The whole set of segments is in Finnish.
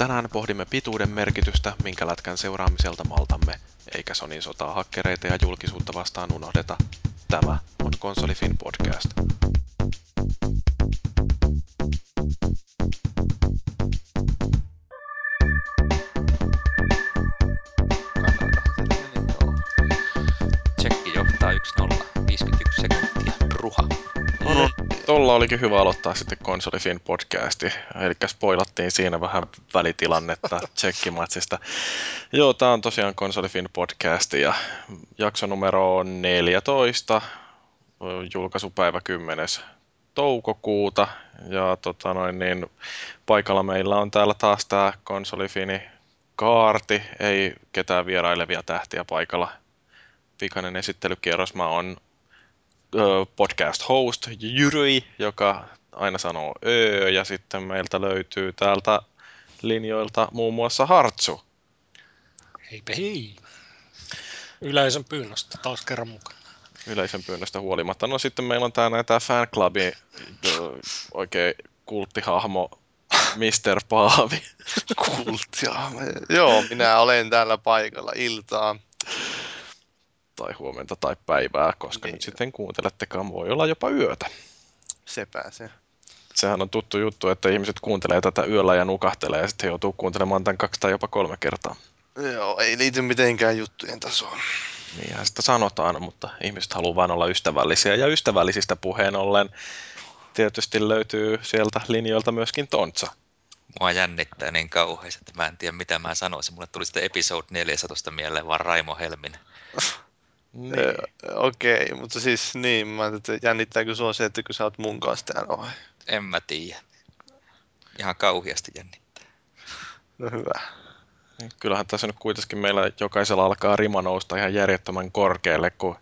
Tänään pohdimme pituuden merkitystä, minkä lätkän seuraamiselta maltamme, eikä Sonin sotaa hakkereita ja julkisuutta vastaan unohdeta. Tämä on Konsolifin podcast. Tuolla olikin hyvä aloittaa sitten Konsolifin podcasti. Eli spoilattiin siinä vähän välitilannetta tsekkimatsista. Joo, tää on tosiaan Konsolifin podcasti ja jakso numero on 14, julkaisupäivä 10 toukokuuta. Ja tota noin, niin, paikalla meillä on täällä taas tämä konsolifini kaarti, ei ketään vierailevia tähtiä paikalla. Pikainen esittelykierros. Mä oon podcast host Jyryi, joka aina sanoo öö, ja sitten meiltä löytyy täältä linjoilta muun muassa Hartsu. Heipä hei. Yleisön pyynnöstä taas kerran mukana. Yleisön pyynnöstä huolimatta. No sitten meillä on tää näitä fanclubin oikein kulttihahmo Mr. Paavi. Kulttihahmo. Joo, minä olen täällä paikalla iltaa tai huomenta tai päivää, koska niin. nyt sitten kuuntelettekaan, voi olla jopa yötä. Se pääsee. Sehän on tuttu juttu, että ihmiset kuuntelee tätä yöllä ja nukahtelee ja sitten joutuu kuuntelemaan tämän kaksi tai jopa kolme kertaa. Joo, ei liity mitenkään juttujen tasoon. Niinhän sitä sanotaan, mutta ihmiset haluaa vain olla ystävällisiä. Ja ystävällisistä puheen ollen tietysti löytyy sieltä linjoilta myöskin Tontsa. Mua jännittää niin kauheasti, että mä en tiedä mitä mä sanoisin. Mulle tuli sitten episode 14 mieleen vaan Raimo Helmin. Niin. Okei, okay, mutta siis niin, mä että jännittääkö sua se, että kun sä oot mun kanssa täällä vai? En mä tiedä. Ihan kauheasti jännittää. No hyvä. Kyllähän tässä nyt kuitenkin meillä jokaisella alkaa rima nousta ihan järjettömän korkealle, kun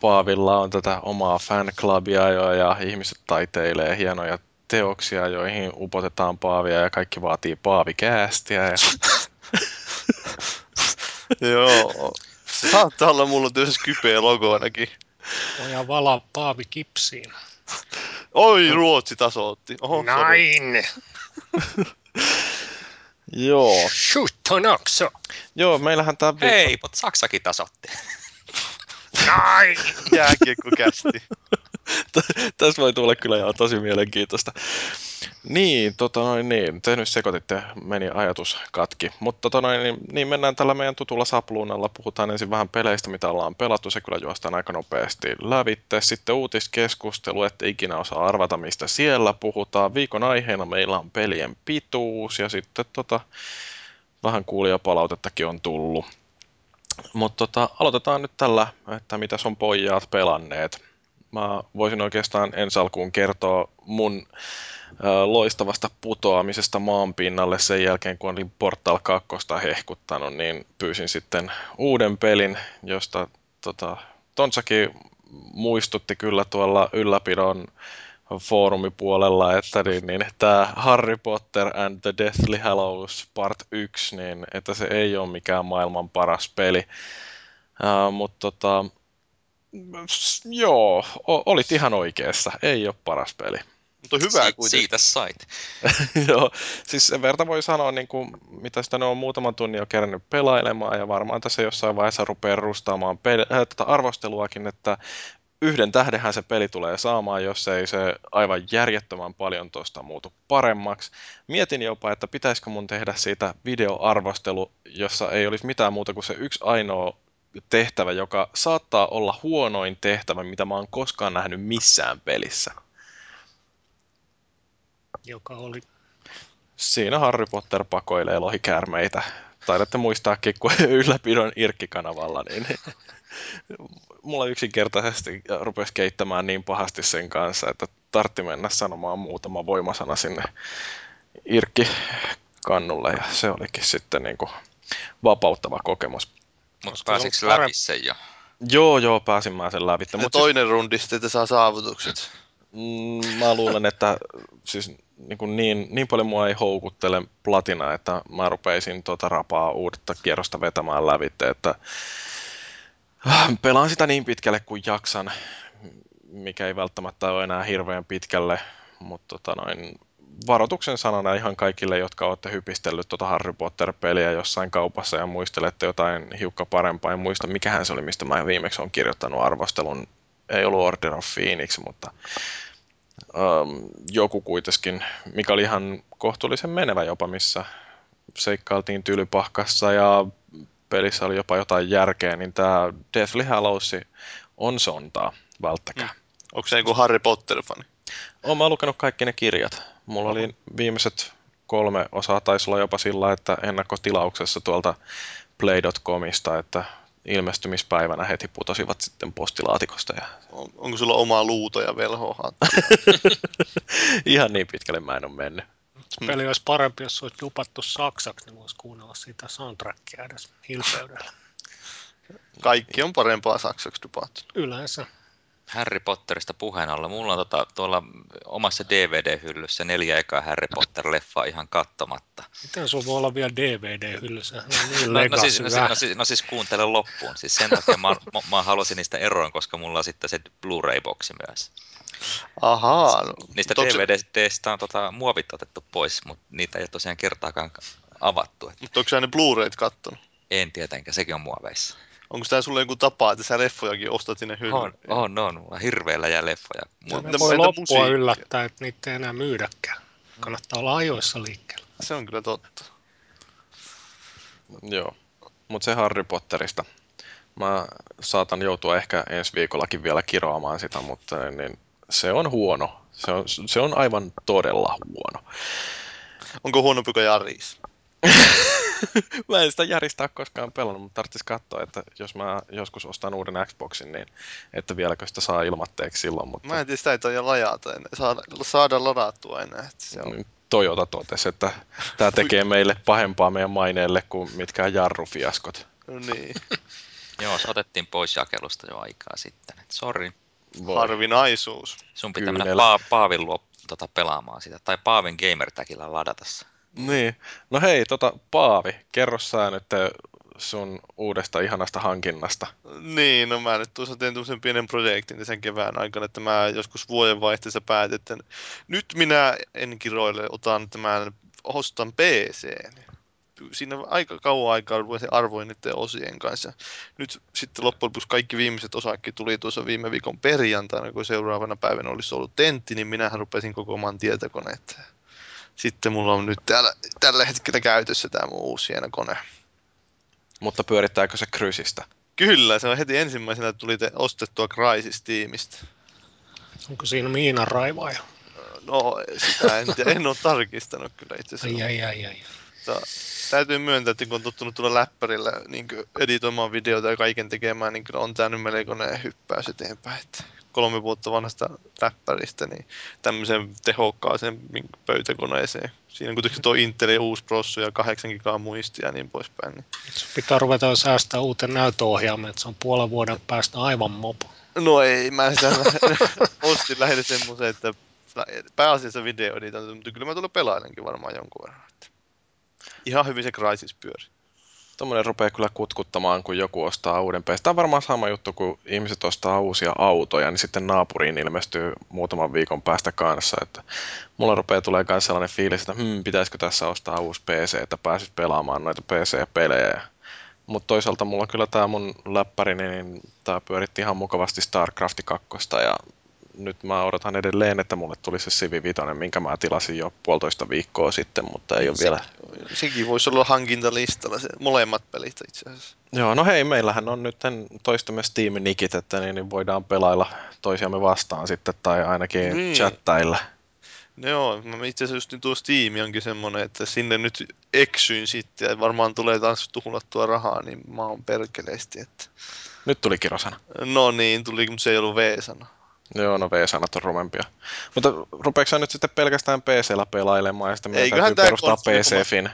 Paavilla on tätä omaa fanclubia jo ja ihmiset taiteilee hienoja teoksia, joihin upotetaan Paavia ja kaikki vaatii Paavikäästiä. Ja... Joo, Saattaa olla mulla työssä kypeä logo ainakin. Voidaan valaa Paavi kipsiin. Oi, Ruotsi tasoitti. Oho, Näin! Joo. Shoot on. Joo, meillähän tää... Hei, mutta Saksakin tasotti. Näin! Jääkiekko kästi. Tässä voi tulla kyllä ihan tosi mielenkiintoista. Niin, tota noin, niin. Te nyt sekoititte, meni ajatus katki. Mutta tota noin, niin, niin, mennään tällä meidän tutulla sapluunalla. Puhutaan ensin vähän peleistä, mitä ollaan pelattu. Se kyllä juostaan aika nopeasti lävitte. Sitten uutiskeskustelu, että ikinä osaa arvata, mistä siellä puhutaan. Viikon aiheena meillä on pelien pituus ja sitten tota, vähän kuulijapalautettakin on tullut. Mutta tota, aloitetaan nyt tällä, että mitä on pojat pelanneet. Mä voisin oikeastaan ensi alkuun kertoa mun loistavasta putoamisesta maanpinnalle sen jälkeen, kun olin Portal 2 hehkuttanut, niin pyysin sitten uuden pelin, josta tota, Tonsaki muistutti kyllä tuolla ylläpidon foorumipuolella, että niin, niin, tämä Harry Potter and the Deathly Hallows Part 1, niin että se ei ole mikään maailman paras peli. Uh, mutta tota, joo, olit ihan oikeassa. Ei ole paras peli. Mutta hyvä si- kuitenkin. Siitä sait. Joo, siis sen verta voi sanoa, niin kuin, mitä sitä ne on muutaman tunnin jo kerännyt pelailemaan, ja varmaan tässä jossain vaiheessa rupeaa rustaamaan pel- äh, tota arvosteluakin, että yhden tähdenhän se peli tulee saamaan, jos ei se aivan järjettömän paljon tuosta muutu paremmaksi. Mietin jopa, että pitäisikö mun tehdä siitä videoarvostelu, jossa ei olisi mitään muuta kuin se yksi ainoa tehtävä, joka saattaa olla huonoin tehtävä, mitä mä oon koskaan nähnyt missään pelissä. Joka oli? Siinä Harry Potter pakoilee lohikäärmeitä. Taidatte muistaakin, kun ylläpidon Irkki-kanavalla, niin mulla yksinkertaisesti rupesi keittämään niin pahasti sen kanssa, että tartti mennä sanomaan muutama voimasana sinne Irkki-kannulle, ja se olikin sitten niin kuin vapauttava kokemus. Mutta pääsikö läpi sen jo? Joo, joo, pääsin mä sen läpi. Ja toinen siis... rundi sitten, saa saavutukset. Mm, mä luulen, että siis niin, kuin niin, niin paljon mua ei houkuttele platina, että mä rupeisin tuota rapaa uudetta kierrosta vetämään lävitte, että pelaan sitä niin pitkälle kuin jaksan, mikä ei välttämättä ole enää hirveän pitkälle, mutta tota noin, varoituksen sanana ihan kaikille, jotka olette hypistellyt tuota Harry Potter-peliä jossain kaupassa ja muistelette jotain hiukka parempaa. En muista, mikähän se oli, mistä mä viimeksi olen kirjoittanut arvostelun. Ei ollut Order of Phoenix, mutta um, joku kuitenkin, mikä oli ihan kohtuullisen menevä jopa, missä seikkailtiin tylypahkassa ja pelissä oli jopa jotain järkeä, niin tämä Deathly Hallows on sontaa, välttäkää. Mm. Onko se joku Harry Potter-fani? Olen mä lukenut kaikki ne kirjat. Mulla oli viimeiset kolme osaa, taisi olla jopa sillä, että ennakkotilauksessa tuolta play.comista, että ilmestymispäivänä heti putosivat sitten postilaatikosta. Ja... On, onko sulla omaa luuta ja velhoa? Ihan niin pitkälle mä en ole mennyt. Se peli olisi parempi, jos se olisi dupattu saksaksi, niin voisi kuunnella sitä soundtrackia edes hilpeydellä. Kaikki on parempaa saksaksi dupattu. Yleensä. Harry Potterista puheen alla. Mulla on tota, tuolla omassa DVD-hyllyssä neljä ekaa Harry Potter-leffaa ihan kattomatta. Miten sulla voi olla vielä DVD-hyllyssä? Niin no, no, siis, no, no, siis, no siis kuuntele loppuun. Siis sen takia mä, mä, mä halusin niistä eroon, koska mulla on sitten se Blu-ray-boksi myös. Ahaa. No, Niistä DVDstä on tota, muovit otettu pois, mutta niitä ei ole tosiaan kertaakaan avattu. Että... Mutta onko sä ne Blu-rayt kattonut? En tietenkään, sekin on muoveissa. Onko tämä sulle joku tapa, että sä leffojakin ostat sinne hyllyyn? On, on, on. Mulla hirveellä jää leffoja. Ja ne voi loppua musiikkia. yllättää, että niitä ei enää myydäkään. Kannattaa olla ajoissa liikkeellä. Se on kyllä totta. Joo, mutta se Harry Potterista. Mä saatan joutua ehkä ensi viikollakin vielä kiroamaan sitä, mutta niin se on huono. Se on, se on aivan todella huono. Onko huono kuin Jaris? mä en sitä järjestää koskaan pelannut, mutta tarvitsisi katsoa, että jos mä joskus ostan uuden Xboxin, niin että vieläkö sitä saa ilmatteeksi silloin. Mutta... Mä en tiedä, sitä ei toi lajata enää, saada, saada ladattua enää. Että se on... Toyota totesi, että tämä tekee meille pahempaa meidän maineelle kuin mitkään jarrufiaskot. No niin. Joo, se otettiin pois jakelusta jo aikaa sitten. Sori. Harvinaisuus. Sun pitää Kyynel. mennä pa- Paavin luo tota, pelaamaan sitä, tai Paavin gamertagilla ladata se. Niin. No hei, tota, Paavi, kerro sä nyt sun uudesta ihanasta hankinnasta. Niin, no mä nyt tuossa tein tuollaisen pienen projektin sen kevään aikana, että mä joskus vuodenvaihteessa päätin, että nyt minä en kiroille, otan tämän, ostan PC. Siinä aika kauan aikaa ruvesin arvoin niiden osien kanssa. Nyt sitten loppujen lopuksi kaikki viimeiset osakki tuli tuossa viime viikon perjantaina, kun seuraavana päivänä olisi ollut tentti, niin minähän rupesin kokoamaan tietokoneet sitten mulla on nyt täällä, tällä hetkellä käytössä tämä mun uusi hieno kone. Mutta pyörittääkö se Crysistä? Kyllä, se on heti ensimmäisenä tuli te ostettua Crysis-tiimistä. Onko siinä miinan raivaaja? No, sitä en, en ole tarkistanut kyllä itse asiassa. Ai, ai, ai, ai. Mutta, täytyy myöntää, että kun on tottunut tulla läppärillä niin editoimaan videota ja kaiken tekemään, niin kyllä on tämä nyt melkoinen hyppäys eteenpäin. Että kolme vuotta vanhasta läppäristä niin tämmöiseen tehokkaaseen pöytäkoneeseen. Siinä kuitenkin tuo Intelin uusi prossu ja 8 gigaa muistia ja niin poispäin. Niin. pitää ruveta säästää uuten näytöohjaamme, että se on puolen vuoden päästä aivan mopo. No ei, mä sitä ostin lähinnä semmoisen, että pääasiassa video mutta kyllä mä tulen pelailenkin varmaan jonkun verran. Ihan hyvin se Crysis pyöri. Tuommoinen rupeaa kyllä kutkuttamaan, kun joku ostaa uuden PC. Tämä on varmaan sama juttu, kun ihmiset ostaa uusia autoja, niin sitten naapuriin ilmestyy muutaman viikon päästä kanssa. Että mulla rupeaa tulee myös sellainen fiilis, että hmm, pitäisikö tässä ostaa uusi PC, että pääsis pelaamaan noita PC-pelejä. Mutta toisaalta mulla kyllä tämä mun läppäri, niin tämä pyöritti ihan mukavasti StarCraft 2 ja nyt mä odotan edelleen, että mulle tuli se Civi 5, minkä mä tilasin jo puolitoista viikkoa sitten, mutta ei ole se, vielä. Sekin voisi olla hankintalistalla, se, molemmat pelit itse asiassa. Joo, no hei, meillähän on nyt toistamme Steam-nikit, että niin, niin voidaan pelailla toisiamme vastaan sitten, tai ainakin niin. chattailla. No joo, mä itse asiassa just tuo Steam onkin semmonen, että sinne nyt eksyin sitten ja varmaan tulee taas tuhlattua rahaa, niin mä oon perkeleesti. Että... Nyt tuli kirosana. No niin, tuli, mutta se ei ollut V-sana. Joo, no V-sanat on rumempia. Mutta rupeeko nyt sitten pelkästään PC-llä pelailemaan ja sitten meidän Eiköhän täytyy perustaa PC-fin?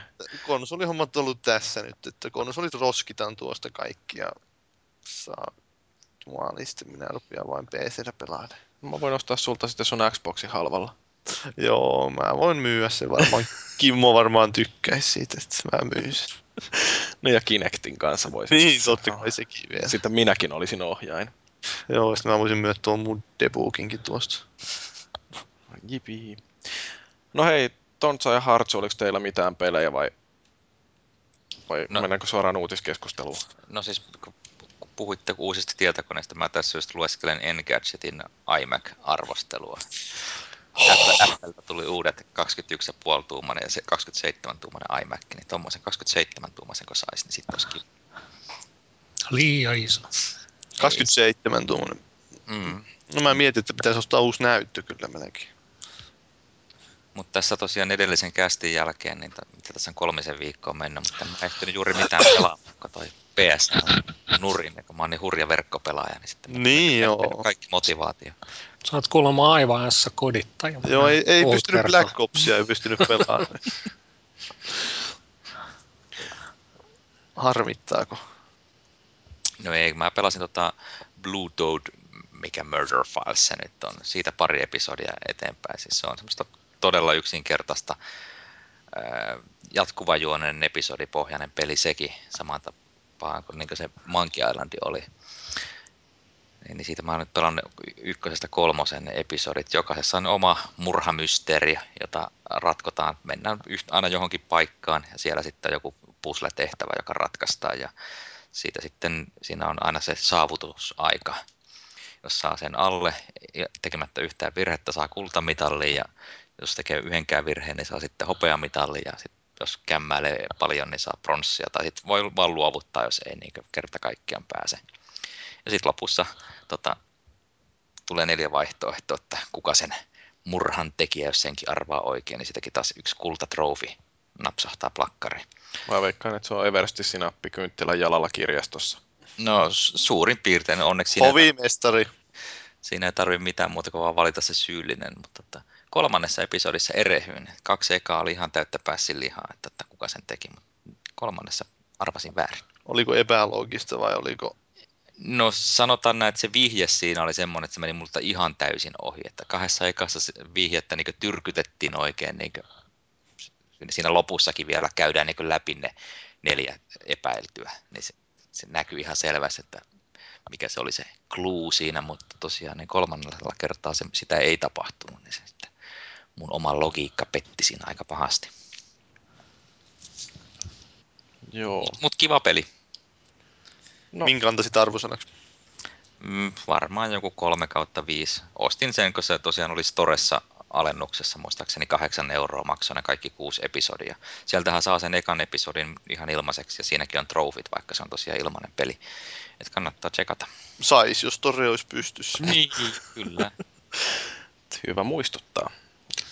Konsolihommat on ollut tässä nyt, että konsolit roskitaan tuosta kaikki ja saa jumalisti, minä rupean vain PC-llä pelailemaan. Mä voin ostaa sulta sitten sun Xboxin halvalla. Joo, mä voin myyä se varmaan. Kimmo varmaan tykkäisi siitä, että mä myisin. No ja Kinectin kanssa voisi. Niin, totta kai sekin vielä. Sitten minäkin olisin ohjain. Joo, sitten mä voisin myös tuon mun debuginkin tuosta. Jipi. No hei, Tontsa ja Hartsu, oliko teillä mitään pelejä vai, vai no. Mennäänkö suoraan uutiskeskusteluun? No siis kun puhuitte uusista tietokoneista, mä tässä just lueskelen Engadgetin iMac-arvostelua. Applelta tuli uudet 21,5 tuumainen ja se 27 tuumainen iMac, niin tuommoisen 27 tuumaisen kun saisi, niin sitten olisi kiva. Liian iso. 27 tuommoinen. Mm. No mä mietin, että pitäisi ostaa uusi näyttö kyllä melkein. Mutta tässä tosiaan edellisen kästin jälkeen, niin mitä tässä on kolmisen viikkoa mennyt, mutta en mä ehtinyt juuri mitään pelaa, kun toi PS nurin, ja kun mä oon niin hurja verkkopelaaja, niin sitten Niin joo. kaikki motivaatio. Sä oot kuulemma aivan ässä kodittaja. Joo, ei, ei pystynyt kertaa. Black Opsia, ei pystynyt pelaamaan. Harmittaako? No ei, mä pelasin tota Blue Toad, mikä Murder Files se nyt on, siitä pari episodia eteenpäin. Siis se on semmoista todella yksinkertaista ää, jatkuvajuonen episodipohjainen peli sekin, samaan tapaan kuin, niin kuin se Monkey Island oli. Niin siitä mä oon nyt pelannut ykkösestä kolmosen episodit. Jokaisessa on oma murhamysteeri, jota ratkotaan. Mennään aina johonkin paikkaan ja siellä sitten on joku puzzle-tehtävä, joka ratkaistaan. Ja siitä sitten siinä on aina se saavutusaika. Jos saa sen alle ja tekemättä yhtään virhettä, saa kultamitalli ja jos tekee yhdenkään virheen, niin saa sitten hopeamitalli ja sit jos kämmäilee paljon, niin saa pronssia tai sitten voi vaan luovuttaa, jos ei niin kerta kaikkiaan pääse. Ja sitten lopussa tota, tulee neljä vaihtoehtoa, että kuka sen murhan tekijä, jos senkin arvaa oikein, niin sitäkin taas yksi kultatrofi napsahtaa plakkariin. Mä veikkaan, että se on Eversti Sinappi kynttilän jalalla kirjastossa. No suurin piirtein, onneksi siinä, Hovimestari. siinä ei tarvitse mitään muuta kuin vaan valita se syyllinen, mutta että kolmannessa episodissa erehyin. Kaksi ekaa oli ihan täyttä päässin lihaa, että, että kuka sen teki, mutta kolmannessa arvasin väärin. Oliko epäloogista vai oliko... No sanotaan näin, että se vihje siinä oli semmoinen, että se meni multa ihan täysin ohi. Että kahdessa ekassa vihjettä niin tyrkytettiin oikein. Niin siinä lopussakin vielä käydään niin läpi ne neljä epäiltyä. Niin se, se näkyy ihan selvästi, että mikä se oli se clue siinä, mutta tosiaan niin kolmannella kertaa se, sitä ei tapahtunut. Niin se sitten mun oma logiikka petti siinä aika pahasti. Joo. Mutta kiva peli. No. Minkä antaisit arvosanaksi? Mm, varmaan joku 3 kautta 5. Ostin sen, kun se tosiaan oli Storessa alennuksessa, muistaakseni 8 euroa maksoi ne kaikki kuusi episodia. Sieltähän saa sen ekan episodin ihan ilmaiseksi ja siinäkin on trofit, vaikka se on tosiaan ilmainen peli. Et kannattaa tsekata. Sais, jos Tore olisi pystyssä. Niin, kyllä. Hyvä muistuttaa.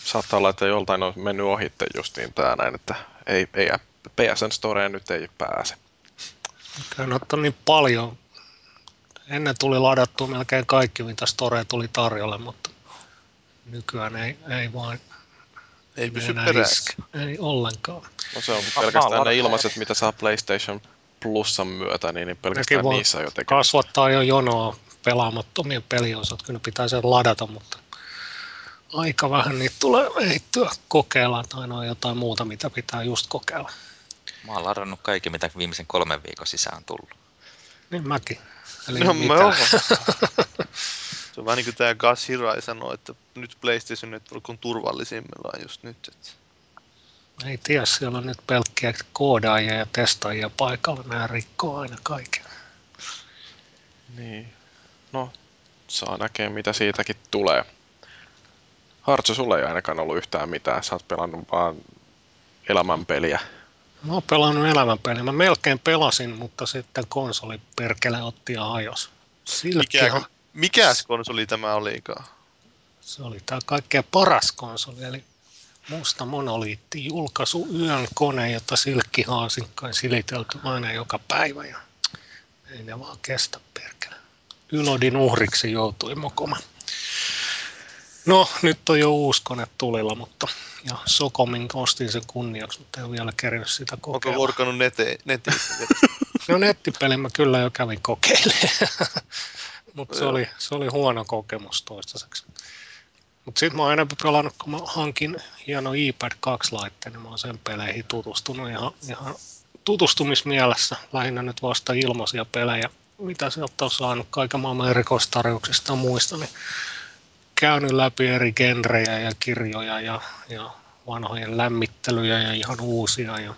Saattaa olla, että joltain on mennyt ohitte justiin tää näin, että ei, ei PSN Storeen nyt ei pääse. Kyllä noita on niin paljon. Ennen tuli ladattua melkein kaikki, mitä Store tuli tarjolle, mutta nykyään ei, ei vaan Ei pysy perässä. Ei ollenkaan. No se on pelkästään ne ilmaiset, mitä saa PlayStation Plusan myötä, niin niin pelkästään Nekin niissä jo tekemistä. kasvattaa jo jonoa pelaamattomien peliosat, kyllä pitää sen ladata, mutta aika vähän niitä tulee ehittyä kokeilla, tai on jotain muuta, mitä pitää just kokeilla. Mä oon ladannut kaikki, mitä viimeisen kolmen viikon sisään on tullut. Niin mäkin. Eli No, mitä? mä. Se on vähän niin kuin tämä Gus Hirai sanoi, että nyt PlayStation Network on turvallisimmillaan just nyt. Että Ei tiedä, siellä on nyt pelkkiä koodaajia ja testaajia paikalla, nämä rikkoo aina kaiken. Niin. No, saa näkee mitä siitäkin tulee. Hartsu, sulla ei ainakaan ollut yhtään mitään. Sä oot pelannut vaan elämänpeliä. Mä oon pelannut elämänpeliä. Mä melkein pelasin, mutta sitten konsoli perkele otti ja hajos. Silkki, mikä, mikäs konsoli tämä olikaan? se oli tää kaikkein paras konsoli, eli musta monoliitti, julkaisu yön kone, jota silkki haasikkain silitelty aina joka päivä. Ja ei ne vaan kestä perkele. Ylodin uhriksi joutui mokoma. No, nyt on jo uusi kone tulilla, mutta ja Sokomin ostin sen kunniaksi, mutta en ole vielä kerännyt sitä Onko kokeilla. vorkannut nete, netissä? No nettipeli mä kyllä jo kävin kokeilemaan, mutta se oli, se oli huono kokemus toistaiseksi. Mutta sitten mä oon enemmän pelannut, kun mä hankin hieno iPad 2-laitteen, niin mä oon sen peleihin tutustunut ihan, ihan tutustumismielessä. Lähinnä nyt vasta ilmaisia pelejä, mitä sieltä on saanut kaiken maailman erikoistarjouksista ja muista, niin käynyt läpi eri genrejä ja kirjoja ja, ja vanhojen lämmittelyjä ja ihan uusia ja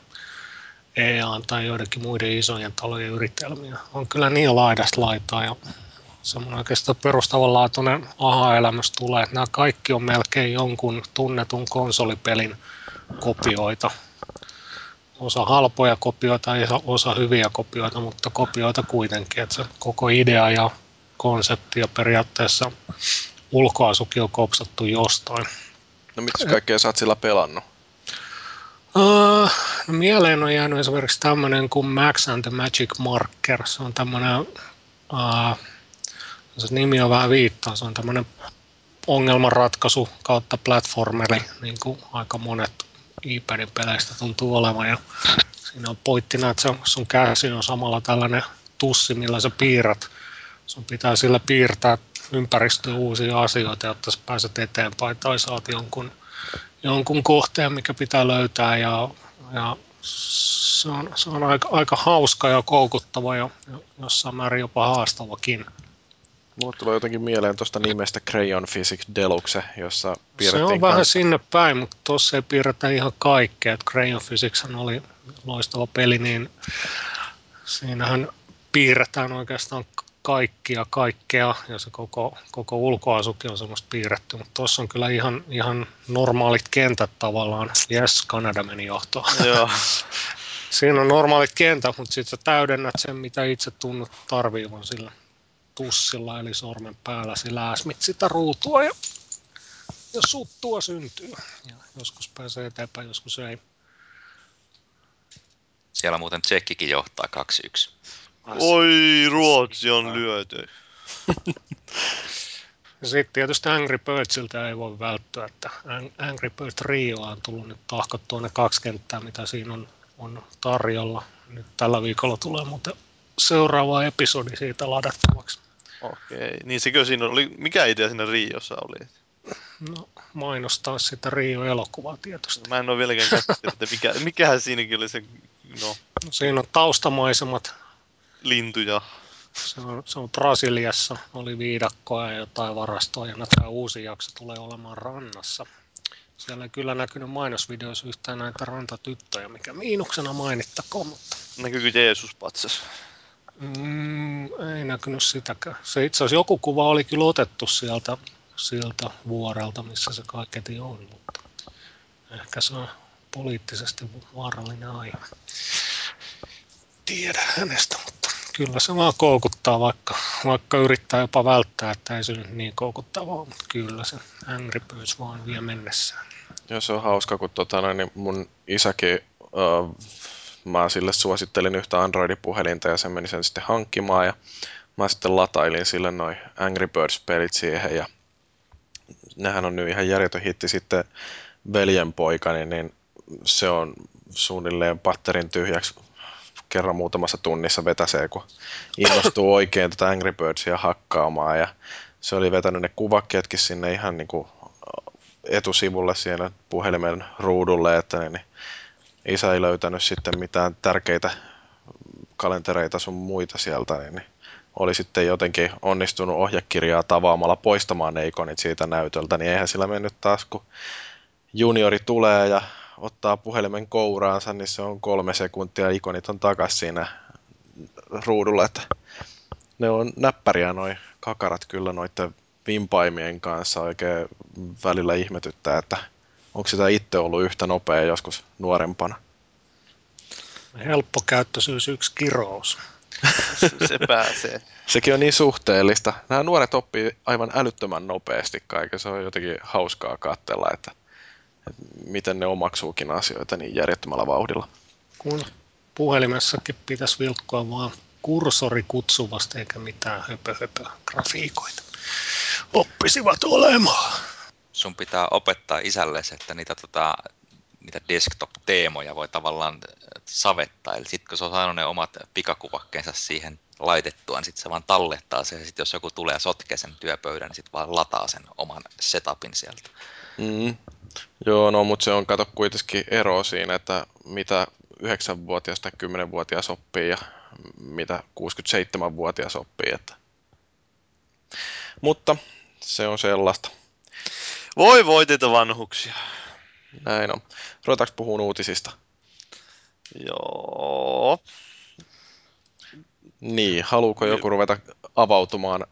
EA tai joidenkin muiden isojen talojen yritelmiä. On kyllä niin laidasta laitaa ja semmoinen oikeastaan perustavanlaatuinen aha-elämys tulee, että nämä kaikki on melkein jonkun tunnetun konsolipelin kopioita. Osa halpoja kopioita ja osa hyviä kopioita, mutta kopioita kuitenkin. Että se koko idea ja konsepti ja periaatteessa ulkoasukin on kopsattu jostain. No mitä kaikkea sä oot sillä pelannut? Uh, no mieleen on jäänyt esimerkiksi tämmöinen kuin Max and the Magic Marker. Se on tämmöinen, uh, se nimi on vähän viittaa, se on tämmöinen ongelmanratkaisu kautta platformeri, niin kuin aika monet iPadin peleistä tuntuu olevan. Ja siinä on pointtina, että sun käsi on samalla tällainen tussi, millä sä piirrät. Sun pitää sillä piirtää ympäristöön uusia asioita, jotta sä pääset eteenpäin tai saat jonkun, jonkun kohteen, mikä pitää löytää ja, ja se on, se on aika, aika hauska ja koukuttava ja jossain määrin jopa haastavakin. Mulle tulee jotenkin mieleen tuosta nimestä Crayon Physics Deluxe, jossa Se on vähän sinne päin, mutta tuossa ei piirretä ihan kaikkea. Et Crayon Physics oli loistava peli, niin siinähän piirretään oikeastaan kaikkia kaikkea ja se koko, koko ulkoasukin on semmoista piirretty, mutta tuossa on kyllä ihan, ihan normaalit kentät tavallaan. Yes, Kanada meni johtoon. Joo. Siinä on normaalit kentät, mutta sitten sä täydennät sen, mitä itse tunnut tarviivan sillä tussilla eli sormen päällä sillä äsmit sitä ruutua ja, ja suttua syntyy. Ja joskus pääsee eteenpäin, joskus ei. Siellä muuten Tsekkikin johtaa 2-1. Oi, Ruotsi on lyöty. Sitten tietysti Angry Birdsiltä ei voi välttyä, että Angry Birds Rio on tullut nyt tahkottua ne kaksi kenttää, mitä siinä on, on tarjolla. Nyt tällä viikolla tulee muuten seuraava episodi siitä ladattavaksi. Okei, niin sekö siinä oli, mikä idea siinä Riossa oli? No, mainostaa sitä Rio-elokuvaa tietysti. Mä en ole vieläkään käsitellyt, että mikä, mikähän siinäkin oli se, no. no siinä on taustamaisemat. Lintuja. Se on, se on Brasiliassa, oli viidakkoa ja jotain varastoa, ja tämä uusi jakso tulee olemaan rannassa. Siellä ei kyllä näkynyt mainosvideoissa yhtään näitä rantatyttöjä, mikä miinuksena mainittakoon, mutta... Näkyykö Jeesus patsas? Mm, ei näkynyt sitäkään. Se itse asiassa joku kuva oli kyllä otettu sieltä, sieltä vuorelta, missä se kaiketi on, mutta ehkä se on poliittisesti vaarallinen aihe. Tiedä hänestä, mutta kyllä se vaan koukuttaa, vaikka, vaikka yrittää jopa välttää, että ei se nyt niin koukuttavaa, mutta kyllä se Angry Birds vaan vie mennessään. Joo, se on hauska, kun tota, niin mun isäkin uh, mä sille suosittelin yhtä Android-puhelinta ja se meni sen sitten hankkimaan ja mä sitten latailin sille noin Angry Birds-pelit siihen ja nehän on nyt ihan järjetön hitti sitten veljenpoikani, niin se on suunnilleen patterin tyhjäksi kerran muutamassa tunnissa vetäsee, kun innostuu oikein tätä Angry Birdsia hakkaamaan ja se oli vetänyt ne kuvakkeetkin sinne ihan niin kuin etusivulle siellä puhelimen ruudulle, että niin isä ei löytänyt sitten mitään tärkeitä kalentereita sun muita sieltä, niin oli sitten jotenkin onnistunut ohjekirjaa tavaamalla poistamaan ne ikonit siitä näytöltä, niin eihän sillä mennyt taas, kun juniori tulee ja ottaa puhelimen kouraansa, niin se on kolme sekuntia, ikonit on takas siinä ruudulla, että ne on näppäriä noin kakarat kyllä noiden vimpaimien kanssa. Oikein välillä ihmetyttää, että onko sitä itse ollut yhtä nopea joskus nuorempana? Helppokäyttöisyys yksi kirous. Se pääsee. Sekin on niin suhteellista. Nämä nuoret oppii aivan älyttömän nopeasti kaiken. Se on jotenkin hauskaa katsella, että, että miten ne omaksuukin asioita niin järjettömällä vauhdilla. Kun puhelimessakin pitäisi vilkkoa vaan kursori kutsuvasti eikä mitään höpö, höpö grafiikoita. Oppisivat olemaan sun pitää opettaa isällesi, että niitä, tota, niitä desktop-teemoja voi tavallaan äh, savettaa. Eli sitten kun se on saanut ne omat pikakuvakkeensa siihen laitettua, niin sitten se vaan tallettaa se. Ja sitten jos joku tulee ja sen työpöydän, niin sitten vaan lataa sen oman setupin sieltä. Mm. Joo, no mutta se on kato kuitenkin ero siinä, että mitä 9-vuotias tai 10-vuotias oppii ja mitä 67-vuotias oppii. Että. Mutta se on sellaista. Voi voi teitä vanhuksia. Näin on. Ruvetaanko puhumaan uutisista? Joo. Niin, haluuko Niin. joku ruveta avautumaan?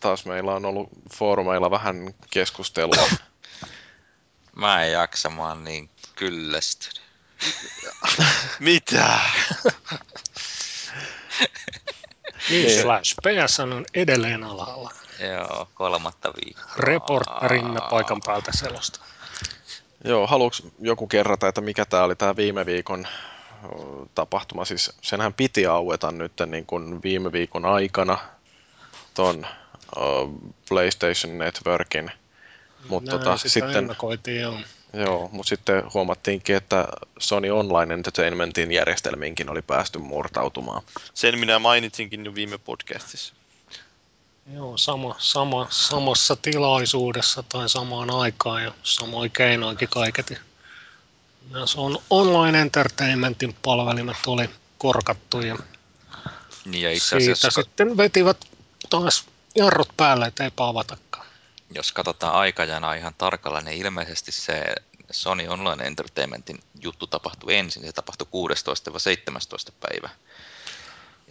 Taas meillä on ollut foorumeilla vähän keskustelua. Mä en jaksa, mä oon niin kyllästynyt. Mitä? Newsflash, PSN on edelleen alhaalla. Joo, kolmatta viikkoa. Reporterimme paikan päältä selosta. Joo, haluuks joku kerrata, että mikä tämä oli tämä viime viikon tapahtuma? Siis senhän piti aueta nyt niin kuin viime viikon aikana ton ö, PlayStation Networkin. Mutta Näin tota, sitten, joo. joo, mut sitten huomattiinkin, että Sony Online Entertainmentin järjestelmiinkin oli päästy murtautumaan. Sen minä mainitsinkin jo viime podcastissa. Joo, sama, sama, samassa tilaisuudessa tai samaan aikaan ja samoin keinoinkin kaiketi. Myös on online entertainmentin palvelimet oli korkattu ja Niin ja itse siitä asiassa, sitten vetivät taas jarrut päälle, että eipä avatakaan. jos katsotaan aikajana ihan tarkalla, niin ilmeisesti se Sony Online Entertainmentin juttu tapahtui ensin. Se tapahtui 16-17 päivä.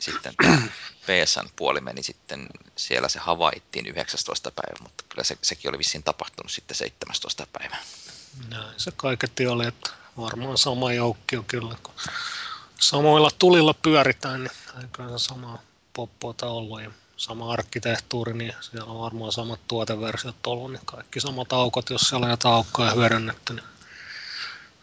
Ja sitten tämä PSN-puoli meni sitten, siellä se havaittiin 19 päivä, mutta kyllä se, sekin oli vissiin tapahtunut sitten 17 päivä. Näin se kaiketi oli, että varmaan sama joukkio kyllä. Kun samoilla tulilla pyöritään, niin se sama poppota ollut ja sama arkkitehtuuri, niin siellä on varmaan samat tuoteversiot ollut, niin kaikki samat aukot, jos siellä on jotain aukkoja hyödynnetty, niin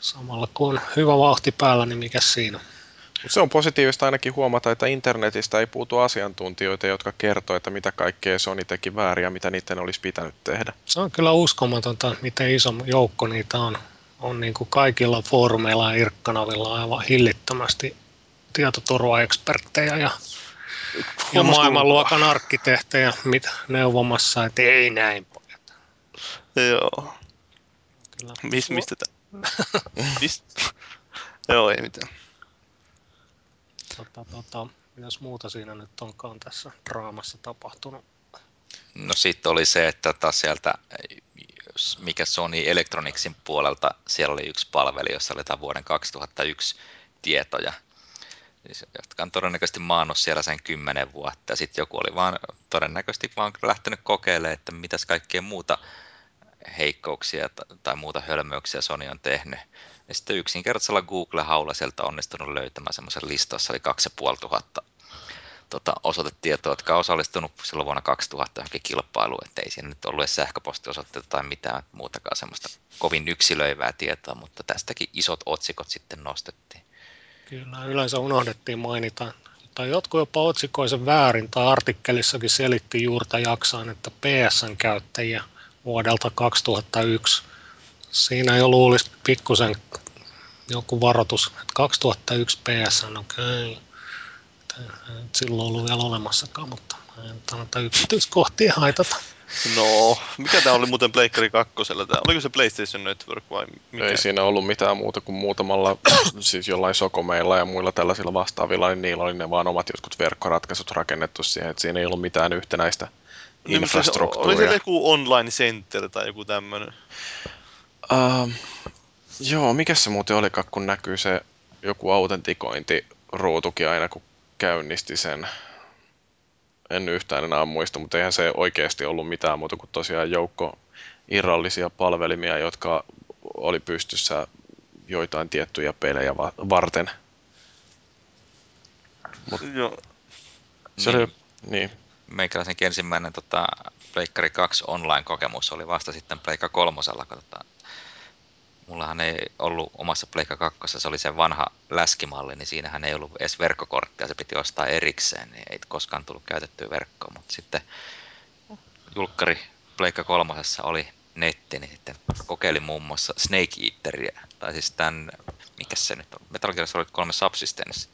samalla kun on hyvä vauhti päällä, niin mikä siinä. Mut se on positiivista ainakin huomata, että internetistä ei puutu asiantuntijoita, jotka kertoo, että mitä kaikkea Sony teki väärin ja mitä niiden olisi pitänyt tehdä. Se on kyllä uskomatonta, miten iso joukko niitä on. On niin kuin kaikilla foorumeilla ja irkkanavilla aivan hillittömästi tietoturvaeksperttejä ja, ja maailmanluokan arkkitehtejä mit, neuvomassa, että ei näin pojat. Joo. Kyllä. Mis, mistä tää? Mist? Joo, ei mitään. Tota, tota, mitäs muuta siinä nyt onkaan tässä draamassa tapahtunut? No sitten oli se, että taas sieltä, mikä Sony Electronicsin puolelta, siellä oli yksi palveli, jossa oli jotain vuoden 2001 tietoja, siis, jotka on todennäköisesti maannut siellä sen kymmenen vuotta. Sitten joku oli vaan todennäköisesti vaan lähtenyt kokeilemaan, että mitäs kaikkea muuta heikkouksia ta- tai muuta hölmöyksiä Sony on tehnyt. Ja sitten yksinkertaisella Google-haulla sieltä onnistunut löytämään semmoisen listan, jossa oli 2500 tota, osoitetietoa, jotka on osallistunut silloin vuonna 2000 johonkin kilpailuun, että ei siinä nyt ollut edes sähköpostiosoitteita tai mitään muutakaan semmoista kovin yksilöivää tietoa, mutta tästäkin isot otsikot sitten nostettiin. Kyllä, yleensä unohdettiin mainita. Tai jotkut jopa otsikoi sen väärin, tai artikkelissakin selitti juurta jaksaan, että PSN-käyttäjiä vuodelta 2001. Siinä jo luulisi pikkusen joku varoitus, että 2001 PSN, okei. Okay. Silloin ollut vielä olemassakaan, mutta ei nyt anneta yksityiskohtia haitata. No, mikä tää oli muuten Pleikkari 2? Tää? Oliko se PlayStation Network vai mikä? Ei siinä ollut mitään muuta kuin muutamalla, siis jollain sokomeilla ja muilla tällaisilla vastaavilla, niin niillä oli ne vaan omat jotkut verkkoratkaisut rakennettu siihen, että siinä ei ollut mitään yhtenäistä Niin, se- Oli infrastruktuuria. se joku online center tai joku tämmönen? Uh, joo, mikä se muuten olikaan, kun näkyy se joku autentikointiruutukin aina, kun käynnisti sen. En yhtään enää muista, mutta eihän se oikeasti ollut mitään muuta kuin tosiaan joukko irrallisia palvelimia, jotka oli pystyssä joitain tiettyjä pelejä va- varten. Joo. Se Niin. oli, niin, Meikäläisenkin ensimmäinen tota, Pleikkari 2 online-kokemus oli vasta sitten Pleikka 3. Kun, tota, mullahan ei ollut omassa Pleikka 2, se oli se vanha läskimalli, niin siinähän ei ollut edes verkkokorttia, se piti ostaa erikseen, niin ei koskaan tullut käytettyä verkkoa, mutta sitten julkkari Pleikka 3 oli netti, niin sitten kokeilin muun muassa Snake Eateria, tai siis tämän, mikä se nyt on, Metal Gear Solid 3 Subsistence,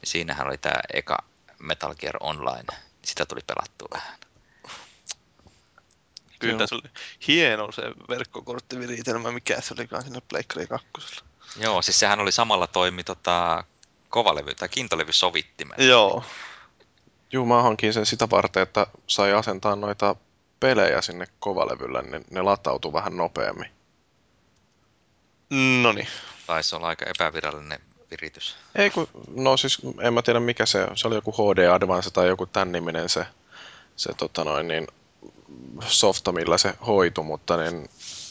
ja siinähän oli tämä eka Metal Gear Online, sitä tuli pelattua vähän. Kyllä se oli hieno se verkkokorttiviritelmä, mikä se olikaan sinne Pleikkari 2. Joo, siis sehän oli samalla toimi tota, kovalevy tai kiintolevy sovittimella. Joo. Juu, mä hankin sen sitä varten, että sai asentaa noita pelejä sinne kovalevylle, niin ne latautui vähän nopeammin. No niin. Taisi olla aika epävirallinen viritys. Ei kun, no siis en mä tiedä mikä se, se oli joku HD Advance tai joku tämän niminen se, se tota noin, niin, softa, millä se hoitu, mutta niin,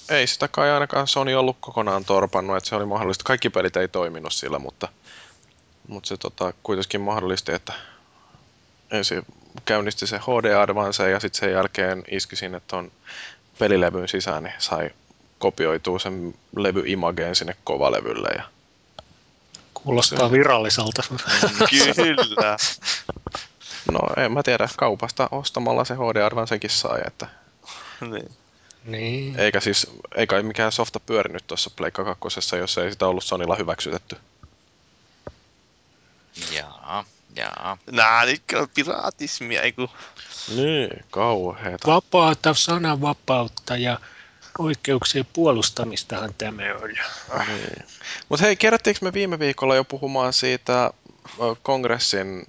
ei sitä kai ainakaan Sony ollut kokonaan torpannut, että se oli mahdollista. Kaikki pelit ei toiminut sillä, mutta, mutta se tota, kuitenkin mahdollisti, että ensin käynnisti se HD Advance ja sitten sen jälkeen iski sinne tuon pelilevyn sisään, niin sai kopioituu sen levyimageen sinne kovalevylle. Ja... Kuulostaa viralliselta. Kyllä. No en mä tiedä, kaupasta ostamalla se HD Advancekin sai, että niin. niin. eikä siis, ei kai mikään softa pyörinyt tuossa Pleikka 2, jos ei sitä ollut Sonilla hyväksytetty. Jaa, jaa. Nää nyt on piraatismia, eiku. Niin, kauheeta. Vapaata sananvapautta ja oikeuksien puolustamistahan tämä on. Niin. Mutta hei, kerättiinkö me viime viikolla jo puhumaan siitä kongressin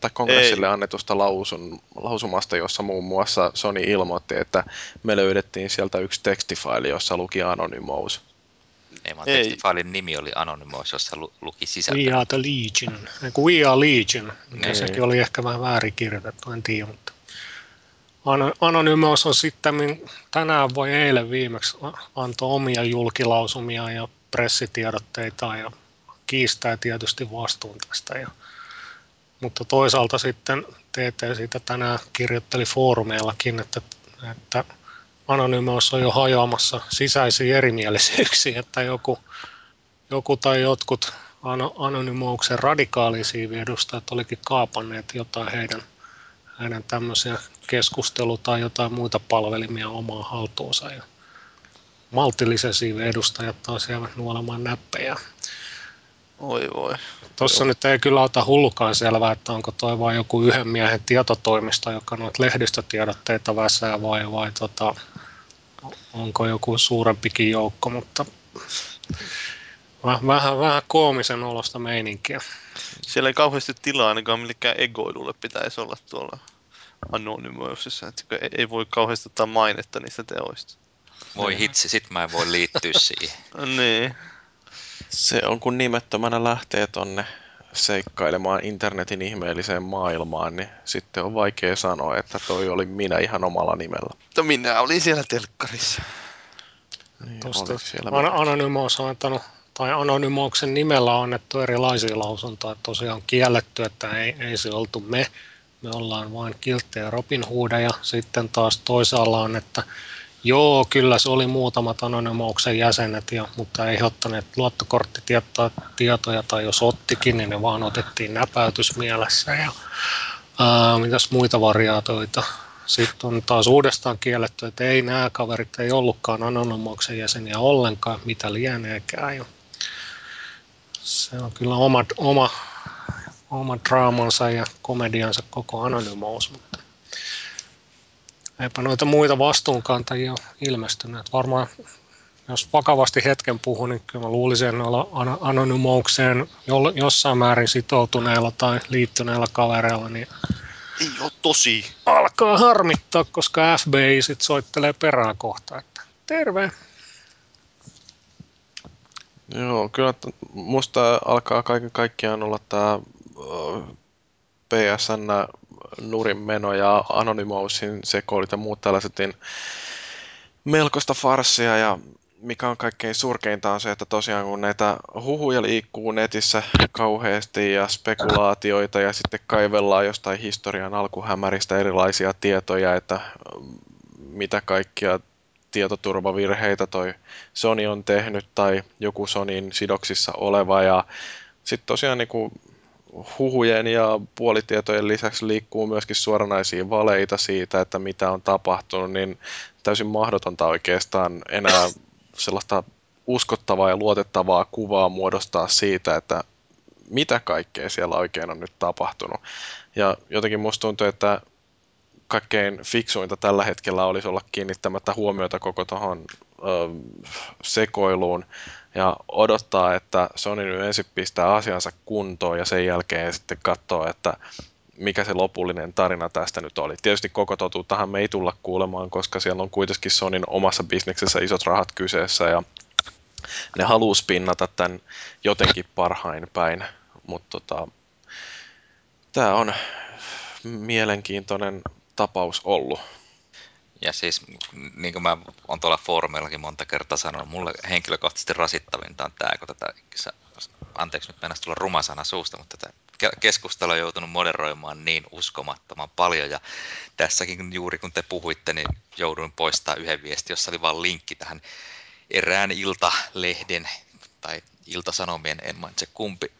tai kongressille Ei. annetusta lausun, lausumasta, jossa muun muassa Sony ilmoitti, että me löydettiin sieltä yksi tekstifaili, jossa luki Anonymous. Ei vaan Ei. tekstifailin nimi oli Anonymous, jossa lu- luki We sisältö. are the Legion. Kun We are Legion. Mikä Niin. sekin oli ehkä vähän väärin kirjoitettu, en tiedä. Mutta Anonymous on sitten tänään vai eilen viimeksi antoi omia julkilausumia ja pressitiedotteita ja kiistää tietysti vastuun tästä. Ja, mutta toisaalta sitten TT siitä tänään kirjoitteli foorumeillakin, että, että Anonymous on jo hajoamassa sisäisiä erimielisyyksiä, että joku, joku tai jotkut Ano- Anonymouksen radikaalisiiviedustajat olikin kaapanneet jotain heidän, heidän tämmöisiä keskustelu- tai jotain muita palvelimia omaan haltuunsa. Ja maltillisen siiven edustajat taas jäävät nuolemaan näppejä. Oi voi. Tuossa nyt ei kyllä ota hullukaan selvää, että onko toi vain joku yhden miehen tietotoimisto, joka noita lehdistötiedotteita väsää vai, vai tota, onko joku suurempikin joukko, mutta vähän, vähän, vähän koomisen olosta meininkiä. Siellä ei kauheasti tilaa ainakaan millekään egoilulle pitäisi olla tuolla Anonymousissa, että ei, ei voi kauheasti ottaa mainetta niistä teoista. Voi hitsi, sit mä en voi liittyä siihen. Niin. Se on kun nimettömänä lähtee tonne seikkailemaan internetin ihmeelliseen maailmaan, niin sitten on vaikea sanoa, että toi oli minä ihan omalla nimellä. Mutta minä olin siellä telkkarissa. Niin, Tuosta siellä An-? Anonymous on antanut, tai Anonymouksen nimellä on annettu erilaisia lausuntoja. Tosiaan kielletty, että ei, ei se oltu me, me ollaan vain kilttejä Robin Hoodeja. Sitten taas toisaalla on, että joo, kyllä se oli muutamat Anonymouksen jäsenet, ja, mutta ei ottaneet luottokorttitietoja tietoja, tai jos ottikin, niin ne vaan otettiin näpäytysmielessä. Ja, ää, mitäs muita variaatioita? Sitten on taas uudestaan kielletty, että ei nämä kaverit ei ollutkaan Anonymouksen jäseniä ollenkaan, mitä lieneekään. Ja se on kyllä oma, oma, oma draamansa ja komediansa koko Anonymous, mutta eipä noita muita vastuunkantajia ole ilmestynyt. Että Varmaan jos vakavasti hetken puhun, niin kyllä mä luulisin, An- Anonymoukseen jossain määrin sitoutuneilla tai liittyneillä kavereilla, niin Ei oo tosi. alkaa harmittaa, koska FBI sit soittelee perään kohta, että terve. Joo, kyllä musta alkaa kaiken kaikkiaan olla tämä PSN nurin meno ja Anonymousin sekoilut ja muut tällaiset, niin melkoista farssia ja mikä on kaikkein surkeinta on se, että tosiaan kun näitä huhuja liikkuu netissä kauheasti ja spekulaatioita ja sitten kaivellaan jostain historian alkuhämäristä erilaisia tietoja, että mitä kaikkia tietoturvavirheitä toi Sony on tehnyt tai joku Sonyin sidoksissa oleva. Ja sitten tosiaan niin kuin huhujen ja puolitietojen lisäksi liikkuu myöskin suoranaisia valeita siitä, että mitä on tapahtunut, niin täysin mahdotonta oikeastaan enää sellaista uskottavaa ja luotettavaa kuvaa muodostaa siitä, että mitä kaikkea siellä oikein on nyt tapahtunut. Ja jotenkin musta tuntuu, että kaikkein fiksuinta tällä hetkellä olisi olla kiinnittämättä huomiota koko tuohon sekoiluun ja odottaa, että Sony nyt ensin pistää asiansa kuntoon ja sen jälkeen sitten katsoo, että mikä se lopullinen tarina tästä nyt oli. Tietysti koko totuuttahan me ei tulla kuulemaan, koska siellä on kuitenkin Sonin omassa bisneksessä isot rahat kyseessä ja ne halusi pinnata tämän jotenkin parhain päin, mutta tota, tämä on mielenkiintoinen tapaus ollut. Ja siis, niin kuin mä oon tuolla foorumeillakin monta kertaa sanonut, mulle henkilökohtaisesti rasittavinta on tämä, kun tätä, anteeksi nyt mennä tulla rumasana suusta, mutta tätä keskustelua on joutunut moderoimaan niin uskomattoman paljon. Ja tässäkin juuri kun te puhuitte, niin jouduin poistaa yhden viestin, jossa oli vain linkki tähän erään iltalehden tai iltasanomien, en mainitse kumpi,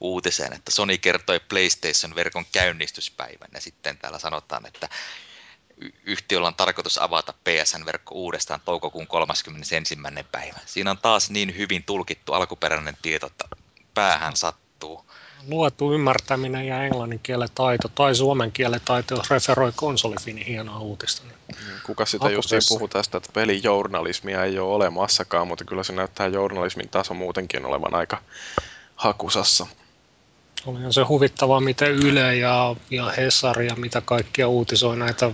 uutiseen, että Sony kertoi PlayStation-verkon käynnistyspäivän ja sitten täällä sanotaan, että yhtiöllä on tarkoitus avata PSN-verkko uudestaan toukokuun 31. päivä. Siinä on taas niin hyvin tulkittu alkuperäinen tieto, että päähän sattuu. Luotu ymmärtäminen ja englannin kielen taito tai suomen kielen taito, jos referoi konsolifini hienoa uutista. Niin Kuka sitä just puhuu tästä, että pelijournalismia ei ole olemassakaan, mutta kyllä se näyttää journalismin taso muutenkin olevan aika hakusassa. Olihan se huvittavaa, miten Yle ja, ja Hesari ja mitä kaikkia uutisoi näitä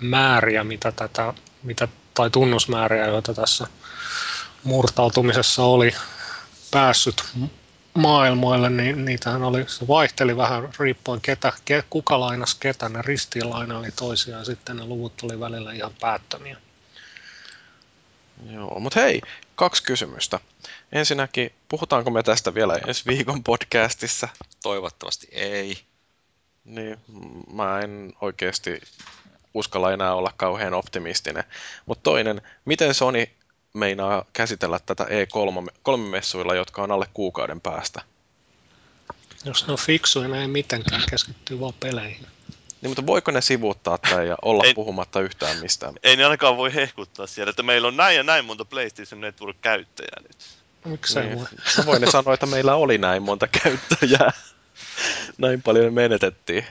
määriä, mitä tätä, mitä, tai tunnusmääriä, joita tässä murtautumisessa oli päässyt maailmoille, niin niitähän oli, se vaihteli vähän riippuen ketä, ke, kuka lainas ketä, ne ristiinlainaili toisiaan, sitten ne luvut oli välillä ihan päättömiä. Joo, mutta hei, kaksi kysymystä. Ensinnäkin, puhutaanko me tästä vielä ensi viikon podcastissa? Toivottavasti ei. Niin, mä en oikeasti uskalla enää olla kauhean optimistinen. Mutta toinen, miten Sony meinaa käsitellä tätä E3-messuilla, jotka on alle kuukauden päästä? Jos ne on fiksuja, ne ei mitenkään keskittyy vaan peleihin. Niin, mutta voiko ne sivuuttaa tai ja olla ei, puhumatta yhtään mistään? Ei ne ainakaan voi hehkuttaa siellä, että meillä on näin ja näin monta PlayStation Network-käyttäjää nyt. Miksi niin, voi? No voi ne sanoa, että meillä oli näin monta käyttäjää. näin paljon menetettiin.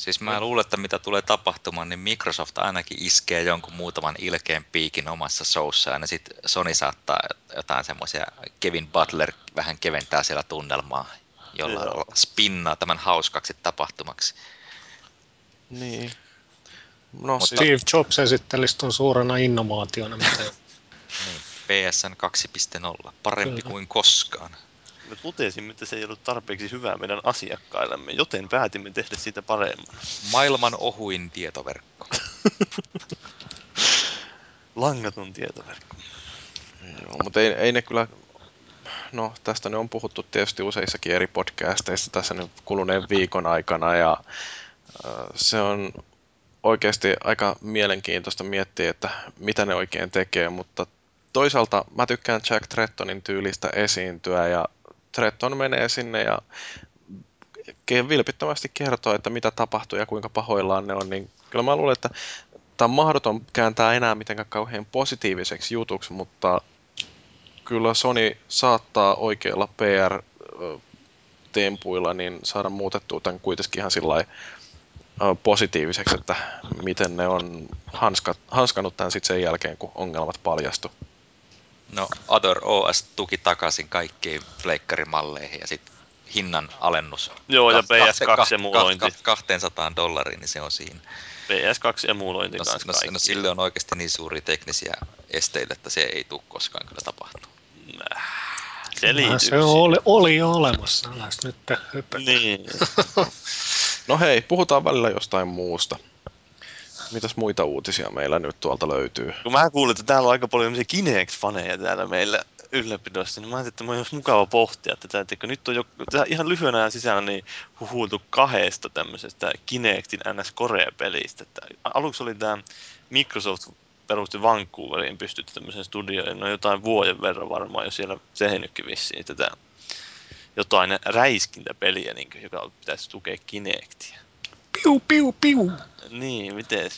Siis mä luulen, että mitä tulee tapahtumaan, niin Microsoft ainakin iskee jonkun muutaman ilkeen piikin omassa showssa, ja sitten Sony saattaa jotain semmoisia, Kevin Butler vähän keventää siellä tunnelmaa, jolla Joo. spinnaa tämän hauskaksi tapahtumaksi. Niin. No, Mutta, Steve Jobs esittelisi tuon suurena innovaationa. Niin, PSN 2.0, parempi Kyllä. kuin koskaan me totesimme, että se ei ollut tarpeeksi hyvää meidän asiakkaillemme, joten päätimme tehdä siitä paremman. Maailman ohuin tietoverkko. Langaton tietoverkko. Joo, mutta ei, ei ne kyllä, no tästä ne on puhuttu tietysti useissakin eri podcasteissa tässä nyt kuluneen viikon aikana ja äh, se on oikeasti aika mielenkiintoista miettiä, että mitä ne oikein tekee, mutta toisaalta mä tykkään Jack Trettonin tyylistä esiintyä ja Tretton menee sinne ja vilpittömästi kertoo, että mitä tapahtuu ja kuinka pahoillaan ne on, niin kyllä mä luulen, että tämä on mahdoton kääntää enää mitenkään kauhean positiiviseksi jutuksi, mutta kyllä Sony saattaa oikeilla PR-tempuilla niin saada muutettua tämän kuitenkin ihan sillä positiiviseksi, että miten ne on hanskat, hanskanut tämän sitten sen jälkeen, kun ongelmat paljastu. No, Other OS tuki takaisin kaikkiin fleikkarimalleihin ja sitten hinnan alennus. Joo, ja PS2-emulointi. 200 dollariin, niin se on siinä. PS2-emulointi no, kanssa no, no, sille on oikeasti niin suuria teknisiä esteitä, että se ei tule koskaan kyllä tapahtua. Se, se oli, oli jo olemassa, nyt Niin. no hei, puhutaan välillä jostain muusta. Mitäs muita uutisia meillä nyt tuolta löytyy? Kun mä kuulin, että täällä on aika paljon Kinect-faneja täällä meillä ylläpidossa, niin mä ajattelin, että olisi mukava pohtia tätä, että nyt on jo ihan lyhyen ajan sisällä niin huhuiltu kahdesta tämmöisestä Kinectin NS Korea-pelistä. Että aluksi oli tämä Microsoft perusti Vancouveriin, pystytti tämmöisen studioon, no jotain vuoden verran varmaan jo siellä tehnytkin vissiin tätä jotain räiskintäpeliä, niin, joka pitäisi tukea Kinectia. Piu, piu, piu. Niin, miten?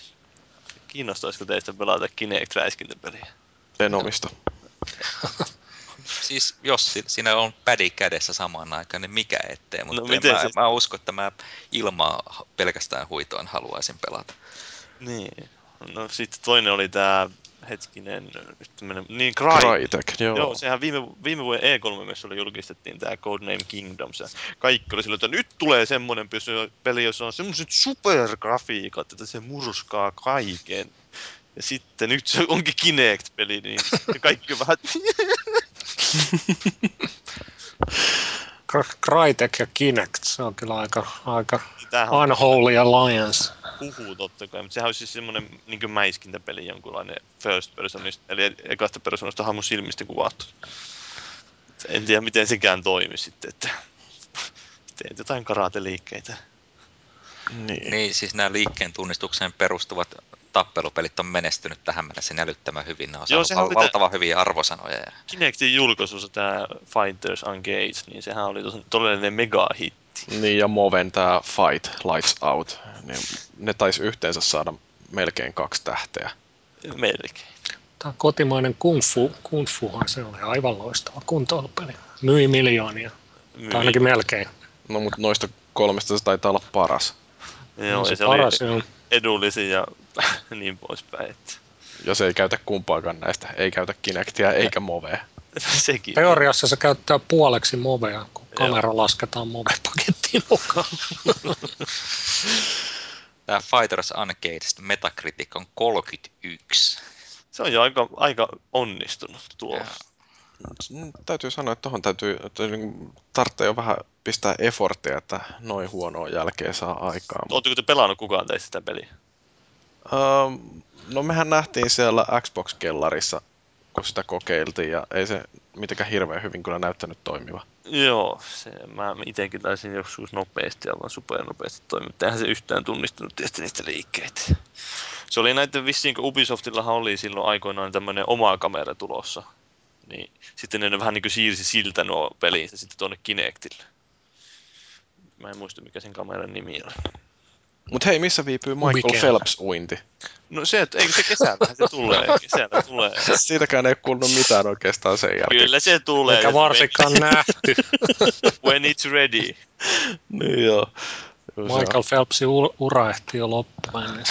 Kiinnostaisiko teistä pelata Kinect-räiskintäpeliä? En omista. siis jos siinä on pädi kädessä samaan aikaan, niin mikä ettei, mutta no, miten mä, se... mä uskon, että mä ilmaa pelkästään huitoin haluaisin pelata. Niin. No sitten toinen oli tämä hetkinen, tämmönen, niin Cry. Crytek, joo. joo. sehän viime, viime vuoden E3 julkistettiin tämä Codename Kingdoms, ja kaikki oli silloin, että nyt tulee semmoinen peli, jossa on semmoiset supergrafiikat, että se murskaa kaiken. Ja sitten nyt se onkin Kinect-peli, niin kaikki vähän... Cry- Crytek ja Kinect, se on kyllä aika, aika Niin Tämähän on unholy alliance. Puhuu totta kai, mutta sehän olisi siis semmoinen niin mäiskintäpeli jonkunlainen first personista, eli ekasta persoonasta hahmon silmistä kuvattu. En tiedä, miten sekään toimi sitten, että teet jotain karateliikkeitä. Niin. Niin, siis nämä liikkeen tunnistukseen perustuvat tappelupelit on menestynyt tähän mennessä älyttömän hyvin. Ne on Joo, saanut val- valtavan hyviä arvosanoja. Ja... Kinectin julkaisussa tämä Fighters Engage, niin sehän oli tos- todellinen megahitti. Niin, ja Moven tämä Fight Lights Out, niin ne taisi yhteensä saada melkein kaksi tähteä. Melkein. Tämä kotimainen kung fu, kung fuhan se oli aivan loistava kuntoilupeli. Myi miljoonia, tai ainakin melkein. No, mutta noista kolmesta se taitaa olla paras. Joo, se, ja se paras oli on. edullisin ja niin poispäin. Että Jos ei käytä kumpaakaan näistä, ei käytä Kinectia eikä Movea. sekin. Teoriassa se käyttää puoleksi movea, kun Joo. kamera lasketaan move-pakettiin mukaan. Tämä Fighters Uncaged Metacritic on 31. Se on jo aika, aika onnistunut. Joo. Mm, Täytyy sanoa, että tuohon täytyy, että niin tarvitsee jo vähän pistää efforttia, että noin huonoa jälkeä saa aikaan. Oletteko te pelannut kukaan teistä sitä peliä? Öö, no mehän nähtiin siellä Xbox-kellarissa, kun sitä kokeiltiin, ja ei se mitenkään hirveän hyvin kyllä näyttänyt toimiva. Joo, se, mä itsekin taisin joskus nopeasti, aivan supernopeasti toimia, mutta eihän se yhtään tunnistanut tietysti niistä liikkeitä. Se oli näiden vissiin, kun Ubisoftillahan oli silloin aikoinaan tämmöinen oma kamera tulossa. Niin sitten ne vähän niin kuin siirsi siltä nuo pelinsä sitten tuonne Kinectille. Mä en muista mikä sen kameran nimi oli. Mutta hei, missä viipyy Michael Weekend. Phelps-uinti? No se, että eikö se kesällä se tulee, kesällä tulee. Siitäkään ei ole kuulunut mitään oikeastaan sen jälkeen. Kyllä se tulee. Eikä varsinkaan nähty. When it's ready. Niin joo. On- Michael Phelpsin u- ura ehti jo loppuun ennen.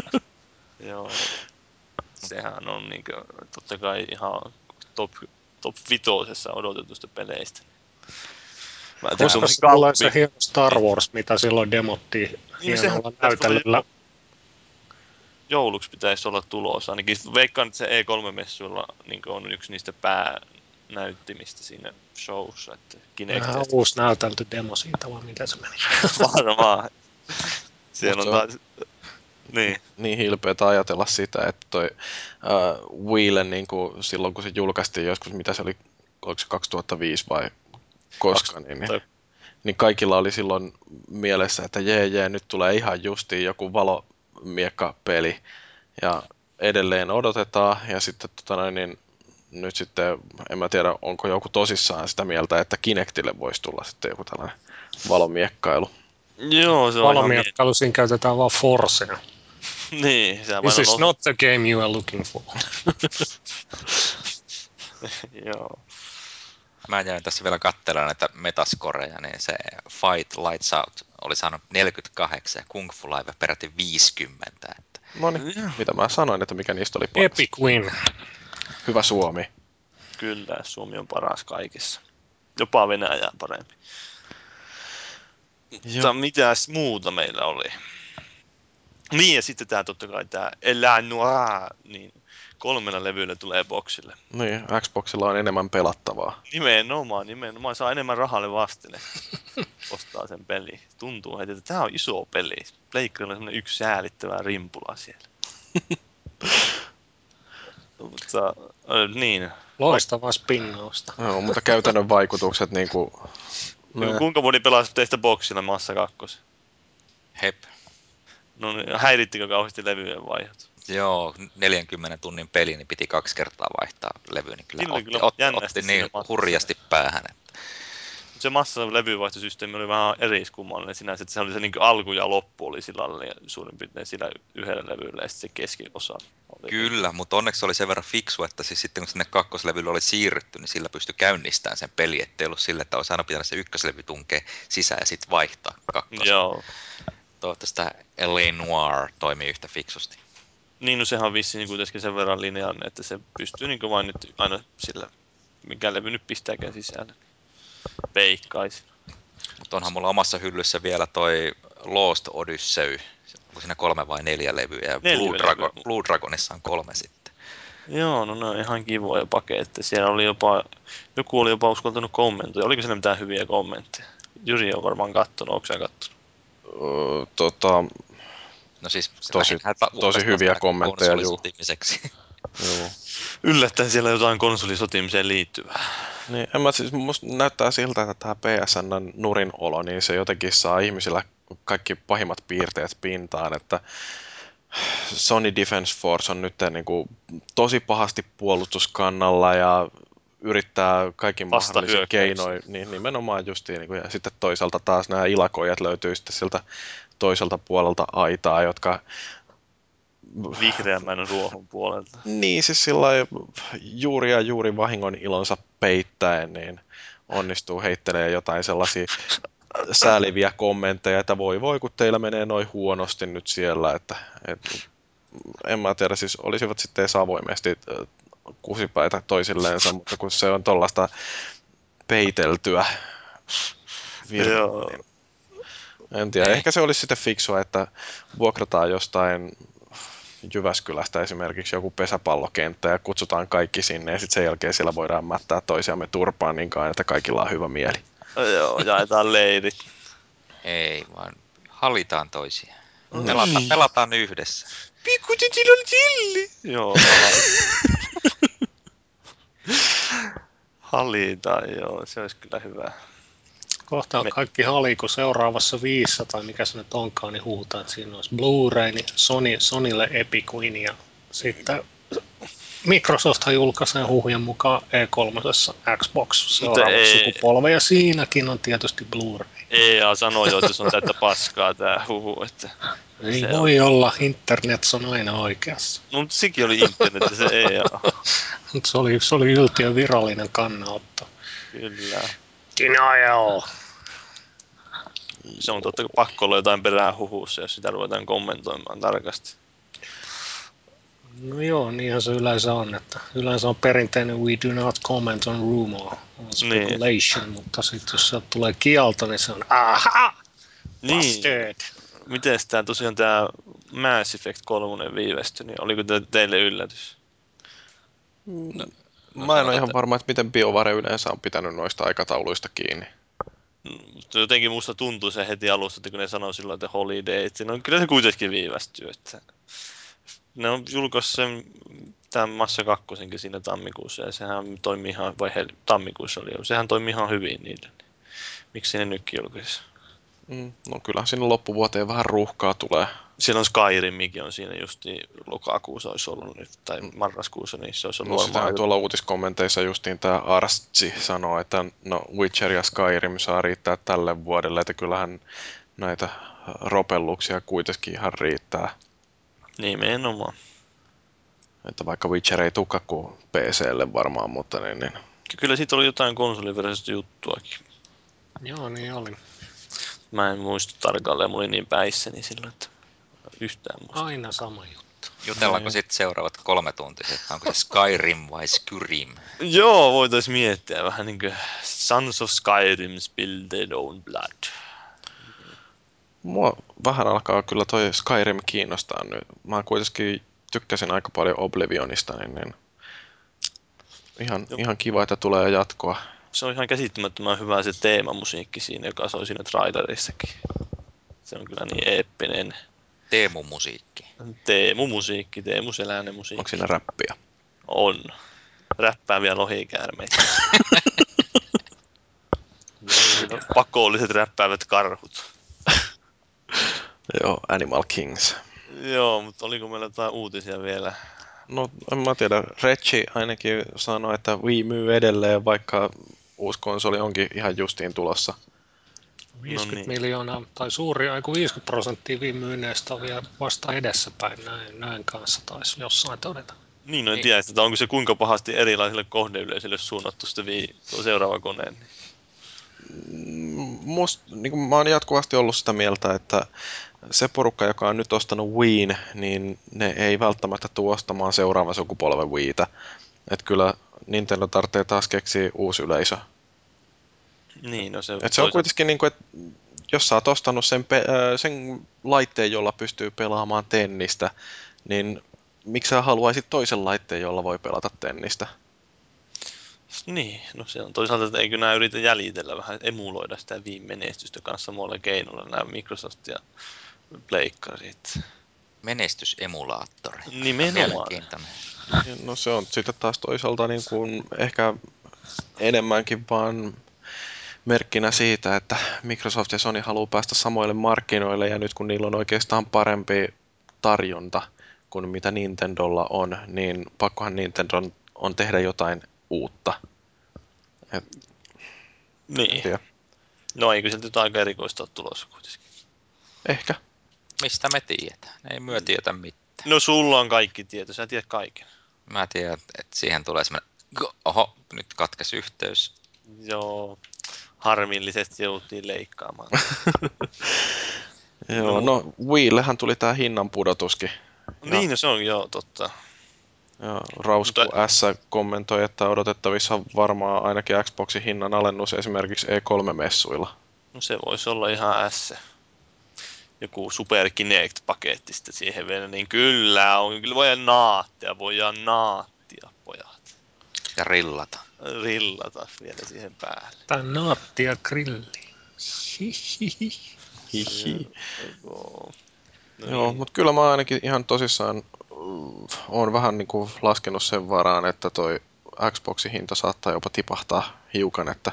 Joo. Sehän on niin kuin, totta kai ihan top, top vitosessa odotetusta peleistä. Mä Koska semmosen se se hieno Star Wars, mitä silloin demottiin Niin, hienolla näytelyllä. jouluksi pitäisi olla tulossa. Ainakin veikkaan, että se E3-messuilla niin on yksi niistä päänäyttimistä siinä showssa. Että Vähän uusi näytelty demo siitä, vai mitä se meni. varmaan. Siellä on- taas... Niin. niin hilpeätä ajatella sitä, että toi uh, Wheelen niin kuin silloin kun se julkaistiin joskus, mitä se oli, oliko se 2005 vai koska, niin, niin, niin kaikilla oli silloin mielessä, että jee jee, nyt tulee ihan justiin joku valomiekkapeli ja edelleen odotetaan ja sitten tota noin, niin nyt sitten, en mä tiedä, onko joku tosissaan sitä mieltä, että Kinectille voisi tulla sitten joku tällainen valomiekkailu. Joo, se on ihan Valomiekkailu, siinä käytetään vaan Forcea. Niin, sehän This vain is not the game you are looking for. Joo. Mä jäin tässä vielä katselemaan näitä metascoreja, niin se Fight Lights Out oli saanut 48 ja Kung Fu Live peräti 50. Että No niin, mitä mä sanoin, että mikä niistä oli paras. Epic win. Hyvä Suomi. Kyllä, Suomi on paras kaikessa. Jopa Venäjää parempi. Mutta mitäs muuta meillä oli? Niin, ja sitten tämä totta kai tämä Elä Noir, niin kolmella levyllä tulee boksille. Niin, Xboxilla on enemmän pelattavaa. Nimenomaan, nimenomaan. Saa enemmän rahalle vastine. Ostaa sen peli. Tuntuu heti, että tämä on iso peli. Pleikkarilla on semmoinen yksi säälittävä rimpula siellä. Mutta, äh, niin. Loistavaa spinnausta. Joo, mutta käytännön vaikutukset niin kuin, kuinka moni pelasi teistä boksilla Massa 2? hep, No niin, häirittikö kauheasti levyjen vaihdot? joo, 40 tunnin peli, niin piti kaksi kertaa vaihtaa levy, niin kyllä Kyllä, otti, kyllä otti, jännästi otti niin hurjasti päähän. Että Se massa levyvaihtosysteemi oli vähän eriskummallinen sinänsä, että se oli se niin alku ja loppu oli sillä ja suurin piirtein sillä yhdellä levyllä ja sitten se keskiosa oli. Kyllä, mutta onneksi oli sen verran fiksu, että siis sitten kun sinne kakkoslevylle oli siirrytty, niin sillä pystyi käynnistämään sen peli, ettei ollut sille, että olisi aina pitänyt se ykköslevy tunkea sisään ja sitten vaihtaa kakkosen. Joo. Toivottavasti tämä L.A. Noir toimii yhtä fiksusti. Niin, no sehän on vissiin kuitenkin sen verran lineaarinen, että se pystyy niin vain nyt aina sillä, mikä levy nyt pistääkään sisälle. Veikkaisin. Mutta onhan mulla omassa hyllyssä vielä toi Lost Odyssey, onko siinä kolme vai neljä levyä, ja Neljä Blue. Dragon, Blue Dragonissa on kolme sitten. Joo, no ne on ihan kivoja paketteja. Siellä oli jopa, joku oli jopa uskaltanut kommentoida. Oliko siinä mitään hyviä kommentteja? Jyri on varmaan kattonut, onko sä kattonut? Öö, tota, No siis Tosi- tosi hyviä kommentteja, juu. konsolisotimiseksi. joo. Yllättäen siellä jotain konsolisotimiseen liittyvää. Niin, en mä siis, musta näyttää siltä, että tämä PSN nurinolo, niin se jotenkin saa ihmisillä kaikki pahimmat piirteet pintaan, että Sony Defense Force on nyt niin kuin, tosi pahasti puolustuskannalla ja yrittää kaikin mahdollisin keinoin, niin nimenomaan justiin, niin kuin, ja sitten toisaalta taas nämä ilakoijat löytyy sitten sieltä toiselta puolelta aitaa, jotka Vihreämmän ruohon puolelta. Niin, siis sillä juuri ja juuri vahingon ilonsa peittäen, niin onnistuu heittelemään jotain sellaisia sääliviä kommentteja, että voi voi, kun teillä menee noin huonosti nyt siellä, että, että en mä tiedä, siis olisivat sitten edes avoimesti kusipäitä toisilleensa, mutta kun se on tuollaista peiteltyä virhettä, Joo. niin en tiedä, Ei. ehkä se olisi sitten fiksua, että vuokrataan jostain Jyväskylästä esimerkiksi joku pesäpallokenttä ja kutsutaan kaikki sinne ja sitten sen jälkeen siellä voidaan mättää toisiamme turpaan niin kauan, että kaikilla on hyvä mieli. Joo, jaetaan leirit. Ei, vaan halitaan toisia. Mm. Pelataan, pelataan yhdessä. Pikku on chilli. Joo, Halita, joo, se olisi kyllä hyvä. Kohta on kaikki hali, kun seuraavassa viissa tai mikä se nyt onkaan, niin huutaa, että siinä olisi Blu-ray, niin Sony, Sonylle Epic Win ja sitten Microsoft julkaisee huhujen mukaan E3 Xbox ei- sukupolve ja siinäkin on tietysti Blu-ray. EA sanoo jo, että se on täyttä paskaa tää huhu, että... Ei Se voi olla, internet on aina oikeassa. No, mutta sekin oli internet, se EA. Mutta se oli, se oli yltiön virallinen kannanotto. Kyllä. Denial! Se on totta, pakko olla jotain perää huhussa, jos sitä ruvetaan kommentoimaan tarkasti. No joo, niinhän se yleensä on, että yleensä on perinteinen we do not comment on rumor, on speculation, niin. mutta sitten jos sieltä tulee kielto, niin se on aha, Niin, busted. miten tämä tosiaan tämä Mass Effect 3 viivästyi, niin oliko te, teille yllätys? No, no Mä en ole ihan varma, että miten BioVare yleensä on pitänyt noista aikatauluista kiinni. Mm, Mutta jotenkin musta tuntui se heti alusta, että kun ne sanoi silloin, että holiday, että no kyllä se kuitenkin viivästyy. Että ne on julkaissut sen tämän Massa 2 siinä tammikuussa ja sehän toimi ihan, vai hel, tammikuussa oli jo, sehän toimi ihan hyvin niille. Niin. Miksi ne nytkin julkaisi? Mm, no kyllä sinne loppuvuoteen vähän ruuhkaa tulee. Siellä on Skyrimikin on siinä just lokakuussa olisi ollut nyt, tai marraskuussa, niin se olisi ollut No sitä tuolla uutiskommenteissa justiin tämä Arstsi sanoo, että no Witcher ja Skyrim saa riittää tälle vuodelle, että kyllähän näitä ropelluksia kuitenkin ihan riittää. Nimenomaan. Että vaikka Witcher ei tukka kuin PClle varmaan, mutta niin, niin. Kyllä siitä oli jotain konsoliversiosta juttuakin. Joo, niin oli. Mä en muista tarkalleen, mulla oli niin päissäni silloin, että yhtään muista. Aina sama juttu. Jutellaanko Niin. sitten seuraavat kolme tuntia, että onko se Skyrim vai Skyrim? Joo, voitais miettiä vähän niin kuin Sons of Skyrim spill their own blood. Mua vähän alkaa kyllä toi Skyrim kiinnostaa nyt. Mä kuitenkin tykkäsin aika paljon Oblivionista, niin, niin ihan, ihan kiva, että tulee jatkoa. Se on ihan käsittämättömän hyvä se teemamusiikki siinä, joka soi siinä trailerissakin. Se on kyllä niin eeppinen. Teemu-musiikki. Teemu-musiikki, Teemu Selänen Onko musiikki. siinä räppiä? On. Räppääviä lohikäärmeitä. Pakolliset räppäävät karhut. Joo, Animal Kings. Joo, mutta oliko meillä jotain uutisia vielä? No, en mä tiedä. Reggie ainakin sanoi, että Wii myy edelleen, vaikka uusi konsoli onkin ihan justiin tulossa. 50 niin. miljoonaa tai suuri, aiku 50 prosenttia viime myynneistä on vielä vasta edessäpäin. Näin, näin kanssa taisi jossain todeta. Niin, no en Niin. tiedä, että onko se kuinka pahasti erilaisille kohdeyleisöille suunnattu sitten vii, tuo seuraava koneen. Mm, Must, niin kuin mä oon jatkuvasti ollut sitä mieltä, että se porukka, joka on nyt ostanut Wiin, niin ne ei välttämättä tule ostamaan seuraavan sukupolven Wiitä. Että kyllä Nintendo tarvitsee taas keksiä uusi yleisö. Niin, no se, Et se on kuitenkin niin kuin, että jos sä oot ostanut sen, pe- äh, sen laitteen, jolla pystyy pelaamaan tennistä, niin miksi sä haluaisit toisen laitteen, jolla voi pelata tennistä? Niin, no se on toisaalta, että eikö nämä yritä jäljitellä vähän, emuloida sitä viimenestystä kanssa samalla keinoilla, nämä Microsoft ja pleikkarit. Menestysemulaattori. Nimenomaan. No se on sitten taas toisaalta niin kuin ehkä enemmänkin vaan merkkinä siitä, että Microsoft ja Sony haluaa päästä samoille markkinoille ja nyt kun niillä on oikeastaan parempi tarjonta kuin mitä Nintendolla on, niin pakkohan Nintendo on tehdä jotain uutta. Et, Niin. tiedä. No eikö sieltä nyt aika erikoista ole tulossa kuitenkin. ehkä. Mistä me tiedetään? Ei myö tietä mitään. No sulla on kaikki tieto, sä tiedät kaiken. Mä tiedän, että siihen tulee semmoinen, oho, nyt katkesi yhteys. Joo, harmillisesti jouttiin leikkaamaan. Joo, No. no Wiillehän tuli tää hinnan pudotuskin. niin, no se on joo totta. Ja Rausku Mutta- S kommentoi, että odotettavissa on varmaan ainakin Xboxin hinnan alennus esimerkiksi E3-messuilla. No se voisi olla ihan S. Joku Super Kinect-paketti sitten siihen vielä, niin kyllä on. Kyllä voidaan naattia, voidaan naattia, pojat. Ja rillata. Rillata vielä siihen päälle. Tai naatti ja grilli. Hihihi. Hihi. Joo, no Joo, mutta kyllä mä ainakin ihan tosissaan mm, oon vähän niin kuin laskenut sen varaan, että toi Xboxin hinta saattaa jopa tipahtaa hiukan, että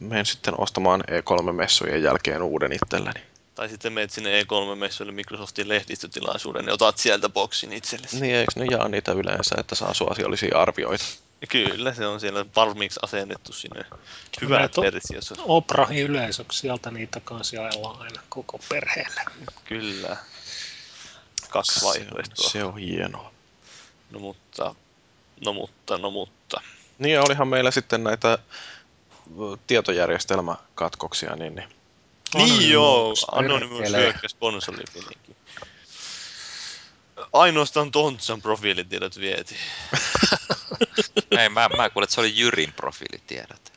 menen sitten ostamaan E3-messujen jälkeen uuden itselleni. Tai sitten menet sinne E3-messuille Microsoftin lehdistötilaisuuden ja otat sieltä boksin itsellesi. Niin eikö ne jaa niitä yleensä, että saa suosiollisia arvioita? Kyllä, se on siellä valmiiksi asennettu sinne o- versiossa. Oprahin yleisöksi, sieltä niitä kanssa jaellaan aina koko perheelle. Kyllä. Kaksi Se on, vaihtoehtoa. se on hienoa. No mutta, no mutta, no mutta. Niin ja olihan meillä sitten näitä tietojärjestelmäkatkoksia, niin, niin Niin joo, Anonymous, hyökkäsi konsolipeliinkin. Ainoastaan Tontsan profiilitiedot vietiin. Ei, mä, mä kuulin, että se oli Jyrin profiilitiedot.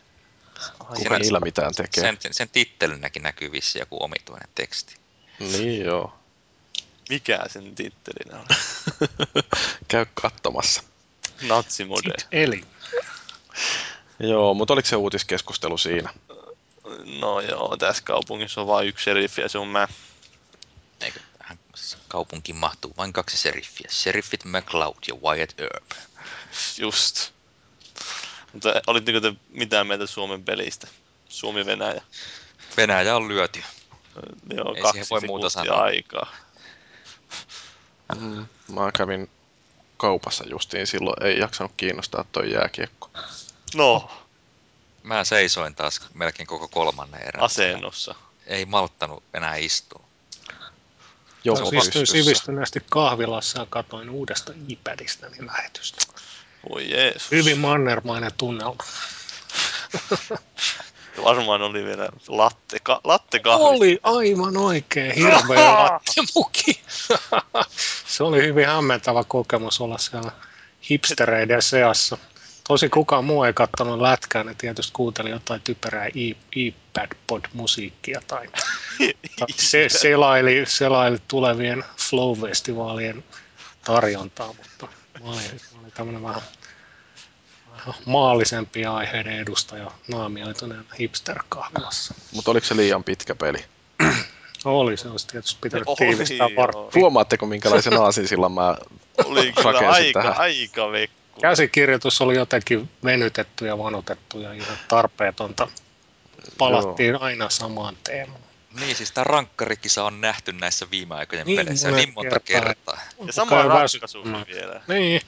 kuka Siinä- niillä mitään tekee. Sen, sen, sen tittelinäkin näkyy vissi joku omituinen teksti. Niin joo, Mikä sen tittelinä on? käy katsomassa. Natsimode. Eli Joo, mutta oliko se uutiskeskustelu siinä? No joo, tässä kaupungissa on vain yksi sheriffi ja se on mä. Eikö tähän kaupunkiin mahtuu vain kaksi seriffiä. Sheriffit McCloud ja Wyatt Earp. Just. Mutta olitteko te mitään mieltä Suomen pelistä? Suomi-Venäjä. Venäjä on lyöty. Joo, Ei kaksi voi muuta sanoa. aikaa. Mm, mä kävin kaupassa justiin silloin, ei jaksanut kiinnostaa toi jääkiekko. No, Mä seisoin taas melkein koko kolmannen erän. asennossa. Ei malttanut enää istua. Jos istuin pystyssä. sivistyneesti kahvilassa ja katoin uudesta iPadista niin lähetystä. Voi Jeesus. Hyvin mannermainen tunnelma. Varmaan oli vielä latte, ka, latte kahvi. Oli aivan oikein hirveä lattemuki. Se oli hyvin hämmentävä kokemus olla siellä hipstereiden seassa. Tosi kukaan muu ei katsonut lätkää, ne tietysti kuunteli jotain typerää i- iPad-pod-musiikkia tai, tai se, selaili, selaili tulevien Flow-festivaalien tarjontaa, mutta mä olin, mä olin tämmöinen vähän, vähän maallisempia aiheiden edustaja naamioituneen hipster-kahvilassa. Mutta oliko se liian pitkä peli? Oli, se olisi tietysti pitänyt Oli, tiivistää joo. varttiin. Huomaatteko minkälaisen aasinsillan mä Oli kyllä rakensin aika, tähän? aika vekku. Käsikirjoitus oli jotenkin venytetty ja vanutettu ja ihan tarpeetonta. Palattiin aina samaan teemaan. Niin, siis tämä rankkarikisa on nähty näissä viime aikojen Niin peleissä niin monta kertaa. kertaa. Ja sama Kai ratkaisu väsyttämään. vielä. Niin,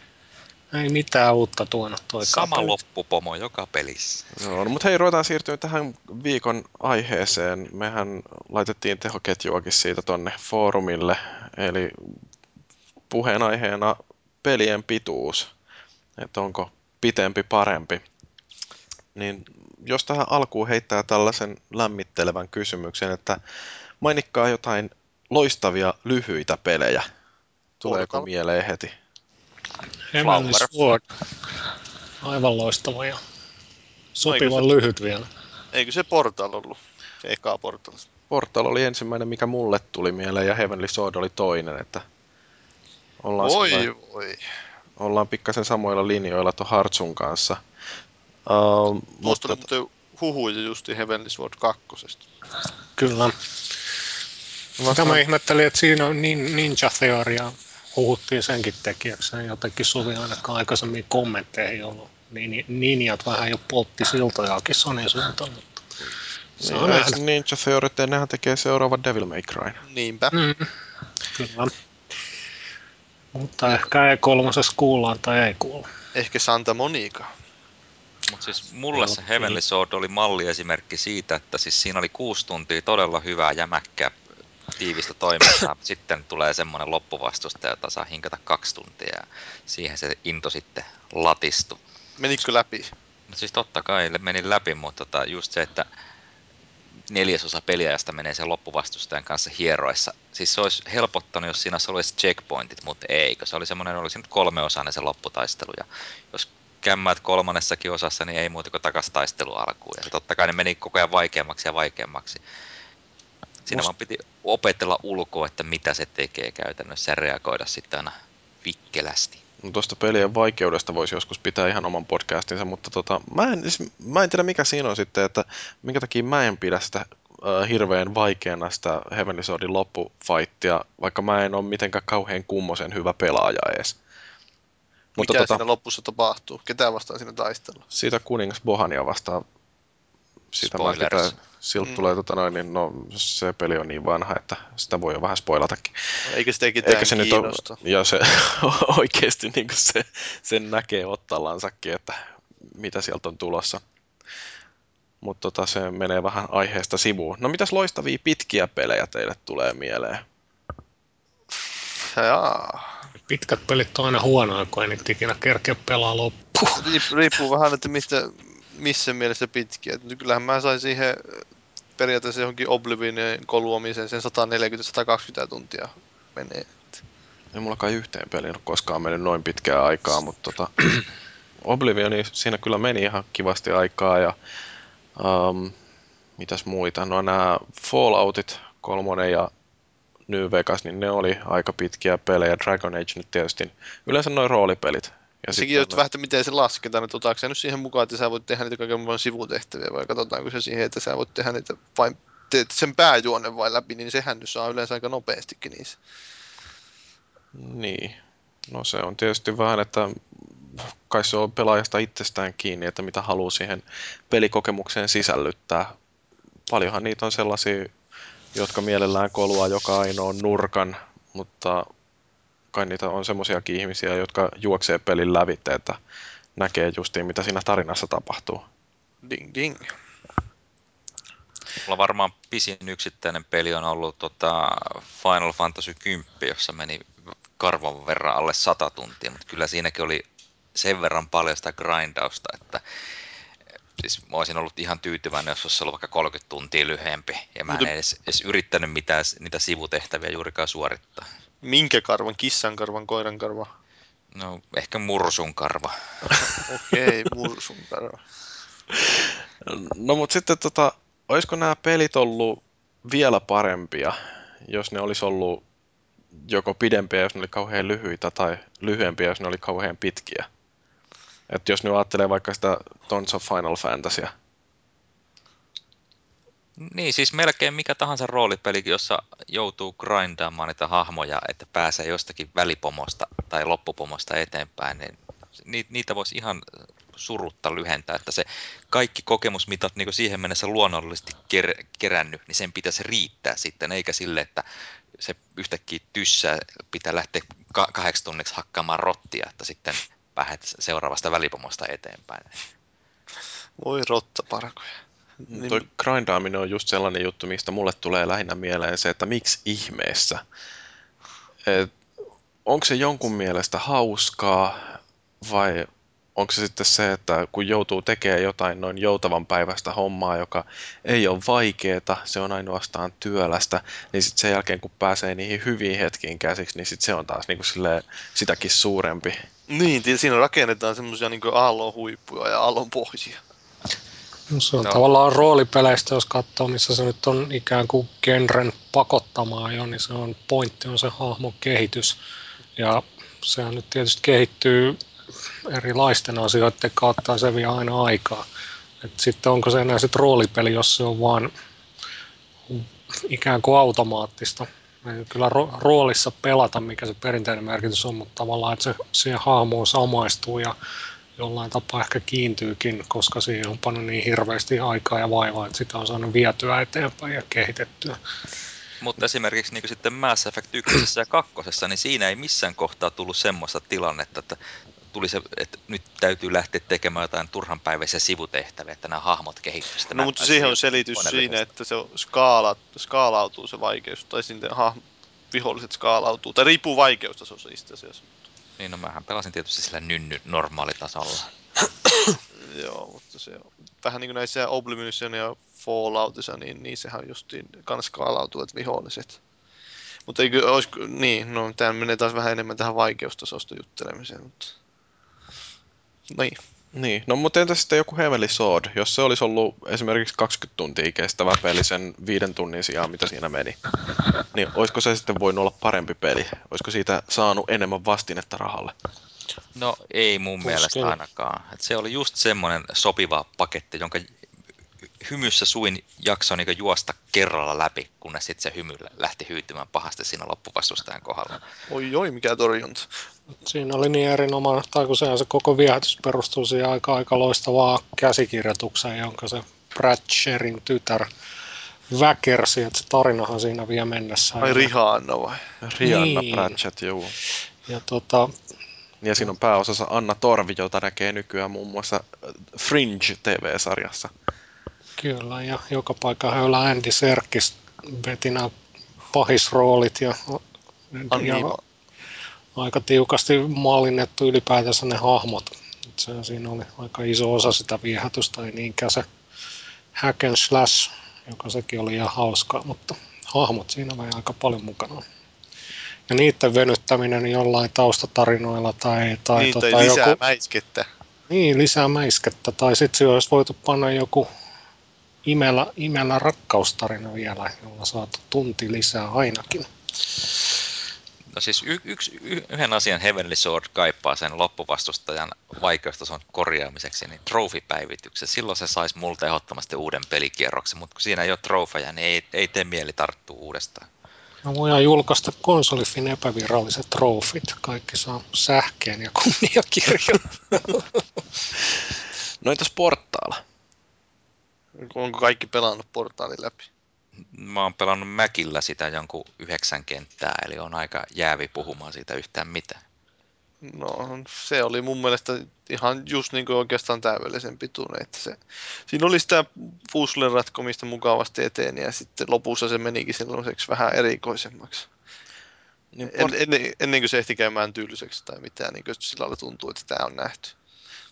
ei mitään uutta tuonut toi Sama kapeli. loppupomo joka pelissä. Joo, no, mutta hei, ruvetaan siirtyä tähän viikon aiheeseen. Mehän laitettiin tehoketjuakin siitä tonne foorumille, eli puheenaiheena pelien pituus, että onko pitempi parempi. Niin jos tähän alkuun heittää tällaisen lämmittelevän kysymyksen, että mainikkaa jotain loistavia lyhyitä pelejä. Tuleeko Portal. mieleen heti? Heavenly Flower. Sword. Aivan loistava ja sopivan Eikö lyhyt vielä. Eikö se Portal ollut? Se eka Portal. Portal oli ensimmäinen, mikä mulle tuli mieleen, ja Heavenly Sword oli toinen, että Ollaan, Voi sillä- voi. ollaan pikkasen samoilla linjoilla tuon Hartsun kanssa. Uh, Tuosta oli mutta, muuten huhuja justi Heavenly Sword 2. Kyllä. Mitä mä ihmettelin, että siinä on nin, Ninja Theoria, huhuttiin senkin tekijäksi, ja jotenkin Suvi ainakaan aikaisemmin kommentteihin ollut. Niin, ninjat vähän jo poltti siltojakin Sonin suuntaan, mutta saa niin, nähdä. Ninja Theory, nehän tekee seuraavan Devil May Cry. Niinpä. Mm, kyllä. Mutta ehkä ei kolmosessa kuullaan tai ei kuulla. Ehkä Santa Monica. Mutta siis mulle se Heavenly Sword oli malliesimerkki siitä, että siis siinä oli kuusi tuntia todella hyvää jämäkkää tiivistä toimintaa. Sitten tulee semmoinen loppuvastusta, jota saa hinkata kaksi tuntia ja siihen se into sitten latistui. Menikö läpi? No siis totta kai meni läpi, mutta tota, just se, että neljäsosa peliajasta menee sen loppuvastustajan kanssa hieroissa. Siis se olisi helpottanut, jos siinä olisi checkpointit, mutta ei, kun se oli semmoinen, oli nyt kolmeosainen se lopputaistelu. Ja jos kämmäät kolmannessakin osassa, niin ei muuta kuin takas taistelu alkuun. Ja se totta kai ne meni koko ajan vaikeammaksi ja vaikeammaksi. Siinä Must- vaan piti opetella ulkoa, että mitä se tekee käytännössä ja reagoida sitten aina vikkelästi. No tuosta pelien vaikeudesta voisi joskus pitää ihan oman podcastinsa, mutta tota, mä, en, siis, mä en tiedä mikä siinä on sitten, että minkä takia mä en pidä sitä äh, hirveän vaikeana sitä Heavenly Swordin loppufightia, vaikka mä en ole mitenkään kauhean kummosen hyvä pelaaja edes. Mutta Mikä tota, siinä lopussa tapahtuu? Ketä vastaan siinä taistella? siitä kuningas Bohania vastaan, siitä mä Spoilers. pitää, siltä Mm. tulee tota noin, niin no, se peli on niin vanha, että sitä voi jo vähän spoilatakin. Eikä sitä ketään Eikä se nyt ole, kiinnosta. ja se oikeasti niin se, sen näkee ottallansakin, että mitä sieltä on tulossa. Mutta tota, se menee vähän aiheesta sivuun. No mitäs loistavia pitkiä pelejä teille tulee mieleen? Jaa. Pitkät pelit on aina huonoja, kun ei niitä ikinä kerkeä pelaa loppuun. Riip- Riippuu vähän, että mistä, missä mielessä pitkiä. Et Kyllähän mä sain siihen periaatteessa johonkin Oblivionin koluamiseen sen 140-120 tuntia menee. Ei mulla kai yhteen peliin ole koskaan mennyt noin pitkää aikaa, mutta tota, Oblivioni siinä kyllä meni ihan kivasti aikaa ja um, mitäs muita? No nämä Falloutit, kolmonen ja New Vegas, niin ne oli aika pitkiä pelejä. Dragon Age nyt tietysti, yleensä noin roolipelit. Ja Sekin on vähän, että miten se lasketaan, että otaako nyt siihen mukaan, että sä voit tehdä niitä kaiken muun sivutehtäviä, vai katsotaanko se siihen, että sä voit tehdä niitä vain teet sen pääjuonen vain läpi, niin sehän nyt saa yleensä aika nopeastikin niissä. Niin. No se on tietysti vähän, että kai se on pelaajasta itsestään kiinni, että mitä haluaa siihen pelikokemukseen sisällyttää. Paljonhan niitä on sellaisia, jotka mielellään koluaa joka ainoa nurkan, mutta kai niitä on semmoisiakin ihmisiä, jotka juoksee pelin lävitse, että näkee justiin, mitä siinä tarinassa tapahtuu. Ding ding. Mulla varmaan pisin yksittäinen peli on ollut tota Final Fantasy 10, jossa meni karvan verran alle 100 tuntia, mutta kyllä siinäkin oli sen verran paljon sitä grindausta, että siis mä olisin ollut ihan tyytyväinen, jos olisi ollut vaikka 30 tuntia lyhyempi, ja mä en edes, edes yrittänyt mitään niitä sivutehtäviä juurikaan suorittaa. Minkä karvan? Kissan karvan, koiran karva? No, ehkä mursun karva. Okei, mursun karva. No mutta sitten tota, olisiko nämä pelit ollut vielä parempia, jos ne olisi ollut joko pidempiä, jos ne oli kauhean lyhyitä, tai lyhyempiä, jos ne oli kauhean pitkiä? Et jos nyt ajattelee vaikka sitä Tons of Final Fantasya, Niin, siis melkein mikä tahansa roolipeli, jossa joutuu grindaamaan niitä hahmoja, että pääsee jostakin välipomosta tai loppupomosta eteenpäin, niin ni- niitä voisi ihan surutta lyhentää, että se kaikki kokemusmitat niin siihen mennessä luonnollisesti ker- kerännyt, niin sen pitäisi riittää sitten, eikä sille, että se yhtäkkiä tyssää, pitää lähteä ka- kahdeksi tunniksi hakkaamaan rottia, että sitten pääset seuraavasta välipomosta eteenpäin. Voi rotta parkoja. Niin, toi grindaaminen on just sellainen juttu, mistä mulle tulee lähinnä mieleen se, että miksi ihmeessä? Et, onko se jonkun mielestä hauskaa vai onko se sitten se, että kun joutuu tekemään jotain noin joutavan päivästä hommaa, joka ei ole vaikeeta, se on ainoastaan työlästä, niin sitten sen jälkeen kun pääsee niihin hyviin hetkiin käsiksi, niin sit se on taas niinku silleen, sitäkin suurempi. niin siinä rakennetaan semmoisia niin aallon huippuja ja aallon pohjia. No, se on No. tavallaan roolipeleistä, jos katsoo, missä se nyt on ikään kuin genren pakottamaa jo, niin se on pointti on se hahmon kehitys. Ja sehän nyt tietysti kehittyy erilaisten asioiden kautta ja se vie aina aikaa. Et sitten onko se enää sit roolipeli, jos se on vaan ikään kuin automaattista. Ei kyllä ro- roolissa pelata, mikä se perinteinen merkitys on, mutta tavallaan, että se siihen hahmoon samaistuu ja jollain tapaa ehkä kiintyykin, koska siihen on pannut niin hirveästi aikaa ja vaivaa, että sitä on saanut vietyä eteenpäin ja kehitettyä. Mutta esimerkiksi niin sitten Mass Effect 1 ja 2, niin siinä ei missään kohtaa tullut semmoista tilannetta, että tuli se, että nyt täytyy lähteä tekemään jotain turhanpäiväisiä sivutehtäviä, että nämä hahmot kehittyvät. No, mutta siihen on selitys siinä, että se skaala, skaalautuu se vaikeus, tai sitten hahmo, viholliset skaalautuu, tai riippuu vaikeustasosta itse asiassa. Niin, no mähän pelasin tietysti sillä nynny normaalitasolla. Joo, mutta se on vähän niin kuin näissä Oblivion ja Falloutissa, niin, niin sehän justiin kans skaalautuvat viholliset. Mutta eikö olisi, niin, no tämä menee taas vähän enemmän tähän vaikeustasosta juttelemiseen, mutta... Niin. Niin, no mutta entä sitten joku Heavenly Sword, jos se olisi ollut esimerkiksi 20 tuntia kestävä peli sen viiden tunnin sijaan, mitä siinä meni, niin olisiko se sitten voinut olla parempi peli? Olisiko siitä saanut enemmän vastinetta rahalle? No ei mun Tuskin. mielestä ainakaan. Et se oli just semmoinen sopiva paketti, jonka hymyssä suin jakso niin juosta kerralla läpi, kunnes sitten se hymy lähti hyytymään pahasti siinä loppuvastustajan kohdalla. Oi oi, mikä torjunta. Siinä oli niin erinomainen, tai kun sehän se koko viehätys perustuu siihen aika, aika loistavaan käsikirjoitukseen, jonka se Pratcherin tytär väkersi, että se tarinahan siinä vie mennessä. Ai Rihanna vai? Rihanna Niin. Pratchett, juu. Ja tota, Ja siinä on pääosassa Anna Torvi, jota näkee nykyään muun muassa Fringe TV-sarjassa. Kyllä, ja joka paikka höylä Andy Serkis veti nämä pahisroolit ja, ja Anima. aika tiukasti mallinnettu ylipäätänsä ne hahmot. Et Se, siinä oli aika iso osa sitä viehätystä, ei niinkään se hack and slash, joka sekin oli ihan hauskaa, mutta hahmot siinä vei aika paljon mukana. Ja niiden venyttäminen jollain taustatarinoilla tai, tai, niin, tai tota, lisää joku, mäiskettä. niin, lisää mäiskettä. Tai sitten olisi voitu panna joku imellä, imellä rakkaustarina vielä, jolla saatu tunti lisää ainakin. No siis y- yksi, y- yhden asian Heavenly Sword kaipaa sen loppuvastustajan vaikeustason korjaamiseksi, niin trofipäivityksen. Silloin se saisi multa ehdottomasti uuden pelikierroksen, mutta kun siinä ei ole trofeja, niin ei, ei tee mieli tarttua uudestaan. No voidaan julkaista konsolifin epäviralliset trofit. Kaikki saa sähkeen ja kunniakirjan. No entäs Portaal? Onko kaikki pelannut portaalin läpi? Mä oon pelannut Mäkillä sitä jonkun yhdeksän kenttää, eli on aika jäävi puhumaan siitä yhtään mitään. No, se oli mun mielestä ihan just niin kuin oikeastaan täydellisen pituinen, että se, siinä oli sitä puzzlen ratkomista mukavasti eteen ja sitten lopussa se menikin sellaiseksi vähän erikoisemmaksi. Niin En, Port- ennen, ennen kuin se ehti käymään tylsäksi tai mitään, niin kuin sillä lailla tuntuu, että tämä on nähty.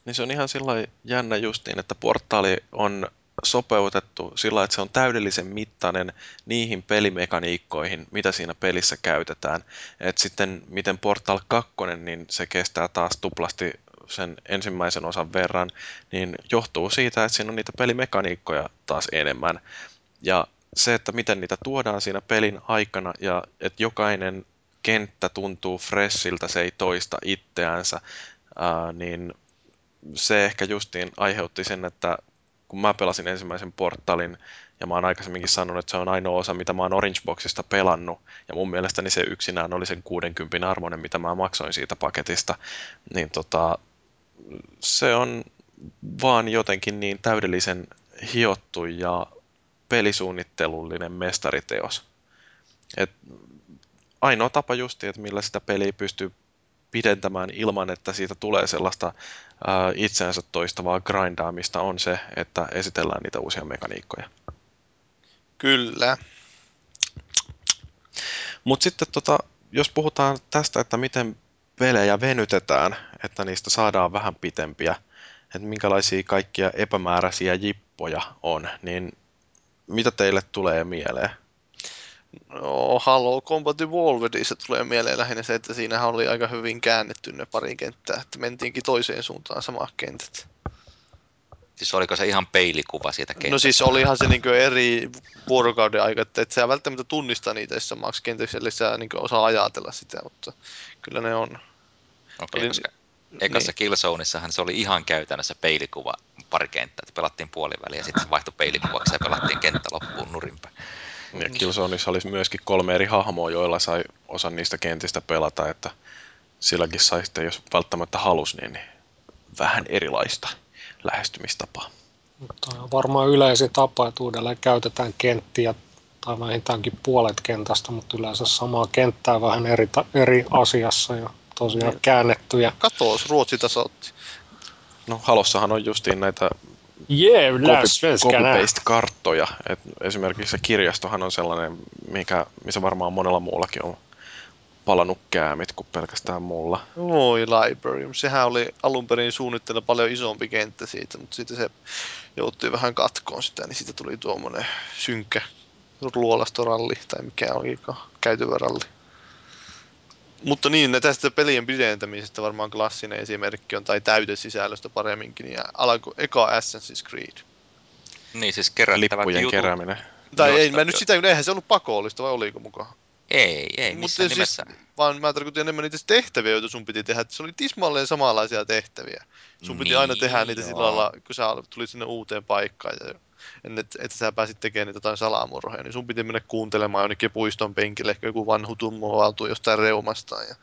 Niin se on ihan sillä jännä justiin, että portaali on sopeutettu sillä että se on täydellisen mittainen niihin pelimekaniikkoihin, mitä siinä pelissä käytetään. Et sitten miten Portal 2, niin se kestää taas tuplasti sen ensimmäisen osan verran, niin johtuu siitä, että siinä on niitä pelimekaniikkoja taas enemmän. Ja se, että miten niitä tuodaan siinä pelin aikana ja että jokainen kenttä tuntuu freshiltä, se ei toista itseänsä, ää, niin se ehkä justiin aiheutti sen, että kun mä pelasin ensimmäisen portalin, ja mä oon aikaisemminkin sanonut, että se on ainoa osa, mitä mä oon Orange Boxista pelannut, ja mun mielestäni se yksinään oli sen 60 arvoinen, mitä mä maksoin siitä paketista, niin tota, se on vaan jotenkin niin täydellisen hiottu ja pelisuunnittelullinen mestariteos. Et ainoa tapa justi, että millä sitä peliä pystyy pidentämään ilman, että siitä tulee sellaista ää, itseänsä toistavaa grindaamista, on se, että esitellään niitä uusia mekaniikkoja. Kyllä. Mutta sitten tota, jos puhutaan tästä, että miten pelejä venytetään, että niistä saadaan vähän pitempiä, että minkälaisia kaikkia epämääräisiä jippoja on, niin mitä teille tulee mieleen? No, Halo Combat Evolvedissa tulee mieleen lähinnä se, että siinähän oli aika hyvin käännetty ne pari kenttää, että mentiinkin toiseen suuntaan samat kentät. Siis oliko se ihan peilikuva siitä kentästä? No siis olihan se niin eri vuorokauden aika, että et sä välttämättä tunnista niitä, maaks kenties, eli sä niin osaa ajatella sitä, mutta kyllä ne on. Okei, oli- koska ekassa niin. Killzoneissahan se oli ihan käytännössä peilikuva pari kenttää, että pelattiin puoliväliä ja sitten se vaihtui peilikuvaksi ja pelattiin kenttä loppuun nurinpäin. Ja Killzoneissa oli myöskin kolme eri hahmoa, joilla sai osan niistä kentistä pelata, että silläkin sai sitten, jos välttämättä halus, niin, niin vähän erilaista lähestymistapaa. Mutta on varmaan yleisin tapa, että uudelleen käytetään kenttiä tai vähintäänkin puolet kentästä, mutta yleensä samaa kenttää vähän eri, ta- eri asiassa ja tosiaan Niin. käännettyjä. Katoos, Ruotsi tässä otti. No Halossahan on justiin näitä Jee, copy- copy-paste-karttoja. Et esimerkiksi se kirjastohan on sellainen, mikä, missä varmaan monella muullakin on palannut käämit kuin pelkästään mulla. Voi library. Sehän oli alun perin suunnitteilla paljon isompi kenttä siitä, mutta sitten se joutui vähän katkoon sitä, niin siitä tuli tuommoinen synkkä luolastoralli, tai mikä olikaan, käytyvä ralli. Mutta niin, ne tästä pelien pidentämisestä varmaan klassinen esimerkki on, tai täytesisällöstä paremminkin, ja alkoi eka Assassin's Creed. Niin siis kerättävät Lippujen jutut. kerääminen. Tai ei, Josta- mä nyt sitä, eihän se ollut pakollista, vai oliko mukaan? Ei, ei Mutta missään siis- nimessä. Vaan mä tarkoitin enemmän niitä tehtäviä, joita sun piti tehdä. että Se oli tismalleen samanlaisia tehtäviä. Sun piti aina Niin, tehdä niitä joo. sillä lailla, kun sä tulit sinne uuteen paikkaan. Ja että et sä pääsit tekemään jotain salamurhoja, niin sun piti mennä kuuntelemaan jonnekin puiston penkille, ehkä joku vanhu tummo avautuu jostain reumastaan ja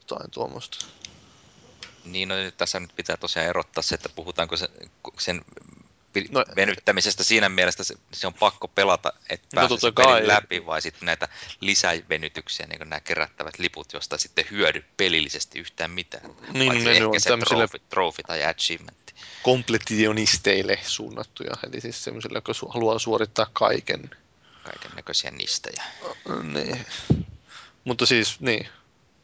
jotain tuommoista. Niin, no nyt tässä nyt pitää tosiaan erottaa se, että puhutaanko se, sen No- venyttämisestä siinä mielessä se, se on pakko pelata, että No pääsee sen pelin läpi, vai sitten näitä lisävenytyksiä, niin kuin nämä kerättävät liput, josta sitten hyödy pelillisesti yhtään mitään. Niin, Paitsi ne ehkä on se tämmöisille- trofi, trofi tai achievementti. Kompletionisteille suunnattuja, eli siis semmoisille, jotka su- haluaa suorittaa kaiken. Kaiken näköisiä nistejä. Niin. Mutta siis, niin.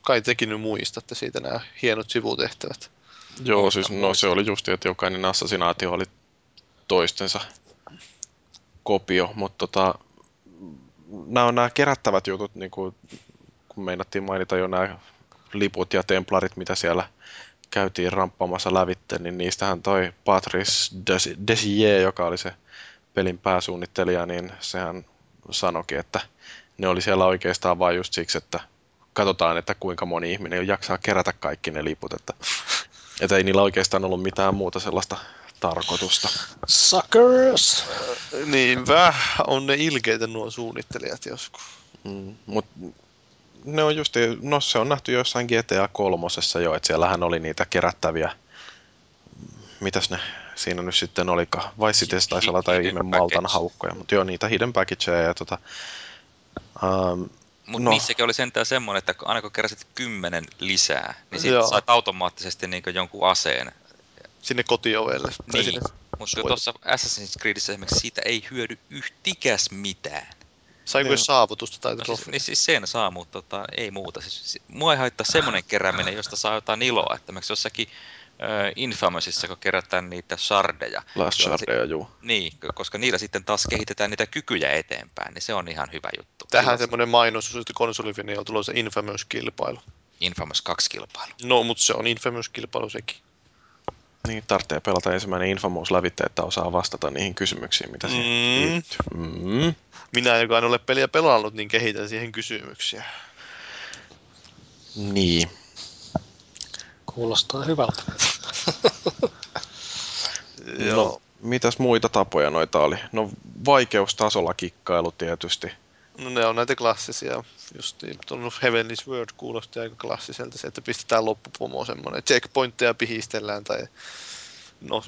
Kai tekin nyt muistatte siitä nämä hienot sivutehtävät. Joo, siis no se oli just, että jokainen assassinaatio oli toistensa kopio, mutta tota, nämä on nämä kerättävät jutut, niin kuin, kun meinattiin mainita jo nämä liput ja templarit, mitä siellä käytiin ramppaamassa lävitte, niin niistähän toi Patrice Des- Desier, joka oli se pelin pääsuunnittelija, niin sehän sanoikin, että ne oli siellä oikeastaan vain just siksi, että katsotaan, että kuinka moni ihminen jaksaa kerätä kaikki ne liput, että, että ei niillä oikeastaan ollut mitään muuta sellaista tarkoitusta. Suckers! Niin, vähän on ne ilkeitä nuo suunnittelijat joskus. Mm, mut ne on just, no se on nähty jossain GTA kolmosessa jo, että siellähän oli niitä kerättäviä, mitäs ne siinä nyt sitten olikaan, vai sitten se taisi olla tai ihme maltan haukkoja, mutta joo, niitä hidden packageja ja tota, um, Mutta No. niissäkin oli sentään semmoinen, että aina kun keräsit kymmenen lisää, niin Joo. sait automaattisesti niin jonkun aseen. Sinne kotiovelle. Niin, sinne mutta tuossa Assassin's Creedissä esimerkiksi siitä ei hyödy yhtikäs mitään. Saiko Joo. saavutusta tai No siis, niin siis sen saa, mutta tota, ei muuta. Siis, si- mua ei haittaa semmoinen kerääminen, josta saa jotain iloa. Että jossakin äh, Infamousissa, kun kerätään niitä shardeja, Last joilla si- Shardeja, juu. niin, koska niillä sitten taas kehitetään niitä kykyjä eteenpäin, niin se on ihan hyvä juttu. Tähän semmoinen mainos, että konsolifini on tulossa Infamous-kilpailu. Infamous 2 kilpailu. No, mutta se on Infamous-kilpailu sekin. Niin, tarvitsee pelata ensimmäinen Infamous lävitte, että osaa vastata niihin kysymyksiin, mitä siihen Mm. liittyy. Mm. Minä, joka en ole peliä pelannut, niin kehitän siihen kysymyksiä. Niin. Kuulostaa hyvältä. No, mitäs muita tapoja noita oli? No, vaikeustasolla kikkailu tietysti. No ne on näitä klassisia. Just niin, tuon Heavenly's Word kuulosti aika klassiselta se, että pistetään loppupomo semmoinen checkpointteja pihistellään tai no,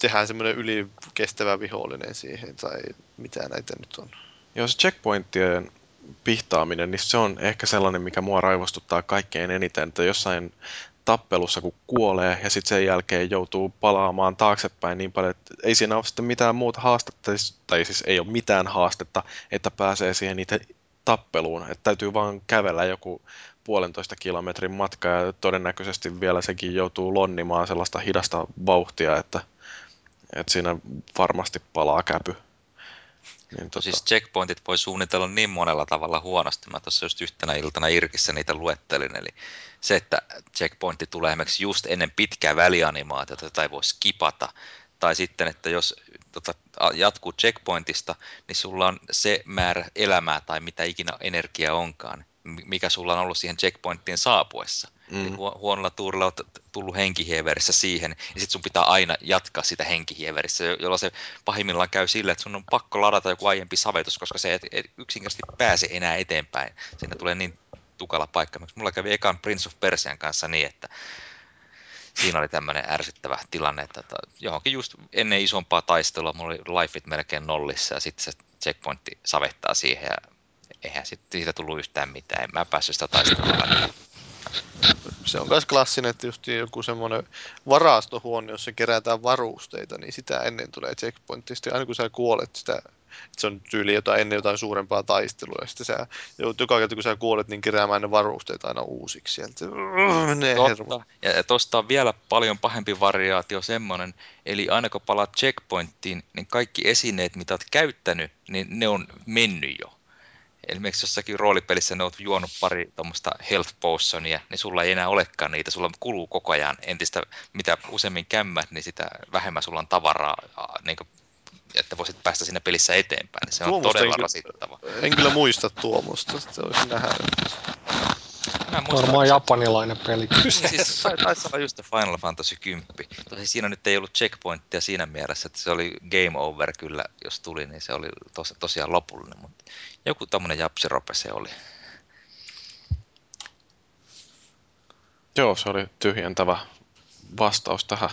tehdään semmoinen ylikestävä vihollinen siihen tai mitä näitä nyt on. Joo, se checkpointtien pihtaaminen, niin se on ehkä sellainen, mikä mua raivostuttaa kaikkein eniten, että jossain tappelussa kun kuolee ja sitten sen jälkeen joutuu palaamaan taaksepäin niin paljon, että ei siinä ole sitten mitään muuta haastetta, tai siis ei ole mitään haastetta, että pääsee siihen niitä tappeluun, että täytyy vaan kävellä joku puolentoista kilometrin matka ja todennäköisesti vielä sekin joutuu lonnimaan sellaista hidasta vauhtia, että, että siinä varmasti palaa käpy. Niin, Tota... Siis checkpointit voi suunnitella niin monella tavalla huonosti. Mä tuossa just yhtenä iltana Irkissä niitä luettelin. Eli se, että checkpointti tulee esimerkiksi just ennen pitkää välianimaatiota, jota ei voi skipata. tai sitten, että jos tota, jatkuu checkpointista, niin sulla on se määrä elämää tai mitä ikinä energia onkaan, mikä sulla on ollut siihen checkpointtiin saapuessa. Mm. Huonolla tuurilla olet tullut henkihieverissä siihen, ja sitten sun pitää aina jatkaa sitä henkihieverissä, jolloin se pahimmillaan käy sille, että sun on pakko ladata joku aiempi savetus, koska se et, et yksinkertaisesti pääse enää eteenpäin. Siinä tulee niin tukala paikka. Mulla kävi ekan Prince of Persian kanssa niin, että siinä oli tämmöinen ärsyttävä tilanne, että johonkin just ennen isompaa taistelua mulla oli lifeit melkein nollissa ja sitten se checkpointti savettaa siihen ja eihän sit siitä tullut yhtään mitään. En mä päässyt sitä taistelua se on myös klassinen, että just joku semmoinen varastohuone, jossa kerätään varusteita, niin sitä ennen tulee checkpointti. Sitten aina kun sä kuolet sitä, että se on tyyli jotain ennen jotain suurempaa taistelua, ja sitten sä joka kerta kun sä kuolet, niin keräämään ne varusteita aina uusiksi. Sieltä menee Totta. Ja tosta on vielä paljon pahempi variaatio semmoinen, eli aina kun palaat checkpointtiin, niin kaikki esineet, mitä oot käyttänyt, niin ne on mennyt jo esimerkiksi jossakin roolipelissä ne oot juonut pari tuommoista health potionia, niin sulla ei enää olekaan niitä, sulla kuluu koko ajan entistä, mitä useammin kämmät, niin sitä vähemmän sulla on tavaraa, niin kuin, että voisit päästä siinä pelissä eteenpäin. Se on tuomusta todella en, rasittava. En kyllä muista tuomusta, se olisi nähdä. Varmaan japanilainen peli kyseessä. Niin, siis, taisi olla just Final Fantasy 10. Tosi siinä nyt ei ollut checkpointtia siinä mielessä, että se oli game over kyllä, jos tuli, niin se oli tos, tosiaan lopullinen. Mutta joku tämmöinen japsirope se oli. Joo, se oli tyhjentävä vastaus tähän.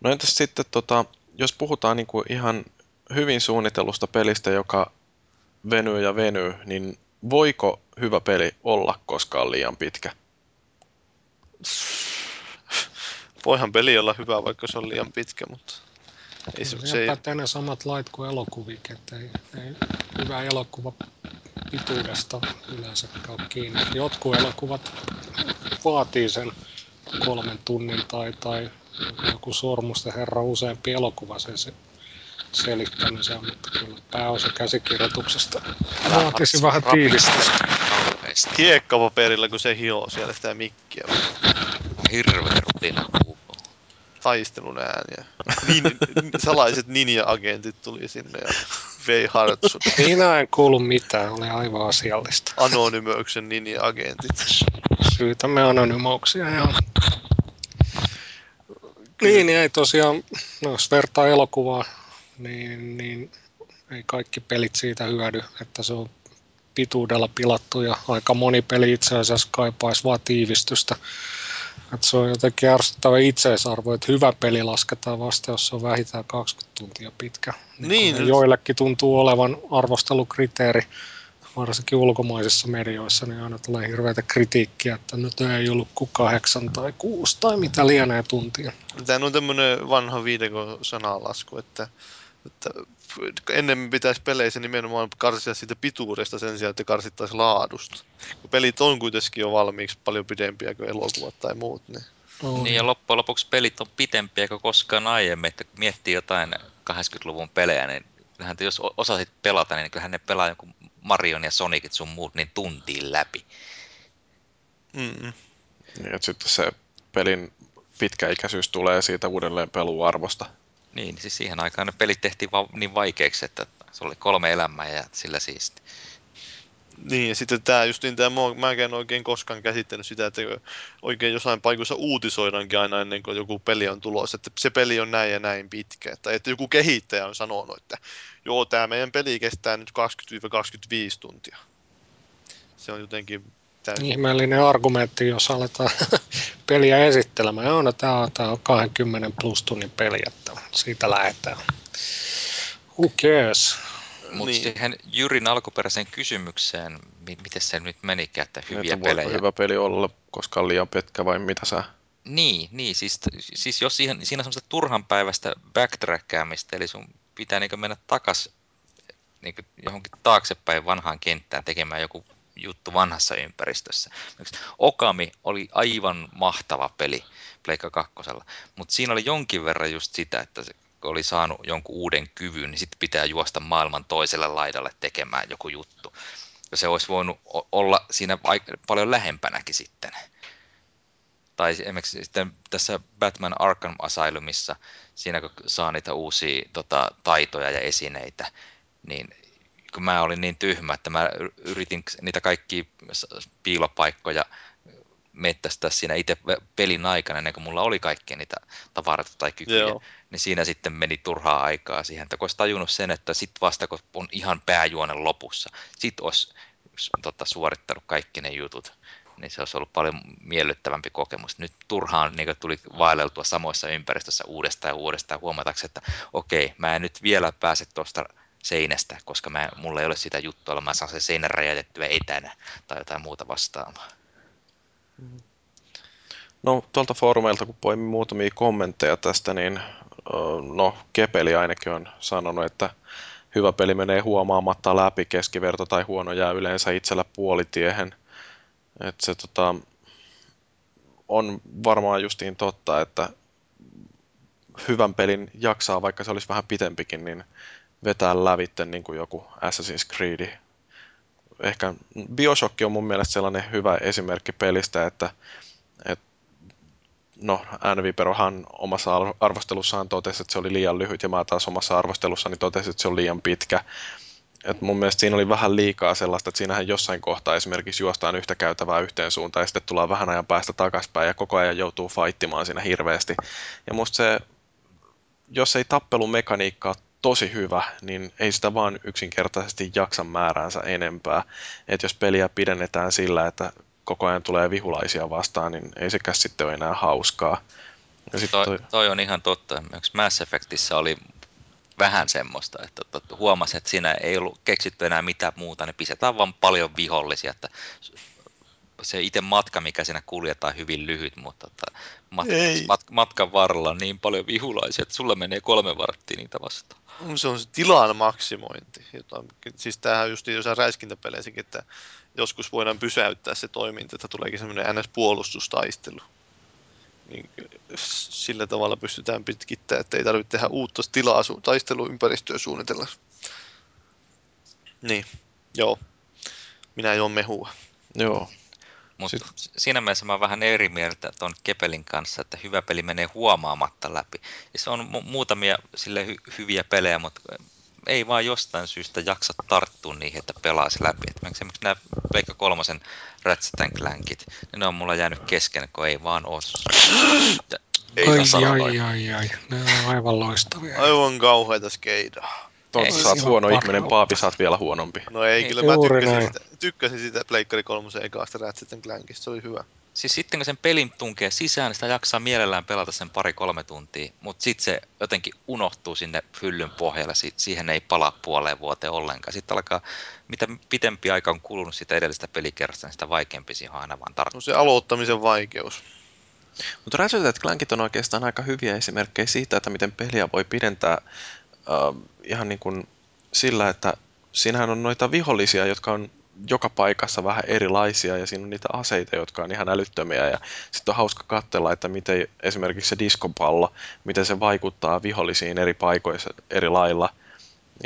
No entäs sitten, tota, jos puhutaan niin kuin ihan hyvin suunnitellusta pelistä, joka venyy ja venyy, niin voiko hyvä peli olla koskaan liian pitkä? Voihan peli olla hyvä, vaikka se on liian pitkä, mutta ei se, se ei... ne samat lait kuin elokuvikin, että ei, ei hyvä elokuva pituudesta yleensä käy kiinni. Jotkut elokuvat vaatii sen kolmen tunnin tai, tai joku Sormusten herra useampi elokuva sen se selittämisen, mutta kyllä pääosa käsikirjoituksesta vaatisi vähän tiivistystä. Hiekkapaperilla, kun se hioo siellä sitä mikkiä. Hirveä rutina taistelun ääniä. Nin, salaiset ninja-agentit tuli sinne ja vei hartsut. Minä en kuulu mitään, oli aivan asiallista. Anonymöyksen ninja-agentit. Syytämme anonymouksia, joo. Niin, niin ei tosiaan, no, jos vertaa elokuvaa, niin, niin ei kaikki pelit siitä hyödy, että se on pituudella pilattu ja aika moni peli itse asiassa kaipaisi vaan tiivistystä että se on jotenkin ärsyttävä itseisarvo, että hyvä peli lasketaan vasta, jos se on vähintään 20 tuntia pitkä. Niin, niin. Joillekin tuntuu olevan arvostelukriteeri, varsinkin ulkomaisissa medioissa, niin aina tulee hirveätä kritiikkiä, että nyt ei ollut kuin kahdeksan tai kuusi tai mitä lienee tuntia. Tämä on tämmöinen vanha viidekon sanalasku, että että ennen pitäisi peleissä nimenomaan karsia siitä pituudesta sen sijaan, että karsittaisiin laadusta. Kun pelit on kuitenkin jo valmiiksi paljon pidempiä kuin elokuvat tai muut. Niin, oh. niin ja loppujen lopuksi pelit on pidempiä kuin koskaan aiemmin. Että kun miettii jotain 80-luvun pelejä, niin kyllähän jos osasit pelata, niin kyllähän ne pelaa joku Marion ja Sonicit sun muut niin tuntiin läpi. Mm. Niin, että sitten se pelin pitkäikäisyys tulee siitä uudelleen peluarvosta. Niin, siis siihen aikaan ne pelit tehtiin vaan niin vaikeiksi, että se oli kolme elämää ja sillä siisti. Niin, ja sitten tämä just niin, tämä, mä en oikein koskaan käsittänyt sitä, että oikein jossain paikoissa uutisoidaankin aina ennen kuin joku peli on tulossa, että se peli on näin ja näin pitkä. Että, että joku kehittäjä on sanonut, että joo, tämä meidän peli kestää nyt 20-25 tuntia. Se on jotenkin täysin. Ihmeellinen argumentti, jos aletaan peliä esittelemään. Joo, no tämä on, tämä on 20 plus tunnin peli, että siitä lähdetään. Who cares? Mutta niin. siihen Jyrin alkuperäiseen kysymykseen, miten se nyt menikään, että hyviä että pelejä. hyvä peli olla, koska on liian pitkä vai mitä sä? Niin, niin siis, siis jos siihen, siinä on semmoista turhan päivästä backtrackäämistä, eli sun pitää niin mennä takas niin johonkin taaksepäin vanhaan kenttään tekemään joku juttu vanhassa ympäristössä. Okami oli aivan mahtava peli Pleikka kakkosella, mutta siinä oli jonkin verran just sitä, että se oli saanut jonkun uuden kyvyn, niin sitten pitää juosta maailman toiselle laidalle tekemään joku juttu. Ja se olisi voinut olla siinä paljon lähempänäkin sitten. Tai esimerkiksi sitten tässä Batman Arkham Asylumissa, siinä kun saa niitä uusia tota, taitoja ja esineitä, niin kun mä olin niin tyhmä, että mä yritin niitä kaikki piilopaikkoja mettästää siinä itse pelin aikana, ennen kuin mulla oli kaikki niitä tavaroita tai kykyjä, Joo. niin siinä sitten meni turhaa aikaa siihen, että kun olisi tajunnut sen, että sitten vasta kun on ihan pääjuonen lopussa, sitten olisi tota, suorittanut kaikki ne jutut, niin se olisi ollut paljon miellyttävämpi kokemus. Nyt turhaan niin tuli vaeleltua samoissa ympäristössä uudestaan ja uudestaan huomatakseni, että okei, mä en nyt vielä pääse tuosta seinästä, koska mä, mulla ei ole sitä juttua, mä saan sen seinän räjäytettyä etänä tai jotain muuta vastaavaa. No tuolta foorumeilta kun poimin muutamia kommentteja tästä, niin no Kepeli ainakin on sanonut, että hyvä peli menee huomaamatta läpi, keskiverto tai huono jää yleensä itsellä puolitiehen. että se tota, on varmaan justiin totta, että hyvän pelin jaksaa, vaikka se olisi vähän pitempikin, niin vetää lävitten niin kuin joku Assassin's Creed. Ehkä Bioshock on mun mielestä sellainen hyvä esimerkki pelistä, että, että no, Anviperohan omassa arvostelussaan totesi, että se oli liian lyhyt, ja mä taas omassa arvostelussani totesin, että se on liian pitkä. Et mun mielestä siinä oli vähän liikaa sellaista, että siinähän jossain kohtaa esimerkiksi juostaan yhtä käytävää yhteen suuntaan, ja sitten tullaan vähän ajan päästä takaspäin, ja koko ajan joutuu fightimaan siinä hirveästi. Ja musta se, jos ei tappelumekaniikka ole tosi hyvä, niin ei sitä vaan yksinkertaisesti jaksa määräänsä enempää. että jos peliä pidennetään sillä, että koko ajan tulee vihulaisia vastaan, niin ei sekään sitten ole enää hauskaa. Ja sit toi, toi... on ihan totta. Mass Effectissä oli vähän semmoista, että huomasi, että siinä ei ollut keksitty enää mitään muuta, ne pistetään vaan paljon vihollisia, että se itse matka, mikä siinä kuljetaan, hyvin lyhyt, mutta mat- mat- matkan varrella niin paljon vihulaisia, että sulla menee kolme varttia niitä vastaan. Se on se tilan maksimointi. Jota, siis tämähän just jossain räiskintäpeleissäkin, että joskus voidaan pysäyttää se toiminta, että tuleekin semmoinen NS-puolustustaistelu. Niin sillä tavalla pystytään pitkittämään, että ei tarvitse tehdä uutta tilaa taisteluympäristöä suunnitella. Niin, joo. Minä juon mehua. Joo. Mutta siinä mielessä mä oon vähän eri mieltä tuon Kepelin kanssa, että hyvä peli menee huomaamatta läpi. Ja se on mu- muutamia sille hy- hyviä pelejä, mutta ei vaan jostain syystä jaksa tarttua niihin, että pelaisi läpi. Et esimerkiksi nämä Pleikka kolmosen Ratchet Clankit, niin ne on mulla jäänyt kesken, kun ei vaan ole. Ei ai, ai, ai, ai, ne on aivan loistavia. Aivan kauheita skeidaa. Tuolta saat huono ihminen, Paapi saat vielä huonompi. No ei, ei kyllä mä tykkäsin sitä, tykkäsin sitä Pleikkari kolmosen ekaasta Ratchet Clankista, se oli hyvä. Siis sitten kun sen pelin tunkee sisään, niin sitä jaksaa mielellään pelata sen pari-kolme tuntia, mutta sitten se jotenkin unohtuu sinne fyllyn pohjalle, siihen ei palaa puoleen vuoteen ollenkaan. Sitten alkaa, mitä pitempi aika on kulunut sitä edellistä pelikerrasta, niin sitä vaikeampi siihen on aina vaan tarttua. No se aloittamisen vaikeus. Mutta Ratchet Clankit on oikeastaan aika hyviä esimerkkejä siitä, että miten peliä voi pidentää äh, ihan niin kuin sillä, että siinähän on noita vihollisia, jotka on joka paikassa vähän erilaisia ja siinä on niitä aseita, jotka on ihan älyttömiä ja sitten on hauska katsella, että miten esimerkiksi se diskopallo, miten se vaikuttaa vihollisiin eri paikoissa eri lailla.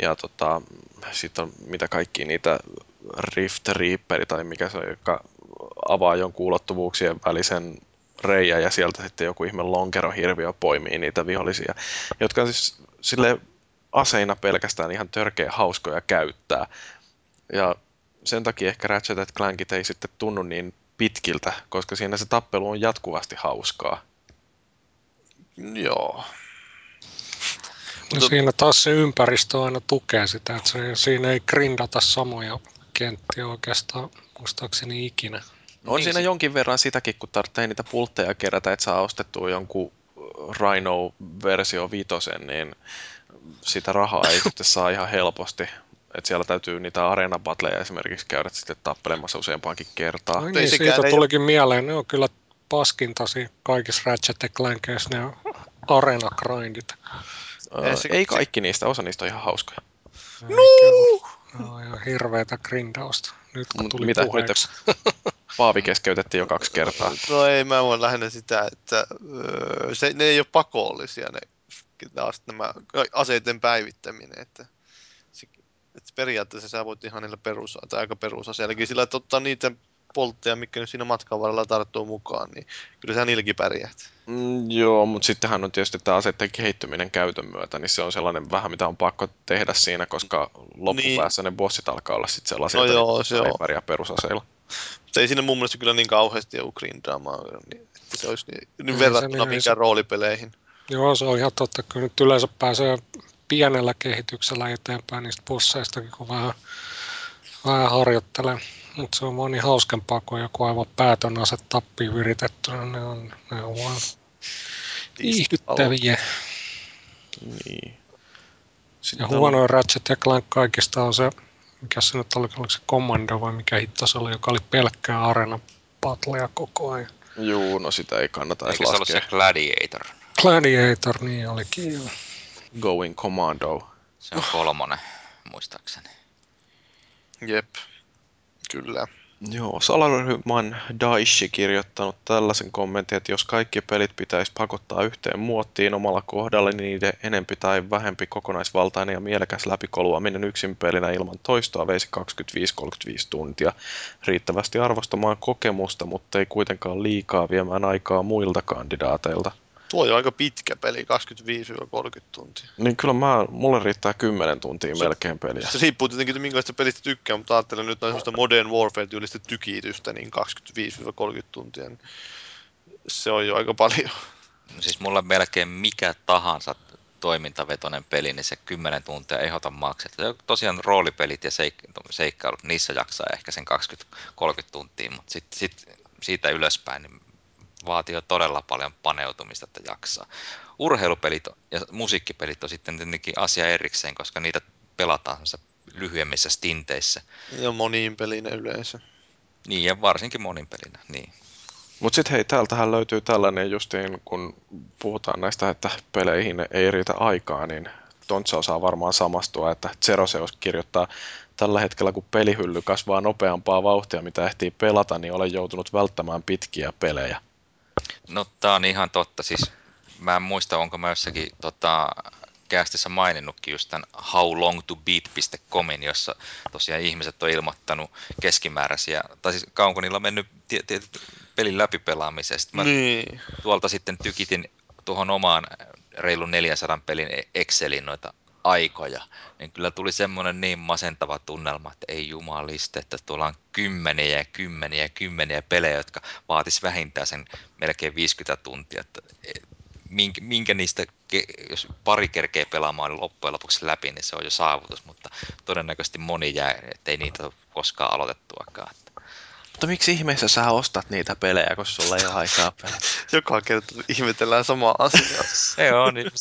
Ja tota, sitten on mitä kaikki niitä Rift Reaperi tai mikä se on, joka avaa jonkun ulottuvuuksien välisen reijä ja sieltä sitten joku ihme lonkerohirviö poimii niitä vihollisia, jotka siis sille aseina pelkästään ihan törkeä hauskoja käyttää. Ja sen takia ehkä Ratchet Clankit ei sitten tunnu niin pitkiltä, koska siinä se tappelu on jatkuvasti hauskaa. Joo. No Mutta... siinä taas se ympäristö aina tukee sitä, että se, siinä ei grindata samoja kenttiä oikeastaan muistaakseni ikinä. No on niin, siinä jonkin verran sitäkin, kun tarvitsee niitä pultteja kerätä, että saa ostettua jonkun Rhino-versio vitosen, niin sitä rahaa ei sitten saa ihan helposti. Et siellä täytyy niitä arena esimerkiksi käydä sitten tappelemassa useampaankin kertaa. No niin, siitä tulikin ole... mieleen. Ne on kyllä paskintasi kaikissa Ratchet Clankeissa, ne on arena grindit. Öö, ei kaikki niistä, osa niistä on ihan hauskoja. No! No, on hirveätä grindausta. Nyt kun tuli Mitä, puheeksi. Nyt, Paavi keskeytettiin jo kaksi kertaa. No ei, mä voin lähinnä sitä, että öö, se, ne ei ole pakollisia ne taas nämä aseiden päivittäminen, että, se, että periaatteessa sä voit ihan niillä perus, tai aika perusasiallakin sillä, että ottaa niitä poltteja, mikä nyt siinä matkan varrella tarttuu mukaan, niin kyllä sä niilläkin pärjät. Mm, joo, mutta sittenhän on tietysti tämä aseiden kehittyminen käytön myötä, niin se on sellainen vähän, mitä on pakko tehdä siinä, koska loppupäässä niin. ne bossit alkaa olla sitten sellaisia, No että joo, se ei pärjää perusaseilla. Mutta ei siinä mun mielestä kyllä niin kauheasti ole grindraamaa, niin, että se olisi niin, niin verrattuna se- roolipeleihin. Joo, se on ihan totta. Kyllä nyt yleensä pääsee pienellä kehityksellä eteenpäin niistä bosseistakin, kun vähän, vähän harjoittelee. Mutta se on vaan niin hauskempaa, kun on joku aivan päätön ase tappiin viritettynä. Ne on, ne on vaan viihdyttäviä. Niin. Ja huonoin Ratchet ja Clank kaikista on se, mikä se nyt oli, oliko se Commando vai mikä hitto se oli, joka oli pelkkää arena battleja koko ajan. Juu, no sitä ei kannata edes Eikö se ollut se laskea. Gladiator? Gladiator, niin olikin joo. Going Commando. Se on kolmonen, muistaakseni. Jep, kyllä. Joo, Salaryhmän Daishi kirjoittanut tällaisen kommentin, että jos kaikki pelit pitäisi pakottaa yhteen muottiin omalla kohdalla, niin niiden enempi tai vähempi kokonaisvaltainen ja mielekäs läpikoluaminen yksin pelinä ilman toistoa veisi 25-35 tuntia. Riittävästi arvostamaan kokemusta, mutta ei kuitenkaan liikaa viemään aikaa muilta kandidaateilta. Tuo on aika pitkä peli, 25-30 tuntia. Niin kyllä mä, mulle riittää 10 tuntia Se- melkein peliä. Se riippuu tietenkin, että minkälaista pelistä tykkää, mutta ajattelen nyt noin semmoista Modern Warfare-tyylistä tykitystä, niin 25-30 tuntia. Niin se on jo aika paljon. No Siis mulla melkein mikä tahansa toimintavetoinen peli, niin se 10 tuntia ehdota maksetta. Ja Tosiaan roolipelit ja seik- seikkailut, niissä jaksaa ehkä sen 20-30 tuntia, mutta sit, sit siitä ylöspäin niin vaatii jo todella paljon paneutumista, että jaksaa. Urheilupelit ja musiikkipelit on sitten tietenkin asia erikseen, koska niitä pelataan lyhyemmissä stinteissä. Ja moniin pelinä yleensä. Niin, ja varsinkin monin pelinä. Niin. Mutta sitten hei, täältähän löytyy tällainen justiin, kun puhutaan näistä, että peleihin ei riitä aikaa, niin Tontsa osaa varmaan samastua, että Zeroseus kirjoittaa tällä hetkellä, kun pelihylly kasvaa nopeampaa vauhtia, mitä ehtii pelata, niin olen joutunut välttämään pitkiä pelejä. No tää on ihan totta. Siis mä en muista, onko mä jossakin tota, kästissä maininnutkin just tämän howlongtobeat.comin, jossa tosiaan ihmiset on ilmoittanut keskimääräisiä, tai siis kauanko niillä on mennyt tie- tietyt pelin läpipelaamisesta. Mä Niin. tuolta sitten tykitin tuohon omaan reilun 400 pelin Excelin noita aikoja, niin kyllä tuli semmoinen niin masentava tunnelma, että ei jumaliste, että tuolla on kymmeniä ja kymmeniä ja kymmeniä pelejä, jotka vaatis vähintään sen melkein 50 tuntia. Että e, minkä, minkä niistä, jos pari kerkee pelaamaan loppujen lopuksi läpi, niin se on jo saavutus, mutta todennäköisesti moni jää, ettei niitä ole koskaan aloitettuakaan. Mutta miksi ihmeessä sä ostat niitä pelejä, kun sulla ei ole aikaa pelata? Joka kerta ihmetellään samaa asiaa. Se on, niin,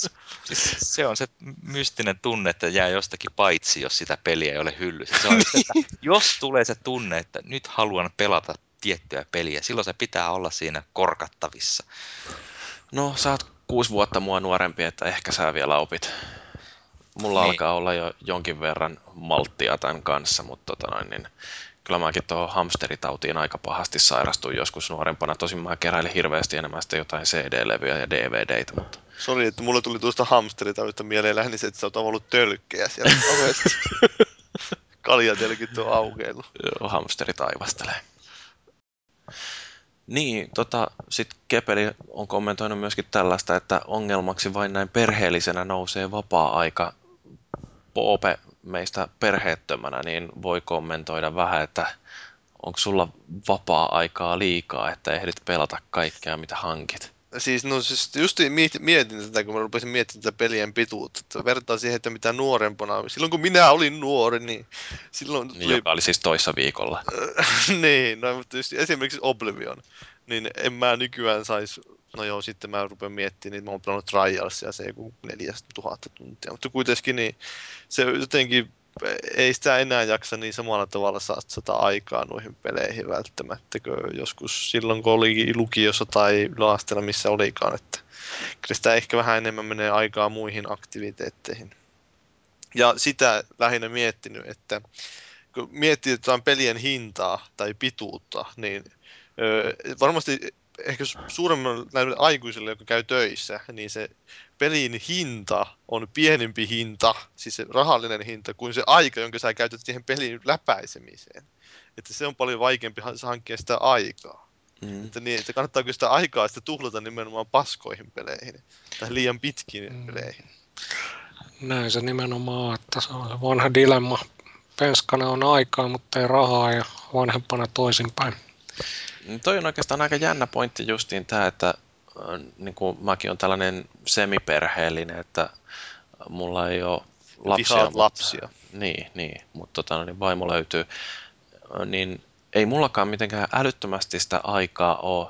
siis se on se mystinen tunne, että jää jostakin paitsi, jos sitä peliä ei ole hyllyssä. Se on, just, että jos tulee se tunne, että nyt haluan pelata tiettyä peliä, silloin se pitää olla siinä korkattavissa. No, sä oot kuusi vuotta mua nuorempi, että ehkä sä vielä opit. Mulla Niin. alkaa olla jo jonkin verran malttia tämän kanssa, mutta tota noin, niin kyllä mäkin tuohon hamsteritautiin aika pahasti sairastuin joskus nuorempana. Tosin mä keräilin hirveästi enemmän sitten jotain CD-levyjä ja DVDitä, mutta Sori, että mulla tuli tuosta hamsteritaudista mieleen lähinnä se, että sä oot ollut tölkkejä siellä kauheasti. Kaljatelkit on aukeillut. joo, hamsteri taivastelee. Niin, tota, sitten Kepeli on kommentoinut myöskin tällaista, että ongelmaksi vain näin perheellisenä nousee vapaa-aika. Poope meistä perheettömänä, niin voi kommentoida vähän, että onko sulla vapaa-aikaa liikaa, että ehdit pelata kaikkea, mitä hankit. Siis, no siis just miet- mietin tätä, kun mä rupesin miettimään tätä pelien pituutta. Että vertaa siihen, että mitä nuorempana. Silloin kun minä olin nuori, niin silloin Niin, tuli... joka oli siis toissa viikolla. niin, no, mutta just esimerkiksi Oblivion. Niin en mä nykyään sais... No joo, sitten mä rupean miettimään, niin mä oon pelannut Trialsia se joku 4000 tuntia. Mutta kuitenkin niin se jotenkin ei sitä enää jaksa niin samalla tavalla satsata aikaa noihin peleihin välttämättä, joskus silloin, kun oli lukiossa tai yläasteella, missä olikaan. Että kyllä sitä ehkä vähän enemmän menee aikaa muihin aktiviteetteihin. Ja sitä lähinnä miettinyt, että kun miettii jotain pelien hintaa tai pituutta, niin ö, varmasti ehkä su- suuremmalle näille aikuisille, jotka käy töissä, niin se pelin hinta on pienempi hinta, siis se rahallinen hinta, kuin se aika, jonka sä käytät siihen pelin läpäisemiseen. Että se on paljon vaikeampi han- hankkia sitä aikaa. Mm. Että, niin, että kannattaako sitä aikaa sitä tuhlata nimenomaan paskoihin peleihin tai liian pitkiin Mm. peleihin. Näin se nimenomaan on, että se on se vanha dilemma. Penskana on aikaa, mutta ei rahaa ja vanhempana toisinpäin. Niin Toi on oikeastaan aika jännä pointti justiin tämä, että äh, niin kuin mäkin on tällainen semiperheellinen, että mulla ei ole lapsia. Vihaat mutta- lapsia. Niin, niin mutta tota, no niin vaimo löytyy. Ö, Niin ei mullakaan mitenkään älyttömästi sitä aikaa ole,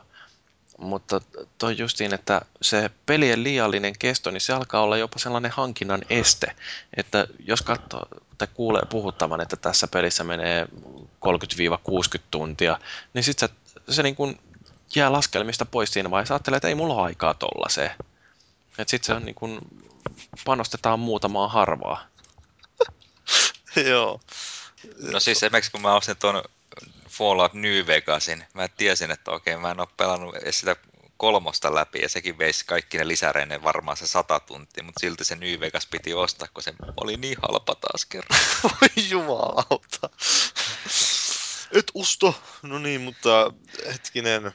mutta toi justiin, että se pelien liiallinen kesto, niin se alkaa olla jopa sellainen hankinnan este, että jos katsoo tai kuulee puhuttavan, että tässä pelissä menee 30-60 tuntia, niin sitten se, se niin kuin jää laskelmista pois siinä vaiheessa, ajattelee, että ei mulla ole aikaa tollaiseen. Että sitten se on niin kuin, panostetaan muutamaan harvaa. Joo. No siis esimerkiksi kun mä ostin tuon Fallout New Vegasin, mä tiesin, että okei, mä en ole pelannut edes sitä kolmosta läpi, ja sekin veisi kaikki ne lisäreineen varmaan se sata tuntia, mutta silti se New Vegas piti ostaa, kun se oli niin halpa taas kerran. Voi jumalauta. Et usto. No niin, mutta hetkinen.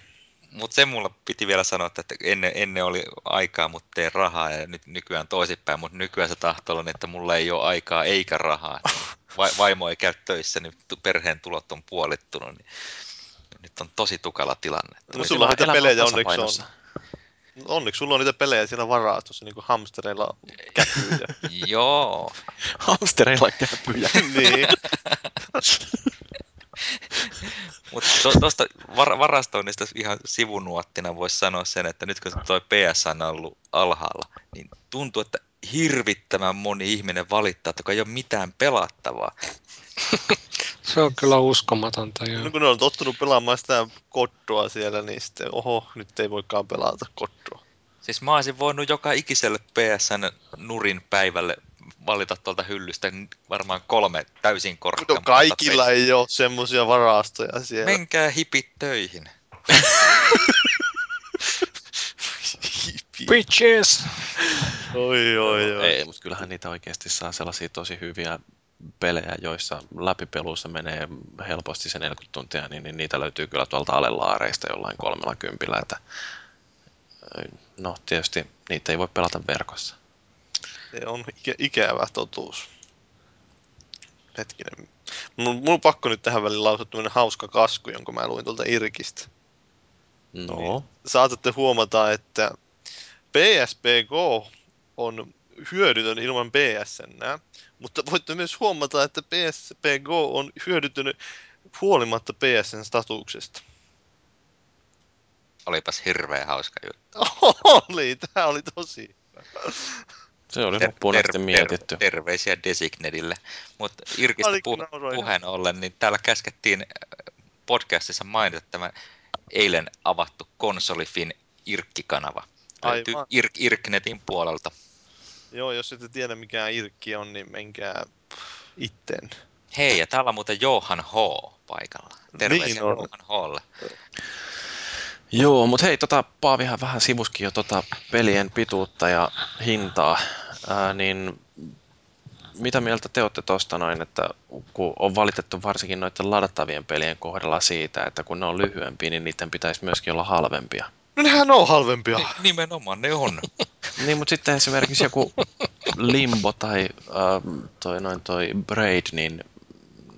Mutta se mulla piti vielä sanoa, että ennen, ennen oli aikaa, mutta ei rahaa, ja nyt nykyään toisinpäin, mutta nykyään se tahtoo olla, että mulla ei ole aikaa eikä rahaa. Va, vaimo ei käy töissä, niin perheen tulot on puolittunut, niin nyt on tosi tukala tilanne. No sulla on niitä pelejä onneksi on. Onneksi sulla on niitä pelejä siinä varastossa, niin kuin hamstereilla käpyjä. Joo, Hamstereilla käpyjä. niin. Mutta tuosta var- varastoinnista ihan sivunuottina voisi sanoa sen, että nyt kun tuo PS on ollut alhaalla, niin tuntuu, että hirvittävän moni ihminen valittaa, että ei ole mitään pelattavaa. Se on kyllä uskomatonta. Joo. No kun ne on tottunut pelaamaan sitä kottoa siellä, niin sitten oho, nyt ei voikaan pelata kottoa. Siis mä olisin voinut joka ikiselle PSN nurin päivälle valita tuolta hyllystä varmaan kolme täysin No korkeampaa. kaikilla ei ole semmoisia varastoja siellä. Menkää hipit töihin. Bitches! Oi, oi, oi. Ei, mutta kyllähän niitä oikeasti saa sellaisia tosi hyviä pelejä, joissa läpipelussa menee helposti se 40 tuntia, niin, niin niitä löytyy kyllä tuolta alelaareista jollain kolmella kympillä, että no tietysti niitä ei voi pelata verkossa. Se on ikä, ikävä totuus. Hetkinen. Mun, mun on pakko nyt tähän väliin lausua tämmönen hauska kasku, jonka mä luin tuolta Irkistä. No, Saatatte huomata, että PSP Go on hyödytön ilman PSN, mutta voitte myös huomata, että PSP Go on hyödytön huolimatta PSN statuksesta. Olipas hirveän hauska juttu. oli, tää oli tosi. Se oli Ter- loppuun asti ter- mietitty. ter- terveisiä Designedille. Mutta Irkistä pu- puheen ollen, niin täällä käskettiin äh, podcastissa mainita tämä eilen avattu konsolifin Irkki-kanava. Löytyy Aivan. Ir- Irknetin puolelta. Joo, jos ette tiedä mikä Irkki on, niin menkää itten. Hei, ja täällä on muuten Johan H. paikalla. Terveisiä Niin on. Johan Hlle. Joo, mutta hei, tota, Paavihan vähän sivuskin jo tota pelien pituutta ja hintaa, ää, niin mitä mieltä te olette tuosta noin, että kun on valitettu varsinkin noiden ladattavien pelien kohdalla siitä, että kun ne on lyhyempiä, niin niiden pitäisi myöskin olla halvempia. No nehän on halvempia. Ni- Nimenomaan, ne on. Niin, mutta sitten esimerkiksi joku Limbo tai äh, toi, noin toi Braid, niin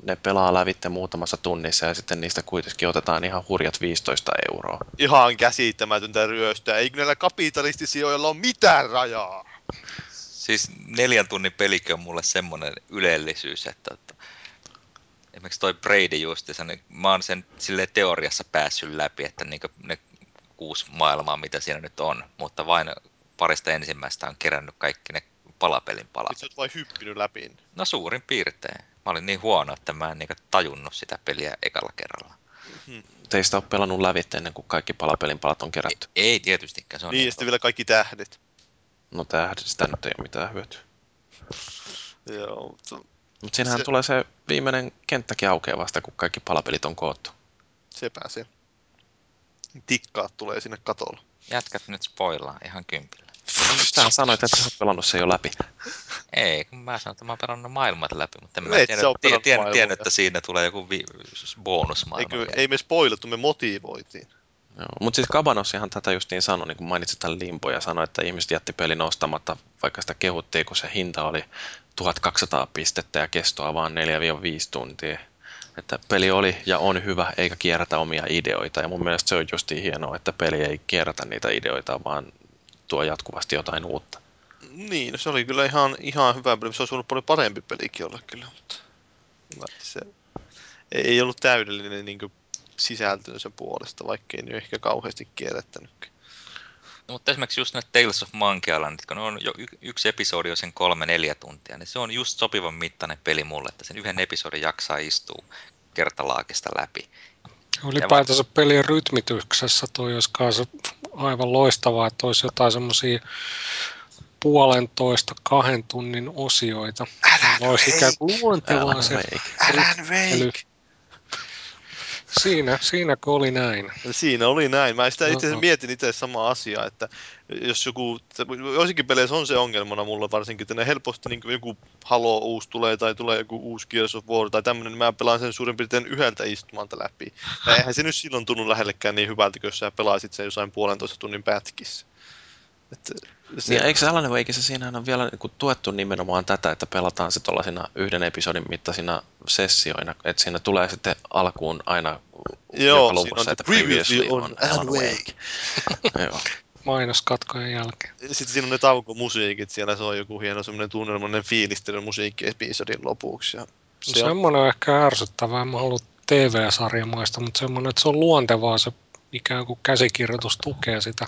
ne pelaa lävitte muutamassa tunnissa ja sitten niistä kuitenkin otetaan ihan hurjat 15 euroa. Ihan käsittämätöntä ryöstöä. Eikö näillä kapitalistisijoilla ole mitään rajaa? Siis neljän tunnin pelikö on mulle semmoinen ylellisyys, että, että esimerkiksi toi Brady justiinsa, niin mä oon sen sille teoriassa päässyt läpi, että niin ne kuusi maailmaa, mitä siinä nyt on, mutta vain parista ensimmäistä on kerännyt kaikki ne palapelin palat. Sä oot vain hyppinyt läpi. No suurin piirtein. Mä olin niin huono, että mä en niin tajunnut sitä peliä ekalla kerralla. Teistä on pelannut lävitte ennen kuin kaikki palapelin palat on kerätty. Ei tietystikään, se on Niin, ja sitten vielä kaikki tähdet. No tähdistä nyt ei ole mitään hyötyä. Joo, mutta Mutta siinähän Se- tulee se viimeinen kenttäkin aukeaa vasta, kun kaikki palapelit on koottu. se pääsee. Tikkaat tulee sinne katolle. Jätkät nyt spoilaa ihan kympillä. Sä sanoit, että sä oot pelannut sen jo läpi. Ei, kun mä sanoin, että mä oon pelannut maailmat läpi, mutta en mä tiedä, tiedä, tiedä, että siinä tulee joku vi- bonusmaailma. Eikö, vielä. ei me spoilattu, me motivoitiin. Mutta siis Kabanossihan tätä just niin sanoi, niin kun mainitsit tämän Limbo ja sanoi, että ihmiset jätti pelin ostamatta, vaikka sitä kehuttiin, kun se hinta oli 1200 pistettä ja kestoa vaan 4-5 tuntia. Että peli oli ja on hyvä, eikä kierrätä omia ideoita. Ja mun mielestä se on justiin hienoa, että peli ei kierrätä niitä ideoita, vaan tuo jatkuvasti jotain uutta. Niin, no se oli kyllä ihan, ihan hyvä peli. Se olisi ollut paljon parempi pelikin olla kyllä, mutta se ei, ei ollut täydellinen niin sisältönsä puolesta, vaikkei nyt ehkä kauheasti kierrättänytkin. No, mutta esimerkiksi just näitä Tales of Monkey Island, kun ne on jo y- yksi episodi on sen kolme neljä tuntia, niin se on just sopivan mittainen peli mulle, että sen yhden episodin jaksaa istua kertalaakista läpi. Ylipäätänsä pelien rytmityksessä toi olisi kanssa aivan loistavaa, että olisi jotain semmoisia puolentoista kahden tunnin osioita. Älä olisi ikään kuin luontevaa Alan se Wake. Alan Siinä, siinäkö oli näin? Siinä oli näin. Mä sitä itse asiassa mietin itse samaa asiaa, että jos joku, joissakin peleissä on se ongelmana mulla varsinkin, että ne helposti niin joku Halo uusi tulee tai tulee joku uusi Gears of War tai tämmöinen, niin mä pelaan sen suurin piirtein yhdeltä istumalta läpi. Ja eihän se nyt silloin tunnu lähellekään niin hyvältä, kun sä pelaisit sen jossain puolentoista tunnin pätkissä. Että se, Niin, eikö se Alan Wakeissa siinähän on vielä niin tuettu nimenomaan tätä, että pelataan se tuollaisina yhden episodin mittaisina sessioina, että siinä tulee sitten alkuun aina Joo, joka siinä luvussa, on että previously on on Alan Wake. Joo. Mainoskatkojen jälkeen. Sitten siinä on ne taukomusiikit, siellä se on joku hieno semmoinen tunnelmoinen fiilistely musiikki episodin lopuksi. Ja No se on, semmoinen on ehkä ärsyttävää, en mä halua TV-sarjamaista, mutta semmoinen, että se on luontevaa, se ikään kuin käsikirjoitus tukee sitä.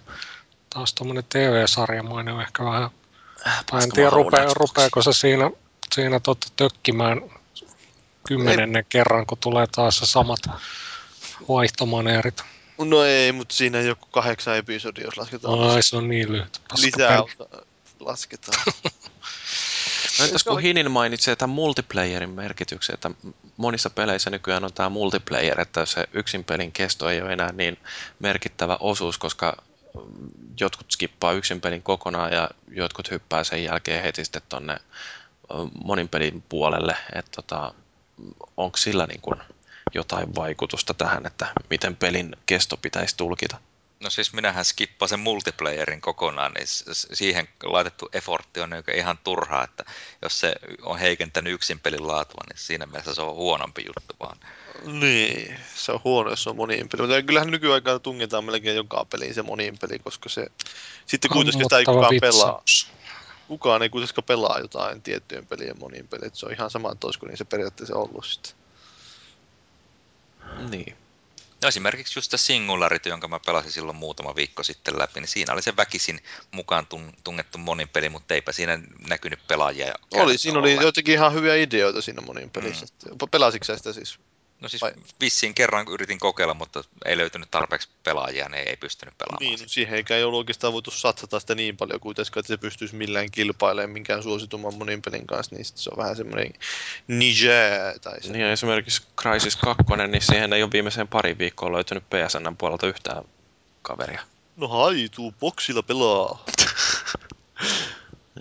Taas tuommoinen TV-sarjamainen on ehkä vähän, mä en tiedä rupea, rupeako se siinä, siinä totta tökkimään kymmenennen kerran, kun tulee taas se samat vaihtomaneerit. no ei, mutta siinä joku kahdeksan episodia, jos lasketaan. Ai se on niin lyhyt. lisää lasketaan. No entäs Se kun Hinin mainitsee tämän multiplayerin merkityksen, että monissa peleissä nykyään on tämä multiplayer, että se yksin pelin kesto ei ole enää niin merkittävä osuus, koska jotkut skippaa yksin pelin kokonaan ja jotkut hyppää sen jälkeen heti sitten tonne monin pelin puolelle, että tota, onko sillä niin kuin jotain vaikutusta tähän, että miten pelin kesto pitäisi tulkita? No siis minähän skippasin multiplayerin kokonaan, niin siihen laitettu effortti on niinku ihan turhaa, että jos se on heikentänyt yksin pelin laatua, niin siinä mielessä se on huonompi juttu vaan. niin, se on huono, jos on moniin peli. Mutta kyllähän nykyaikaan tungetaan melkein joka peliin se moniin peli, koska se... Sitten kuitenkin sitä ei kukaan pelaa. vitsaus. Kukaan ei kuitenkaan pelaa jotain tiettyjen pelien moniin peliin. Se on ihan sama, että olisiko niin se periaatteessa ollut sitten. Niin. No esimerkiksi just Singularity, jonka mä pelasin silloin muutama viikko sitten läpi, niin siinä oli se väkisin mukaan tun- tungettu monin peli, mutta eipä siinä näkynyt pelaajia. Oli, siinä oli ollenkaan. jotenkin ihan hyviä ideoita siinä moniin pelissä. Mm. Pelasitko sitä siis? No siis vai- vissiin kerran kun yritin kokeilla, mutta ei löytynyt tarpeeksi pelaajia, niin ei pystynyt pelaamaan. Niin, sitä. siihen eikä ei ollut oikeastaan voitu satsata sitä niin paljon kuitenkaan, että se pystyisi millään kilpailemaan minkään suositumman monin pelin kanssa, niin se on vähän semmoinen niche tai se. Niin esimerkiksi Crysis 2, niin siihen ei ole viimeiseen pari viikkoa löytynyt PSN puolelta yhtään kaveria. No haituu, boksilla pelaa.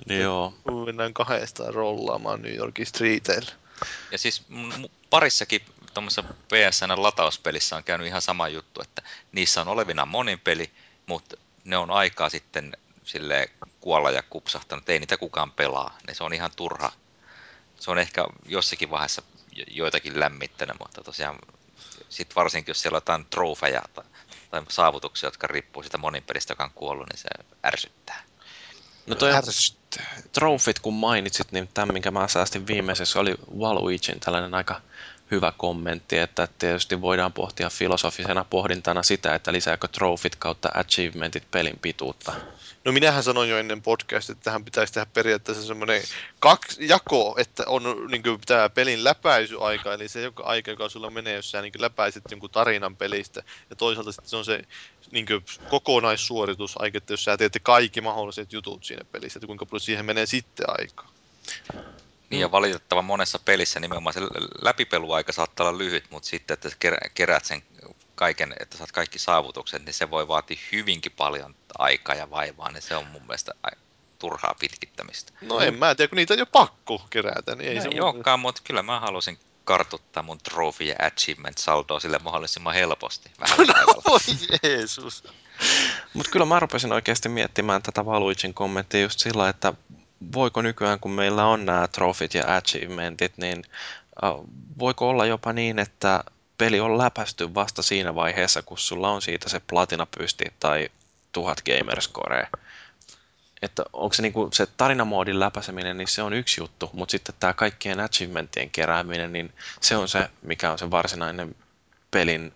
Niin joo. Mennään kahdestaan rollaamaan New Yorkin streeteillä. Ja siis m- m- parissakin tuommoisessa PSN latauspelissä on käynyt ihan sama juttu, että niissä on olevina monin peli, mutta ne on aikaa sitten sille kuolla ja kupsahtanut, ei niitä kukaan pelaa, niin se on ihan turha. Se on ehkä jossakin vaiheessa jo- joitakin lämmittänyt, mutta tosiaan sitten varsinkin, jos siellä on jotain trofeja tai, tai saavutuksia, jotka riippuu sitä moninpelistä, joka on kuollut, niin se ärsyttää. No toi trofit kun mainitsit, niin tämän minkä mä säästin viimeisessä oli Waluigin tällainen aika hyvä kommentti, että tietysti voidaan pohtia filosofisena pohdintana sitä, että lisääkö trofit kautta achievementit pelin pituutta. No minähän sanoin jo ennen podcastia, että tähän pitäisi tehdä periaatteessa semmoinen kaksi jako, että on niin tämä pelin läpäisyaika, eli se joka aika, joka sulla menee, jos sä niin läpäiset jonkun tarinan pelistä, ja toisaalta sitten se on se niin kokonaissuoritusaika, että jos sä teette kaikki mahdolliset jutut siinä pelissä, että kuinka paljon siihen menee sitten aikaa. Niin ja valitettavan monessa pelissä nimenomaan se läpipeluaika saattaa olla lyhyt, mutta sitten, että sä kerä- keräät sen kaiken, että saat kaikki saavutukset, niin se voi vaatia hyvinkin paljon aikaa ja vaivaa, niin se on mun mielestä turhaa pitkittämistä. No en mä tiedä, kun niitä on jo pakko kerätä, niin ei Ei, se ei olekaan, mutta kyllä mä halusin kartuttaa mun trophy ja achievement saldoa sille mahdollisimman helposti. Vähän vaivalla. Voi Jeesus. Mutta kyllä mä rupesin oikeasti miettimään tätä Valuicin kommenttia just sillä, että voiko nykyään, kun meillä on nämä trofit ja achievementit, niin uh, voiko olla jopa niin, että peli on läpästy vasta siinä vaiheessa, kun sulla on siitä se platinapysti tai tuhat gamerscorea. Että onko se niinku se tarinamoodin läpäiseminen, niin se on yksi juttu, mutta sitten tämä kaikkien achievementien kerääminen, niin se on se, mikä on se varsinainen pelin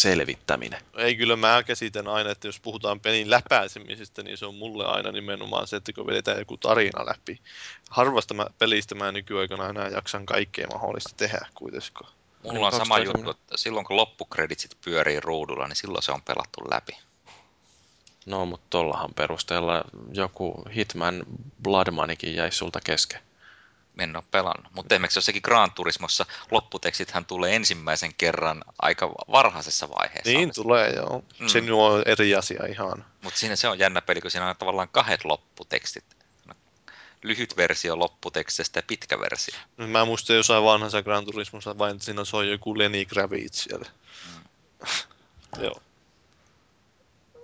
selvittäminen. Ei kyllä mä käsitän aina, että jos puhutaan pelin läpäisemisestä, niin se on mulle aina nimenomaan se, että kun vedetään joku tarina läpi. Harvasta mä, pelistä mä nykyaikana enää jaksan kaikkea mahdollista tehdä kuitenkaan. Mulla on sama juttu, että silloin kun loppukreditsit pyörii ruudulla, niin silloin se on pelattu läpi. No, mutta tollahan perusteella joku Hitman Blood Moneykin jäi sulta kesken. En ole pelannut. Mutta esimerkiksi jossakin Gran Turismossa lopputekstithän tulee ensimmäisen kerran aika varhaisessa vaiheessa. Niin tulee joo. Mm. Se on eri asia ihan. Mutta siinä se on jännä peli, kun siinä on tavallaan kahdet lopputekstit. Lyhyt versio lopputekstistä ja pitkä versio. Nyt Mä muistan jossain vanhassa Gran Turismossa vain, että siinä soi joku Lenny Kravitz siellä. joo.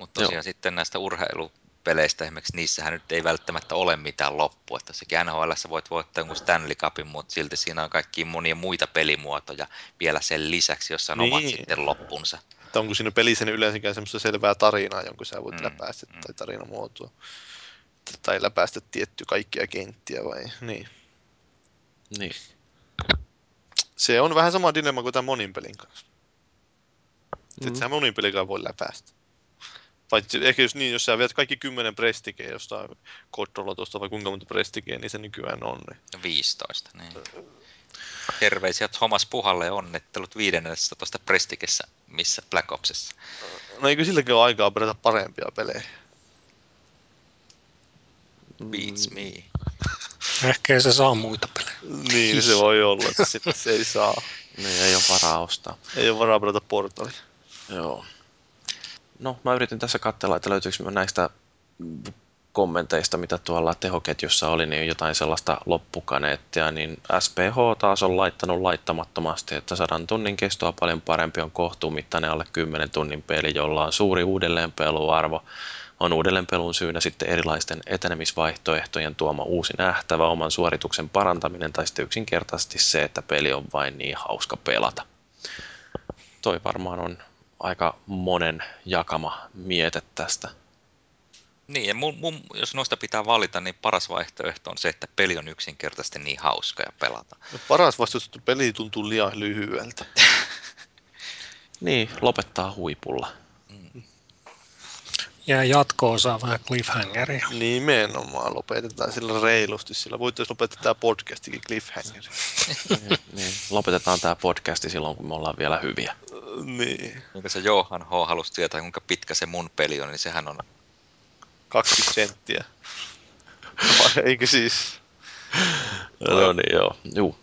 Mutta tosiaan sitten näistä urheilupeleistä, esimerkiksi niissähän nyt ei välttämättä ole mitään loppua. Että sekin NHL voit voittaa jonkun Stanley Cupin, mutta silti siinä on kaikki monia muita pelimuotoja vielä sen lisäksi, jossa on niin. omat sitten loppunsa. Että onko siinä pelissä niin yleensäkään semmoista selvää tarinaa, jonka sä voit Mm, läpäistä, mm. tai tarinamuotoa. Tai läpäistä tietty kaikkia kenttiä vai niin. Niin. Se on vähän sama dilemma kuin tämän monin pelin kanssa. Mm. Mm. Et sä monin pelikaan voi läpäistä. Paitsi ehkä jos niin, jos sä viet kaikki kymmenen prestikeä jostain tuosta vai kuinka monta prestikeä, niin se nykyään on. Niin. 15, niin. Terveisiä Thomas Puhalle onnittelut 15 tuosta Prestikessä, missä Black Opsissa. No eikö silläkin ole aikaa pelata parempia pelejä? Beats me. Ehkä ei se saa muita pelejä. Niin, se voi olla, että sitten se ei saa. Niin, ei ole varaa ostaa. Ei ole varaa pelata portalia. Joo. No, mä yritin tässä katsella, että löytyykö näistä kommenteista, mitä tuolla tehoketjussa oli, niin jotain sellaista loppukaneettia, niin SPH taas on laittanut laittamattomasti, että sadan tunnin kestoa paljon parempi on kohtuumittainen alle 10 tunnin peli, jolla on suuri uudelleenpeluarvo. On uudelleenpelun syynä sitten erilaisten etenemisvaihtoehtojen tuoma uusi nähtävä, oman suorituksen parantaminen tai sitten yksinkertaisesti se, että peli on vain niin hauska pelata. Toi varmaan on aika monen jakama miete tästä. Niin, ja mun, mun, jos noista pitää valita, niin paras vaihtoehto on se, että peli on yksinkertaisesti niin hauska ja pelata. No, paras vastaus, että peli tuntuu liian lyhyeltä. Niin, lopettaa huipulla. Ja jatko-osaa vähän cliffhangeria. Nimenomaan lopetetaan sillä reilusti. Sillä voitaisiin lopettaa tämä podcastikin cliffhanger. niin, niin, lopetetaan tämä podcasti silloin, kun me ollaan vielä hyviä. niin. Jonka se Johan H. halusi tietää, kuinka pitkä se mun peli on, niin sehän on 20 senttiä. Vai eikö siis? No niin, joo. Juu.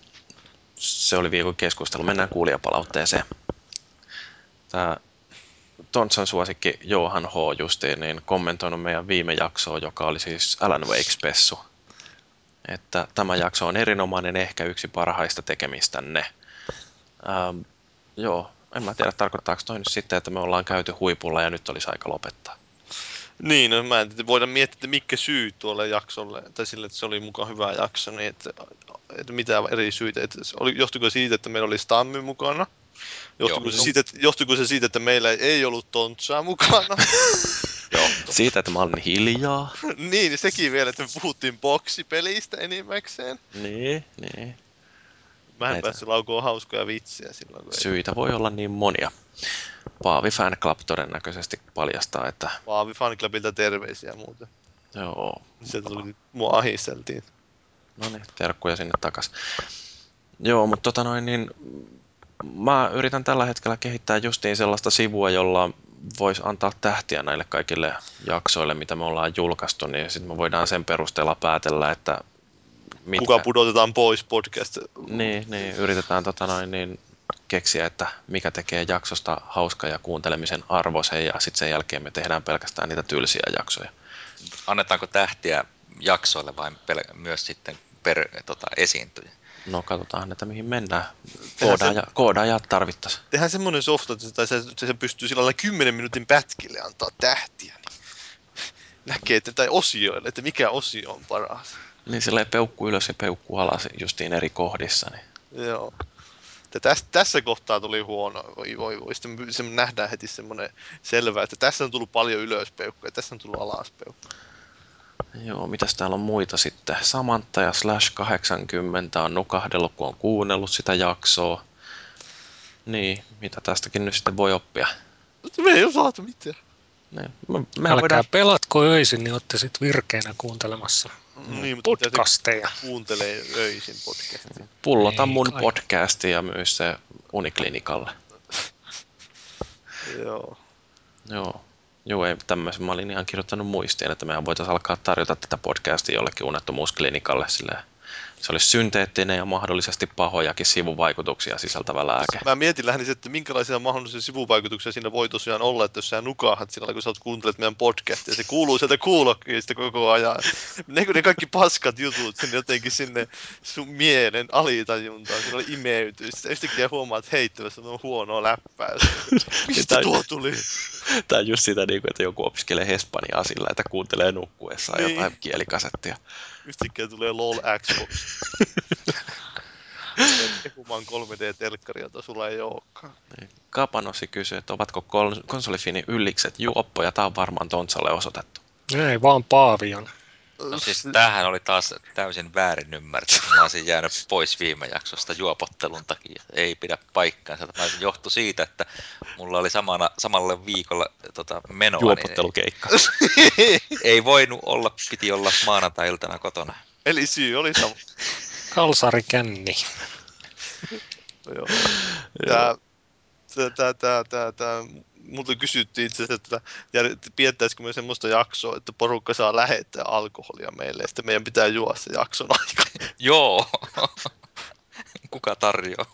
Se oli viikon keskustelu. Mennään kuulijapalautteeseen. Tämä Tontsan suosikki Johan H. justiin, niin kommentoinut meidän viime jaksoa, joka oli siis Alan Wake-spessu. Että tämä jakso on erinomainen, ehkä yksi parhaista tekemistänne. Ähm, joo, en mä tiedä, tarkoittaako toi nyt sitten, että me ollaan käyty huipulla ja nyt olisi aika lopettaa. Niin, no mä en tiedä, voidaan miettiä, että mitkä syyt tuolle jaksolle, tai sille, että se oli mukaan hyvä jakso, niin että, että mitä eri syitä. Että oli, johtuiko siitä, että meillä oli Stammi mukana? Johtuiko, se Joo. siitä, että, johtuiko se siitä, että meillä ei ollut Tontsaa mukana? johtu. Siitä, että mä olin hiljaa. niin, sekin vielä, että me puhuttiin boksipelistä enimmäkseen. Niin, niin. Mä en Näitä. päässyt laukoon hauskoja vitsejä silloin, kun ei Syitä voi olla niin monia. Paavi Fan Club todennäköisesti paljastaa, että Paavi Fanclubilta terveisiä muuten. joo, Sieltä tuli, mua ahisteltiin. no niin, terkkuja sinne takas. Joo, mutta tota noin, niin mä yritän tällä hetkellä kehittää justiin sellaista sivua, jolla voisi antaa tähtiä näille kaikille jaksoille, mitä me ollaan julkaistu, niin sitten me voidaan sen perusteella päätellä, että mitkä... Kuka pudotetaan pois podcast? Niin, niin, yritetään tota noin, niin keksiä, että mikä tekee jaksosta hauska ja kuuntelemisen arvoisen ja sitten sen jälkeen me tehdään pelkästään niitä tylsiä jaksoja. Annetaanko tähtiä jaksoille vai pel- myös sitten per tota, esiintyjä? No katsotaan, että mihin mennään. Koodaaja, koodaajat tarvittaisiin. Tehdään semmoinen softa, että se, tai se, se pystyy sillä lailla 10 minuutin pätkille antaa tähtiä. Niin näkee, että, tai osioille, että mikä osio on paras. Niin silleen peukku ylös ja peukku alas justiin eri kohdissa. Niin. Joo. Että tässä, tässä kohtaa tuli huono. Voi, voi, voi. Sitten se nähdään heti semmoinen selvä, että tässä on tullut paljon ylöspeukkuja ja tässä on tullut alaspeukkuja. Joo, mitäs täällä on muita sitten? Samantha ja Slash 80 on nukahdellut, kun on kuunnellut sitä jaksoa. Niin, mitä tästäkin nyt sitten voi oppia? Me ei ole saatu mitään. Niin, me, mehän Älkää voidaan, pelatko öisin, niin olette sitten virkeänä kuuntelemassa. Niin, podcasteja. kuuntelee öisin podcastia. pullota Ei mun kai. podcastia ja myy se Uniklinikalle. Joo. Joo. Joo, ei tämmöisen. Mä olin ihan kirjoittanut muistiin, että mehän voitaisiin alkaa tarjota tätä podcastia jollekin unettomuusklinikalle. Silleen, se olisi synteettinen ja mahdollisesti pahojakin sivuvaikutuksia sisältävä lääke. Mä mietin lähinnä, että minkälaisia mahdollisia sivuvaikutuksia siinä voi tosiaan olla, että jos sä nukahat sillä kun sä kuuntelet meidän podcastia, se kuuluu sieltä kuulokkeista koko ajan. Ne, ne kaikki paskat jutut sinne jotenkin sinne sun mielen alitajuntaan, siinä imeytyy. Sitten yhtäkkiä huomaat heittävässä on huonoa läppää. Mistä tuo tuli? Tai just sitä, niin kuin, että joku opiskelee espanjaa sillä, että kuuntelee nukkuessaan Niin. jotain kielikasettia. Yhtäkkiä tulee LOL Xbox. Kehumaan 3D-telkkaria, jota sulla ei olekaan. Kapanossi kysyy, että ovatko konsolifinin yllikset juoppoja. Tämä on varmaan Tontsalle osoitettu. Ei vaan Paavion. No siis tämähän oli taas täysin väärin ymmärretty. Mä olisin jäänyt pois viime jaksosta juopottelun takia. Ei pidä paikkaansa. Tämä johtui siitä, että mulla oli samana, samalle viikolla tota, menoa. Juopottelukeikka. Niin ei voinut olla, piti olla maanantai-iltana kotona. Eli syy oli sama. Kalsari känni. Joo. Tää, tää, tää, tää, tää, multa kysyttiin itse asiassa, että piettäisikö me semmoista jaksoa, että porukka saa lähettää alkoholia meille, ja sitten meidän pitää juoda se jakson aikana. Joo. Kuka tarjoaa?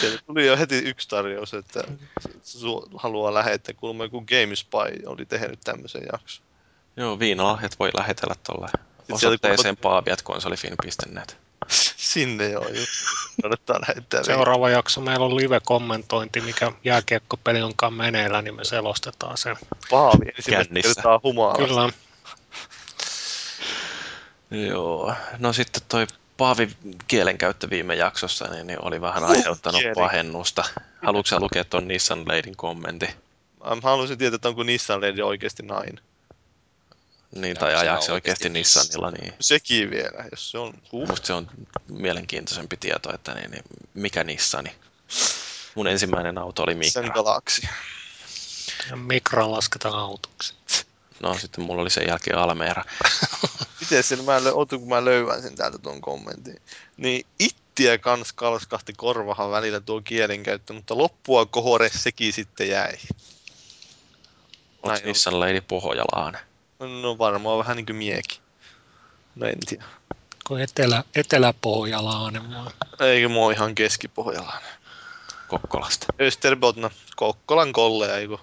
Sieltä tuli jo heti yksi tarjous, että su- haluaa lähettää, kuulemma joku GameSpy oli tehnyt tämmöisen jakson. Joo, viinalahjat voi lähetellä tuolle osoitteeseen paaviatkonsolifin.net. Sinne joo, just. Kannattaa lähettää. Seuraava jakso meillä on live-kommentointi, mikä jääkiekkopeli onkaan meneillä, niin me selostetaan sen. Paavi ensimmäistä kertaa humalassa. Kyllä, Joo, no sitten toi Paavi kielenkäyttö viime jaksossa niin, niin oli vähän aiheuttanut kieli. pahennusta. Haluatko lukea tuon Nissan Ladyn kommentin? Mä haluaisin tietää, että onko Nissan Lady oikeasti nainen. Niin, Ja tai se ajaksi oikeasti Nissanilla, niin Sekin vielä, jos se on. Huh. musta se on mielenkiintoisempi tieto, että niin, niin, mikä Nissani. Mun ensimmäinen auto oli Sen Micra. galaksi. ja mikro lasketaan autoksi. No sitten mulla oli sen jälkeen Almera. Miten sen mä, lö- ootu, kun mä löydän sen täältä tuon kommentin. Niin ittiä kans kalskahti korvahan välillä tuo kielenkäyttö, mutta loppua kohore sekin sitten jäi. Onko. Nissan Lady Pohojalainen? No varmaan vähän niinku miekin. No en tiedä. Kun etelä, eteläpohjalainen vaan. Eikö mua ihan keskipohjalainen. Kokkolasta. Österbotna, Kokkolan kolleja, eikö?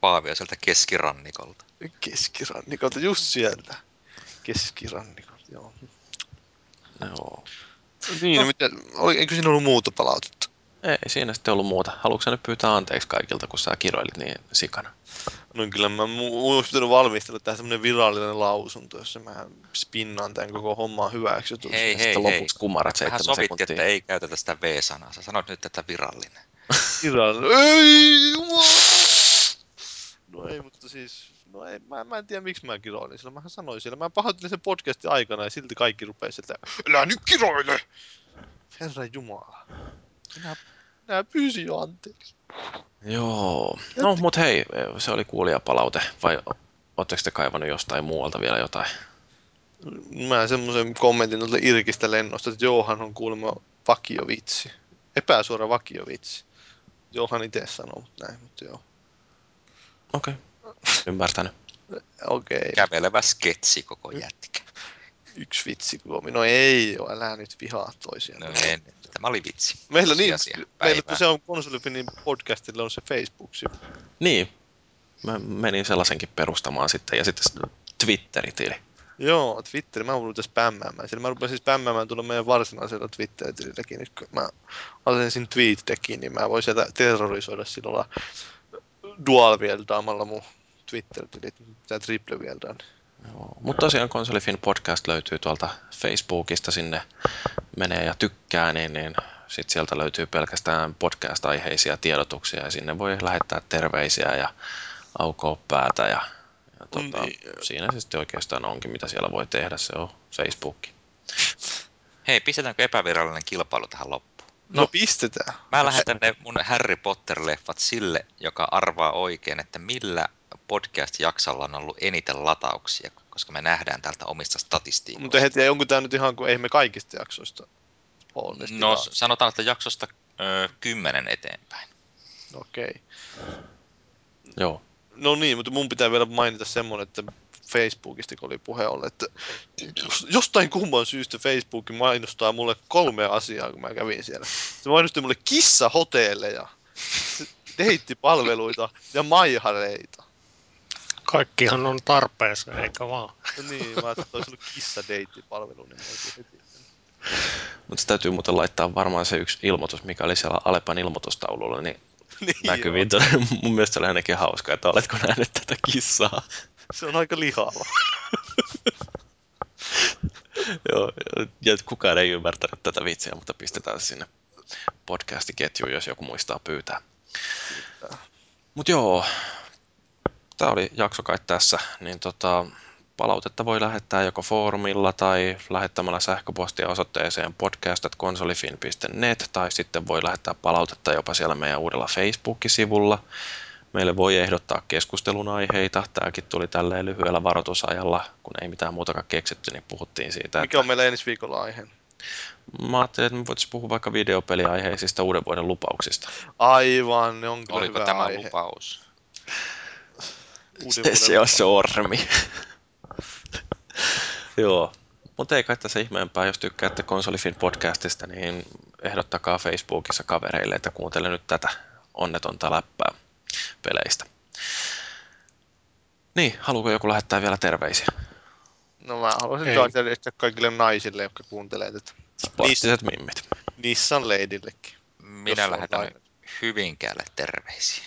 Paavi on sieltä keskirannikolta. Keskirannikolta, just sieltä. Keskirannikolta, joo. Joo. Niin, no. mitä, oli, eikö siinä ollut muuta palautetta? Ei siinä sitten ollut muuta. Haluatko sä nyt pyytää anteeksi kaikilta, kun sä kiroilit niin sikana? No kyllä mä mu- olisi pitänyt valmistella tähän semmonen virallinen lausunto, jossa mä spinnaan tämän koko homman hyväksytyksi. Hei, hei, hei. lopuksi kumarat Vähän seitsemän sovittiin, sekuntia. että ei käytetä sitä V-sanaa. Sä sanoit nyt, että virallinen. Virallinen. Ei, jumala! No ei, mutta siis, no ei, mä, mä en tiedä miksi mä kiroilin, sillä mähän sanoin siellä, mä pahoittelin sen podcastin aikana ja silti kaikki rupesi sieltä, älä nyt kiroile! Herra Jumala. Minä, minä pyysin jo anteeksi. Joo. No, mut hei, se oli kuulijapalaute. Vai ootteko te kaivannut jostain muualta vielä jotain? Mä semmoisen kommentin tuolta Irkistä lennosta, että Johan on kuulemma vakiovitsi. Epäsuora vakiovitsi. Johan itse sanoo, mutta näin, mutta joo. Okei. Okay. Ymmärtänyt. Okei. Okay. Kävelevä sketsi koko jätkä. Yksi vitsi, Tuomi. No ei ole, älä nyt vihaa toisia. No en, tämä oli vitsi. Meillä niin, meillä päivää. tosiaan Konsolifinin podcastilla on se Facebook-sivu. Niin, mä menin sellaisenkin perustamaan sitten ja sitten Twitter-tili. Joo, Twitter, mä rupesin spämmäämään. Siellä mä rupesin spämmäämään tuolla meidän varsinaisella Twitter-tililläkin. Nyt kun mä asensin TweetDeckin, niin mä voin sieltä terrorisoida sillä dual mun Twitter-tilit, tää triple vieldaan. Joo. Mutta tosiaan Konsolifin podcast löytyy tuolta Facebookista, sinne menee ja tykkää, niin, niin sitten sieltä löytyy pelkästään podcast-aiheisia tiedotuksia ja sinne voi lähettää terveisiä ja aukoa päätä ja, ja tota, Niin. siinä se sitten oikeastaan onkin, mitä siellä voi tehdä, se on Facebook. Hei, pistetäänkö epävirallinen kilpailu tähän loppuun? No, no pistetään. Mä lähetän ne mun Harry Potter-leffat sille, joka arvaa oikein, että millä podcast-jaksolla on ollut eniten latauksia, koska me nähdään täältä omista statistiikoista. Mutta heti, onko tämä nyt ihan kuin ei me kaikista jaksoista ole No sanotaan, että jaksosta ö, kymmenen eteenpäin. Okei. Joo. No niin, mutta mun pitää vielä mainita semmonen, että Facebookista kun oli puhe ollut, että jos- jostain kumman syystä Facebook mainostaa mulle kolme asiaa, kun mä kävin siellä. Se mainosti mulle kissahotelleja, deittipalveluita ja maihareita. Kaikkihan on tarpeeseen, eikä vaan. No niin, mä ajattelin, että olisi ollut kissadeittipalvelu, niin heti. Mutta se täytyy muuten laittaa varmaan se yksi ilmoitus, mikä oli siellä Alepan ilmoitustaululla, niin Niin, näkyviin. Mun mielestä se oli ainakin hauska, että oletko nähnyt tätä kissaa. Se on aika lihava. Joo, ja kukaan ei ymmärtänyt tätä vitsiä, mutta pistetään sinne podcastiketjuun, jos joku muistaa pyytää. Mutta joo, tämä oli jakso kai tässä, niin tota, palautetta voi lähettää joko foorumilla tai lähettämällä sähköpostia osoitteeseen podcast.konsolifin.net tai sitten voi lähettää palautetta jopa siellä meidän uudella Facebook-sivulla. Meille voi ehdottaa keskustelun aiheita. Tämäkin tuli tälleen lyhyellä varoitusajalla, kun ei mitään muutakaan keksitty, niin puhuttiin siitä. Mikä on meillä ensi viikolla aihe? Mä ajattelin, että me voitaisiin puhua vaikka videopeliaiheisista uuden vuoden lupauksista. Aivan, ne on kyllä Oliko hyvä tämä aihe. lupaus? Se, se on sormi. Joo. Mutta ei kai tässä ihmeempää, jos tykkäätte Konsolifin podcastista, niin ehdottakaa Facebookissa kavereille, että kuuntele nyt tätä onnetonta läppää peleistä. Niin, haluaako joku lähettää vielä terveisiä? No mä haluaisin Ei. terveistä kaikille naisille, jotka kuuntelee tätä. Sporttiset mimmit. Nissan Ladyllekin. Minä lähetän. Hyvinkäälle terveisiä.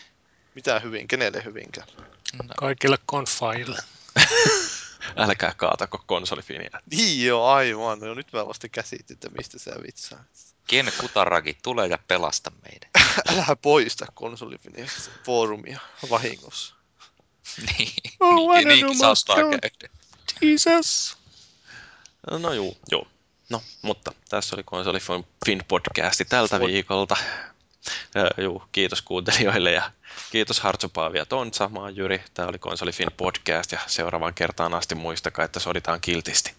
Mitä hyvin, kenelle hyvinkään? No, Kaikille konfaille. Älkää kaatako konsolifinia. Niin joo, aivan. No, nyt mä vasta käsitin, että mistä sä vitsaa. Ken Kutaragi, tule ja pelasta meidät. Älä poista konsolifinin foorumia vahingossa. niin, Oh, niin, niinkin monster. käydä. Jesus! No juu, joo. No, mutta tässä oli Konsoli Fin podcasti tältä viikolta. Juu, kiitos kuuntelijoille ja kiitos Hartsu Paavi ja Tontsa, mä oon Jyri. Tämä oli Konsoli Fin podcast ja seuraavaan kertaan asti muistakaa, että soditaan kiltisti.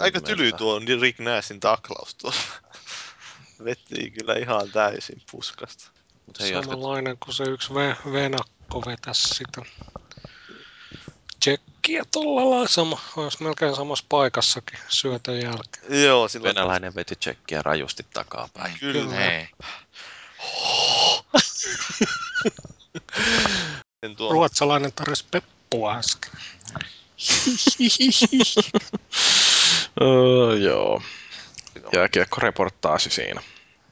Aika, tyly tuo Rick Nassin taklaus tuossa. Vettii kyllä ihan täysin puskasta. Mut hei. Samanlainen kuin se yksi ve- venakko vetäisi sitä tsekkiä tuolla lailla. Sama, olisi melkein samassa paikassakin syötön jälkeen. Joo, silloin Venäläinen veti tsekkiä rajusti takapäin. kyllä. Hei. En tuo. Ruotsalainen tarjosi peppua äsken. öö, joo. Jääkiekko-reportaasi siinä.